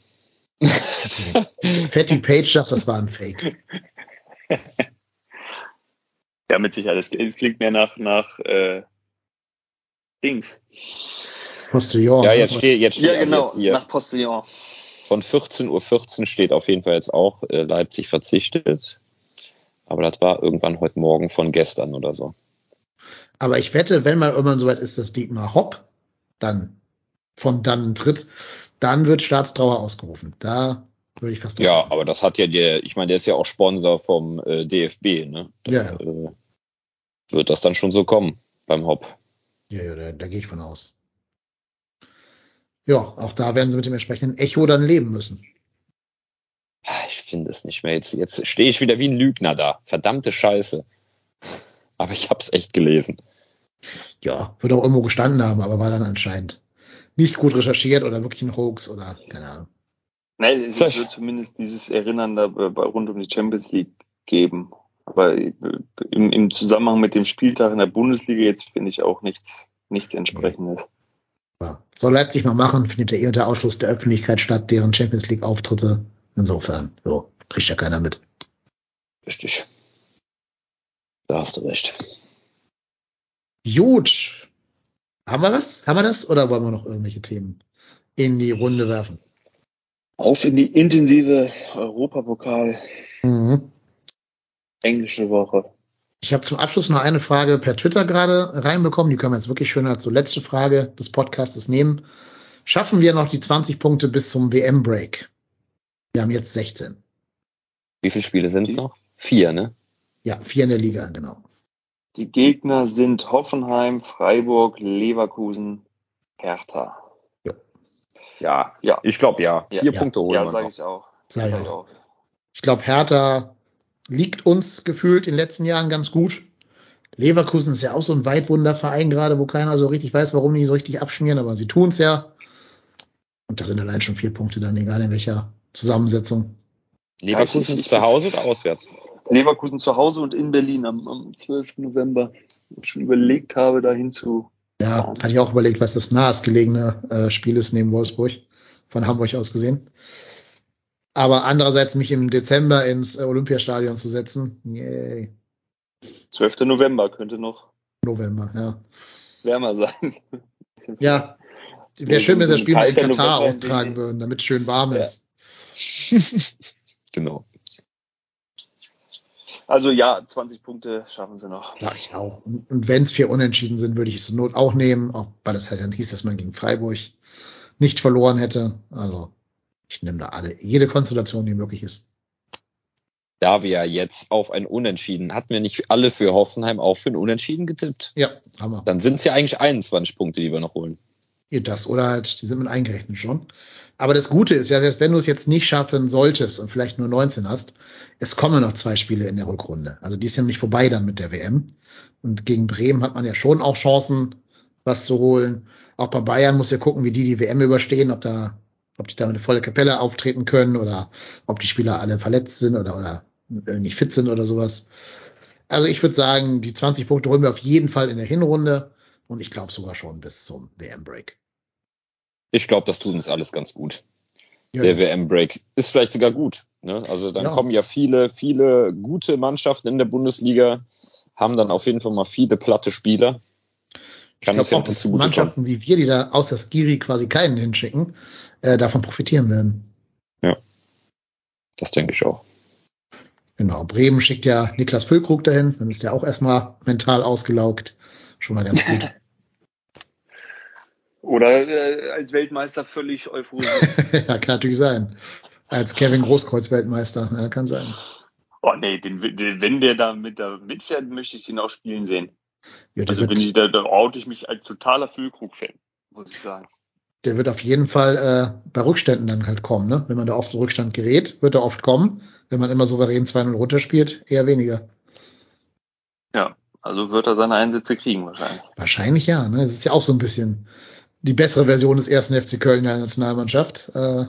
Fatty Page sagt, das war ein Fake. ja, mit Sicherheit. Es klingt mehr nach, nach äh, Dings. Postillon. Ja, jetzt steht, jetzt steht ja, genau, jetzt hier. nach Postillon. Von 14.14 Uhr 14 steht auf jeden Fall jetzt auch äh, Leipzig verzichtet. Aber das war irgendwann heute Morgen von gestern oder so. Aber ich wette, wenn mal irgendwann soweit ist, dass Dietmar Hopp dann von dann tritt, dann wird Staatstrauer ausgerufen. Da würde ich fast. Ja, aber das hat ja der, ich meine, der ist ja auch Sponsor vom äh, DFB, ne? Das, ja. Äh, wird das dann schon so kommen beim Hop. Ja, ja, da, da gehe ich von aus. Ja, auch da werden sie mit dem entsprechenden Echo dann leben müssen. Ich finde es nicht mehr. Jetzt, jetzt stehe ich wieder wie ein Lügner da. Verdammte Scheiße. Aber ich habe es echt gelesen. Ja, wird auch irgendwo gestanden haben, aber war dann anscheinend nicht gut recherchiert oder wirklich ein Hoax oder keine Ahnung. Nein, es Vielleicht. wird zumindest dieses Erinnern da bei- rund um die Champions League geben. Aber im, im Zusammenhang mit dem Spieltag in der Bundesliga jetzt finde ich auch nichts, nichts entsprechendes. Ja. Soll Leipzig mal machen, findet ja eh unter Ausschluss der Öffentlichkeit statt, deren Champions League Auftritte. Insofern, jo, kriegt ja keiner mit. Richtig. Da hast du recht. Gut. Haben wir was? Haben wir das? Oder wollen wir noch irgendwelche Themen in die Runde werfen? Auf in die intensive Europapokal Mhm. englische Woche. Ich habe zum Abschluss noch eine Frage per Twitter gerade reinbekommen. Die können wir jetzt wirklich schön als so letzte Frage des Podcastes nehmen. Schaffen wir noch die 20 Punkte bis zum WM-Break? Wir haben jetzt 16. Wie viele Spiele sind es noch? Vier, ne? Ja, vier in der Liga, genau. Die Gegner sind Hoffenheim, Freiburg, Leverkusen, Hertha. Ja. Ja. Ich glaube ja. Ja. Vier Ja. Punkte holen Ja, wir noch. ich auch. Sag ich ich auch. auch. Ich glaube, Hertha liegt uns gefühlt in den letzten Jahren ganz gut. Leverkusen ist ja auch so ein Weitwunderverein gerade, wo keiner so richtig weiß, warum die so richtig abschmieren, aber sie tun es ja. Und das sind allein schon vier Punkte dann, egal in welcher Zusammensetzung. Leverkusen Ja, ist zu Hause oder auswärts? Leverkusen zu Hause und in Berlin am, am 12. November. Schon überlegt habe, dahin zu. Ja, fahren. hatte ich auch überlegt, was das nahestgelegene äh, Spiel ist neben Wolfsburg, von Hamburg aus gesehen. Aber andererseits mich im Dezember ins äh, Olympiastadion zu setzen, yay, 12. November könnte noch November, ja. wärmer sein. Ja, wäre schön, wenn wir das Spiel mal in Katar November austragen würden, damit es schön warm Ja. ist. Genau. Also ja, 20 Punkte schaffen sie noch. Sag ich auch. Und, und wenn es vier Unentschieden sind, würde ich es zur Not auch nehmen, auch weil es halt dann hieß, dass man gegen Freiburg nicht verloren hätte. Also ich nehme da alle, jede Konstellation, die möglich ist. Da wir jetzt auf ein Unentschieden, hatten wir nicht alle für Hoffenheim auch für ein Unentschieden getippt? Ja, Hammer. Dann sind es ja eigentlich 21 Punkte, die wir noch holen. Hier das oder halt, die sind mit eingerechnet schon. Aber das Gute ist ja, selbst wenn du es jetzt nicht schaffen solltest und vielleicht nur 19 hast, es kommen noch zwei Spiele in der Rückrunde. Also die ist ja nicht vorbei dann mit der WM. Und gegen Bremen hat man ja schon auch Chancen, was zu holen. Auch bei Bayern muss ja gucken, wie die die WM überstehen, ob da, ob die da mit einer volle Kapelle auftreten können oder ob die Spieler alle verletzt sind oder, oder nicht fit sind oder sowas. Also ich würde sagen, die 20 Punkte holen wir auf jeden Fall in der Hinrunde und ich glaube sogar schon bis zum WM-Break. Ich glaube, das tut uns alles ganz gut. Ja, Der WM-Break ist vielleicht sogar gut. Ne? Also dann Ja. kommen ja viele, viele gute Mannschaften in der Bundesliga, haben dann auf jeden Fall mal viele platte Spieler. Ich Kann uns glaube ja auch, dass zugute kommen. Mannschaften wie wir, die da außer Skiri quasi keinen hinschicken, äh, davon profitieren werden. Das denke ich auch. Genau. Bremen schickt ja Niklas Füllkrug dahin, dann ist der auch erstmal mental ausgelaugt. Schon mal ganz gut. Oder äh, als Weltmeister völlig euphorisiert. ja, kann natürlich sein. Als Kevin Großkreuz Weltmeister, ja, kann sein. oh nee, den, den, wenn der da mit da mitfährt, möchte ich den auch spielen sehen. Ja, Also wird, bin ich, da, da oute ich mich als totaler Füllkrug-Fan, muss ich sagen. der wird auf jeden Fall äh, bei Rückständen dann halt kommen. Ne? Wenn man da oft in Rückstand gerät, wird er oft kommen. Wenn man immer souverän 2-0 runterspielt, eher weniger. Ja, also wird er seine Einsätze kriegen wahrscheinlich. Wahrscheinlich ja. Ne? Es ist ja auch so ein bisschen die bessere Version des ersten FC Köln der Nationalmannschaft. Äh,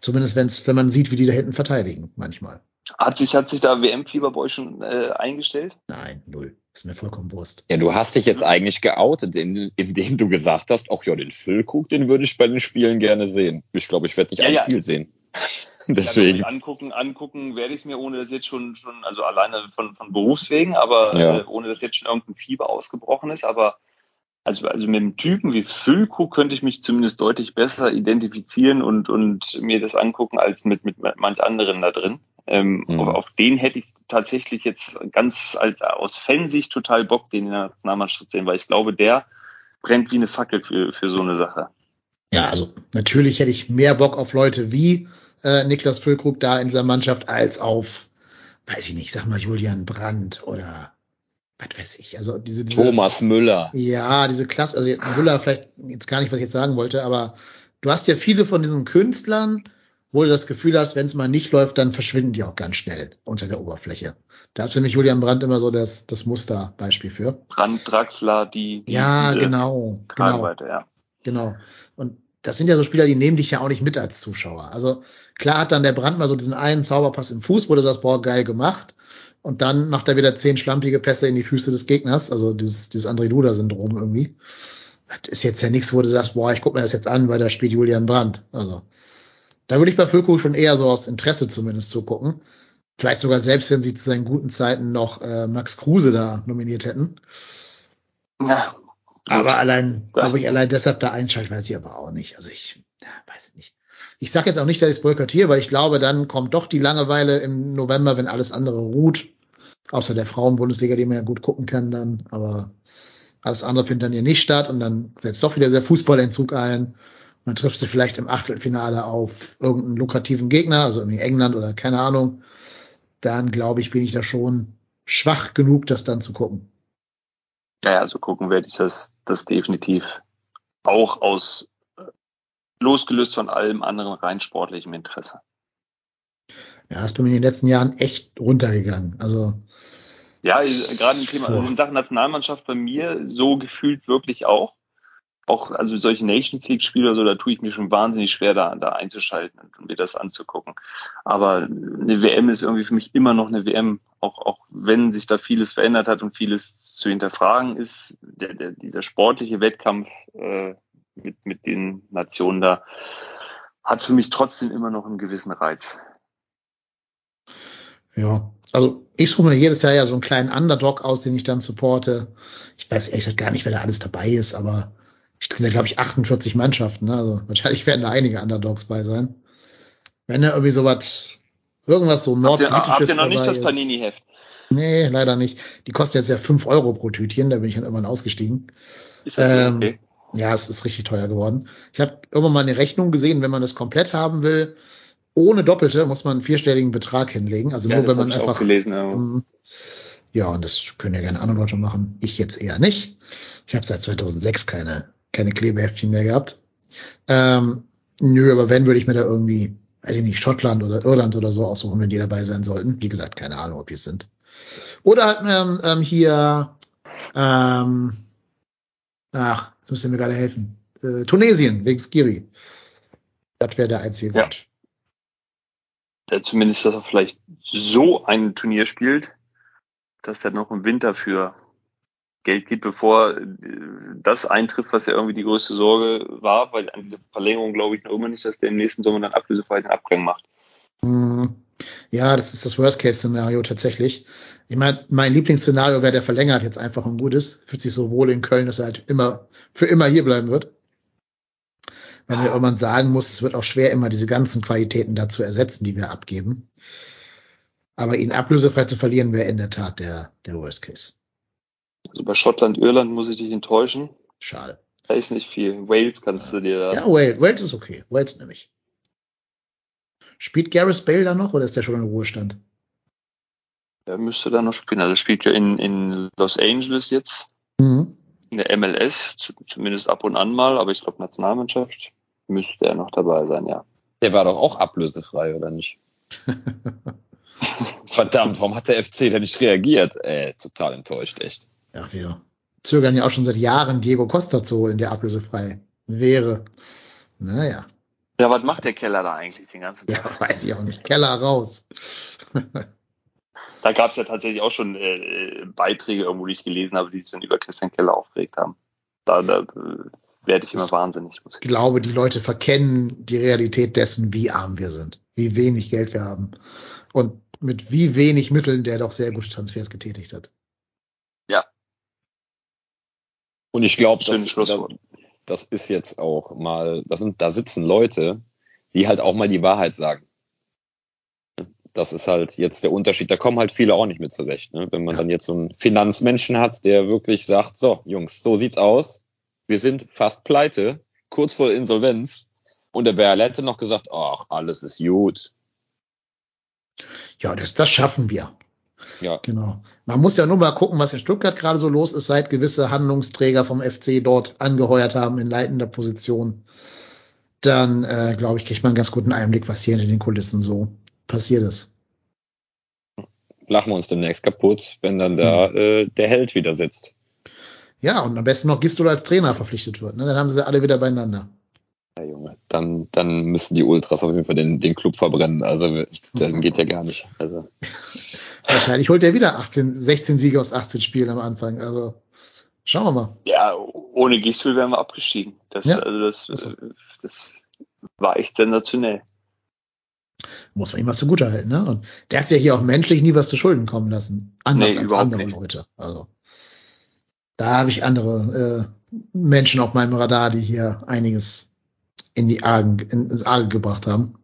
zumindest wenn's, wenn man sieht, wie die da hinten verteidigen, manchmal. Hat sich, hat sich da WM-Fieber bei euch schon äh, eingestellt? Nein, null. Ist mir vollkommen Wurst. Ja, du hast dich jetzt eigentlich geoutet, in- indem du gesagt hast, ach ja, den Füllkrug, den würde ich bei den Spielen gerne sehen. Ich glaube, ich werde nicht Ja, ein ja. Spiel sehen. Ja, Deswegen. doch, angucken, angucken werde ich es mir, ohne das jetzt schon, schon, also alleine von, von Berufswegen, aber Ja. äh, ohne dass jetzt schon irgendein Fieber ausgebrochen ist. Aber also, also mit einem Typen wie Füllkrug könnte ich mich zumindest deutlich besser identifizieren und, und mir das angucken als mit, mit manch anderen da drin. Ähm, Mhm. auf, auf den hätte ich tatsächlich jetzt ganz als aus Fansicht total Bock, den in der Nationalmannschaft zu sehen, weil ich glaube, der brennt wie eine Fackel für, für so eine Sache. Ja, also natürlich hätte ich mehr Bock auf Leute wie äh, Niklas Füllkrug da in dieser Mannschaft als auf, weiß ich nicht, sag mal Julian Brandt oder was weiß ich, also diese, diese Thomas Müller. Ja, diese Klasse, also Müller vielleicht jetzt gar nicht, was ich jetzt sagen wollte, aber du hast ja viele von diesen Künstlern, wo du das Gefühl hast, wenn es mal nicht läuft, dann verschwinden die auch ganz schnell unter der Oberfläche. Da hat für mich Julian Brandt immer so das, das Musterbeispiel für. Brandt, Draxler, die, die Ja, genau, genau, ja. genau. Und das sind ja so Spieler, die nehmen dich ja auch nicht mit als Zuschauer. Also klar hat dann der Brandt mal so diesen einen Zauberpass im Fuß, wo du sagst, boah, geil gemacht. Und dann macht er wieder zehn schlampige Pässe in die Füße des Gegners, also dieses, dieses André Duda-Syndrom irgendwie. Das ist jetzt ja nichts, wo du sagst, boah, ich guck mir das jetzt an, weil da spielt Julian Brandt. Also da würde ich bei Füllkrug schon eher so aus Interesse zumindest zugucken. Vielleicht sogar selbst, wenn sie zu seinen guten Zeiten noch äh, Max Kruse da nominiert hätten. Ja, Aber allein, Ja. glaube ich, allein deshalb da einschalten, weiß ich aber auch nicht. Also ich ja, weiß nicht. Ich sage jetzt auch nicht, dass ich es boykottiere, weil ich glaube, dann kommt doch die Langeweile im November, wenn alles andere ruht. Außer der Frauenbundesliga, die man ja gut gucken kann dann. Aber alles andere findet dann hier nicht statt und dann setzt doch wieder sehr Fußballentzug ein. Dann triffst du vielleicht im Achtelfinale auf irgendeinen lukrativen Gegner, also irgendwie England oder keine Ahnung. Dann glaube ich, bin ich da schon schwach genug, das dann zu gucken. Ja, ja, so gucken werde ich das, das definitiv auch aus äh, losgelöst von allem anderen rein sportlichem Interesse. Ja, ist bei mir in den letzten Jahren echt runtergegangen. Also Ja, äh, gerade im Thema, also in Sachen Nationalmannschaft bei mir so gefühlt wirklich auch. Auch, also solche Nations League Spiele oder so, da tue ich mir schon wahnsinnig schwer, da, da einzuschalten und mir das anzugucken. Aber eine WM ist irgendwie für mich immer noch eine WM, auch, auch wenn sich da vieles verändert hat und vieles zu hinterfragen ist. Der, der, dieser sportliche Wettkampf äh, mit, mit den Nationen da hat für mich trotzdem immer noch einen gewissen Reiz. Ja, also ich suche mir jedes Jahr ja so einen kleinen Underdog aus, den ich dann supporte. Ich weiß ehrlich gesagt gar nicht, wer da alles dabei ist, aber ich sind ja, glaube ich, 48 Mannschaften. Ne? Also wahrscheinlich werden da einige Underdogs bei sein. Wenn da irgendwie sowas, irgendwas so Habt ihr, nordbritisches habt ihr noch nicht das. Panini-Heft? Nee, leider nicht. Die kosten jetzt ja 5 Euro pro Tütchen, da bin ich dann irgendwann ausgestiegen. Ist das? Ähm, okay? Ja, es ist richtig teuer geworden. Ich habe irgendwann mal eine Rechnung gesehen, wenn man das komplett haben will, ohne Doppelte muss man einen vierstelligen Betrag hinlegen. Also Ja, nur wenn man einfach. gelesen, ja. Mhm. Ja, und das können ja gerne andere Leute machen. Ich jetzt eher nicht. Ich habe seit 2006 keine, keine Klebeheftchen mehr gehabt. Ähm, nö, aber wenn, würde ich mir da irgendwie, weiß ich nicht, Schottland oder Irland oder so aussuchen, wenn die dabei sein sollten. Wie gesagt, keine Ahnung, ob die es sind. Oder halt ähm, ähm, hier, ähm, ach, jetzt müsst ihr mir gerade helfen. Äh, Tunesien, wegen Skiri. Das wäre der einzige Ja. Grund. Ja, zumindest, dass er vielleicht so ein Turnier spielt, dass er noch im Winter für Geld geht, bevor äh, das eintrifft, was ja irgendwie die größte Sorge war, weil an dieser Verlängerung glaube ich noch immer nicht, dass der im nächsten Sommer dann ablösefrei den Abgang macht. Hm. Ja, das ist das Worst-Case-Szenario tatsächlich. Ich meine, mein Lieblingsszenario wäre, der verlängert jetzt einfach ein gutes. Fühlt sich so wohl in Köln, dass er halt immer, für immer hier bleiben wird. Wenn wir irgendwann sagen muss, es wird auch schwer, immer diese ganzen Qualitäten dazu ersetzen, die wir abgeben. Aber ihn ablösefrei zu verlieren, wäre in der Tat der, der Worst Case. Also bei Schottland, Irland muss ich dich enttäuschen. Schade. Da ist nicht viel. Wales kannst du dir da. Ja, Wales, Wales ist okay. Wales nämlich. Spielt Gareth Bale da noch oder ist der schon im Ruhestand? Der müsste da noch spielen. Also er spielt ja in, in Los Angeles jetzt, Mhm. in der MLS, zu- zumindest ab und an mal, aber ich glaube Nationalmannschaft müsste er noch dabei sein, ja. Der war doch auch ablösefrei, oder nicht? Verdammt, warum hat der FC denn nicht reagiert? Äh, total enttäuscht, echt. Ja, wir zögern ja auch schon seit Jahren, Diego Costa zu holen, der ablösefrei wäre. Naja, Ja, was macht der Keller da eigentlich den ganzen ja, Tag? weiß ich auch nicht. Keller raus. Da gab es ja tatsächlich auch schon äh, Beiträge irgendwo, die ich gelesen habe, die sich dann über Christian Keller aufgeregt haben. Da, da äh, werde ich immer wahnsinnig. Muss Ich glaube, die Leute verkennen die Realität dessen, wie arm wir sind, wie wenig Geld wir haben und mit wie wenig Mitteln der doch sehr gute Transfers getätigt hat. Und ich glaube, das, Schlusswort. das ist jetzt auch mal, das sind, da sitzen Leute, die halt auch mal die Wahrheit sagen. Das ist halt jetzt der Unterschied. Da kommen halt viele auch nicht mit zurecht. Ne? Wenn man Ja. dann jetzt so einen Finanzmenschen hat, der wirklich sagt, so, Jungs, so sieht's aus. Wir sind fast pleite, kurz vor Insolvenz. Und der Bärle hätte noch gesagt, ach, alles ist gut. Ja, das, das schaffen wir. Ja. Genau. Man muss ja nur mal gucken, was in Stuttgart gerade so los ist, seit gewisse Handlungsträger vom FC dort angeheuert haben in leitender Position. Dann, äh, glaube ich, kriegt man einen ganz guten Einblick, was hier hinter den Kulissen so passiert ist. Lachen wir uns demnächst kaputt, wenn dann da mhm. äh, der Held wieder sitzt. Ja, und am besten noch Gistol als Trainer verpflichtet wird. Ne? Dann haben sie alle wieder beieinander. Ja, Junge, dann, dann müssen die Ultras auf jeden Fall den, den Club verbrennen. Also, dann geht ja gar nicht. Also. Wahrscheinlich holt er wieder 18, 16 Siege aus 18 Spielen am Anfang. Also, schauen wir mal. Ja, ohne Gistel wären wir abgestiegen. Das, ja, also das, das, das war echt sensationell. Muss man ihm mal zugutehalten, ne? Und der hat sich ja hier auch menschlich nie was zu Schulden kommen lassen. Anders nee, als andere nicht. Leute. Also, da habe ich andere äh, Menschen auf meinem Radar, die hier einiges in die Argen, in, ins Arge gebracht haben.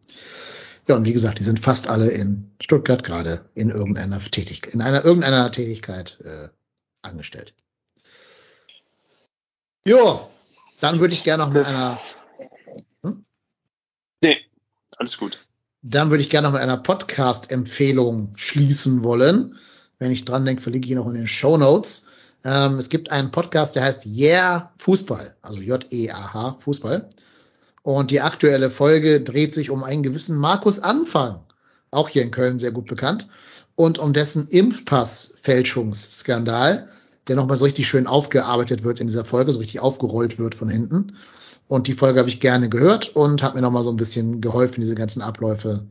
Ja, und wie gesagt, die sind fast alle in Stuttgart gerade in irgendeiner Tätigkeit, in einer irgendeiner Tätigkeit äh, angestellt. Jo, dann würde ich gerne noch mit einer. Hm? Nee, alles gut. Dann würde ich gerne noch mit einer Podcast-Empfehlung schließen wollen. Wenn ich dran denke, verlinke ich ihn noch in den Show Notes. Ähm, es gibt einen Podcast, der heißt Yeah Fußball, also J-E-A-H Fußball. Und die aktuelle Folge dreht sich um einen gewissen Markus Anfang, auch hier in Köln sehr gut bekannt, und um dessen Impfpass-Fälschungsskandal, der nochmal so richtig schön aufgearbeitet wird in dieser Folge, so richtig aufgerollt wird von hinten. Und die Folge habe ich gerne gehört und hat mir nochmal so ein bisschen geholfen, diese ganzen Abläufe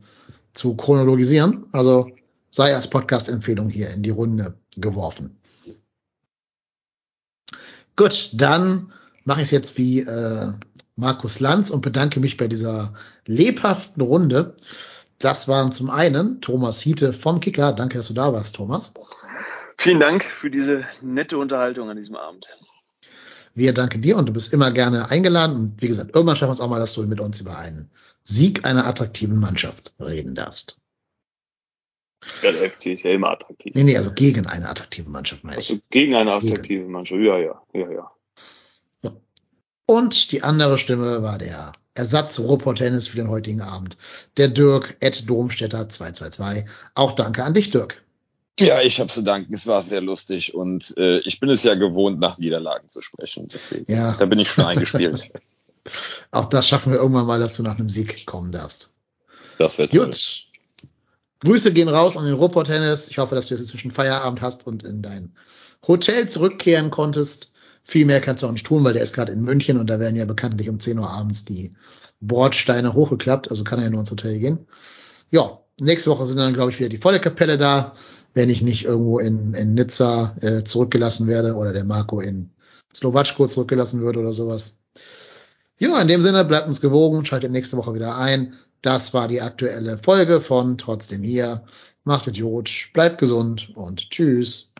zu chronologisieren. Also sei als Podcast-Empfehlung hier in die Runde geworfen. Gut, dann mache ich es jetzt wie äh, Markus Lanz und bedanke mich bei dieser lebhaften Runde. Das waren zum einen Thomas Hiete vom Kicker. Danke, dass du da warst, Thomas. Vielen Dank für diese nette Unterhaltung an diesem Abend. Wir danken dir und du bist immer gerne eingeladen. Und wie gesagt, irgendwann schaffen wir es auch mal, dass du mit uns über einen Sieg einer attraktiven Mannschaft reden darfst. Ja, der FC ist ja immer attraktiv. Nee, nee, also gegen eine attraktive Mannschaft, meine also ich. gegen eine attraktive gegen. Mannschaft, ja, ja, ja, ja. Und die andere Stimme war der Ersatz Ruhrpott-Tennis für den heutigen Abend. Der Dirk Ed Domstädter 222. Auch danke an dich, Dirk. Ja, ich habe zu danken. Es war sehr lustig und äh, ich bin es ja gewohnt, nach Niederlagen zu sprechen. Deswegen, ja. da bin ich schon eingespielt. Auch das schaffen wir irgendwann mal, dass du nach einem Sieg kommen darfst. Das wird gut. Grüße gehen raus an den Ruhrpott-Tennis. Ich hoffe, dass du jetzt inzwischen Feierabend hast und in dein Hotel zurückkehren konntest. Viel mehr kannst du auch nicht tun, weil der ist gerade in München und da werden ja bekanntlich um 10 Uhr abends die Bordsteine hochgeklappt, also kann er ja nur ins Hotel gehen. Ja, nächste Woche sind dann, glaube ich, wieder die volle Kapelle da, wenn ich nicht irgendwo in, in Nizza äh, zurückgelassen werde oder der Marco in Slowatschko zurückgelassen wird oder sowas. Ja, in dem Sinne, bleibt uns gewogen, schaltet nächste Woche wieder ein. Das war die aktuelle Folge von Trotzdem hier. Macht Idiot, bleibt gesund und tschüss.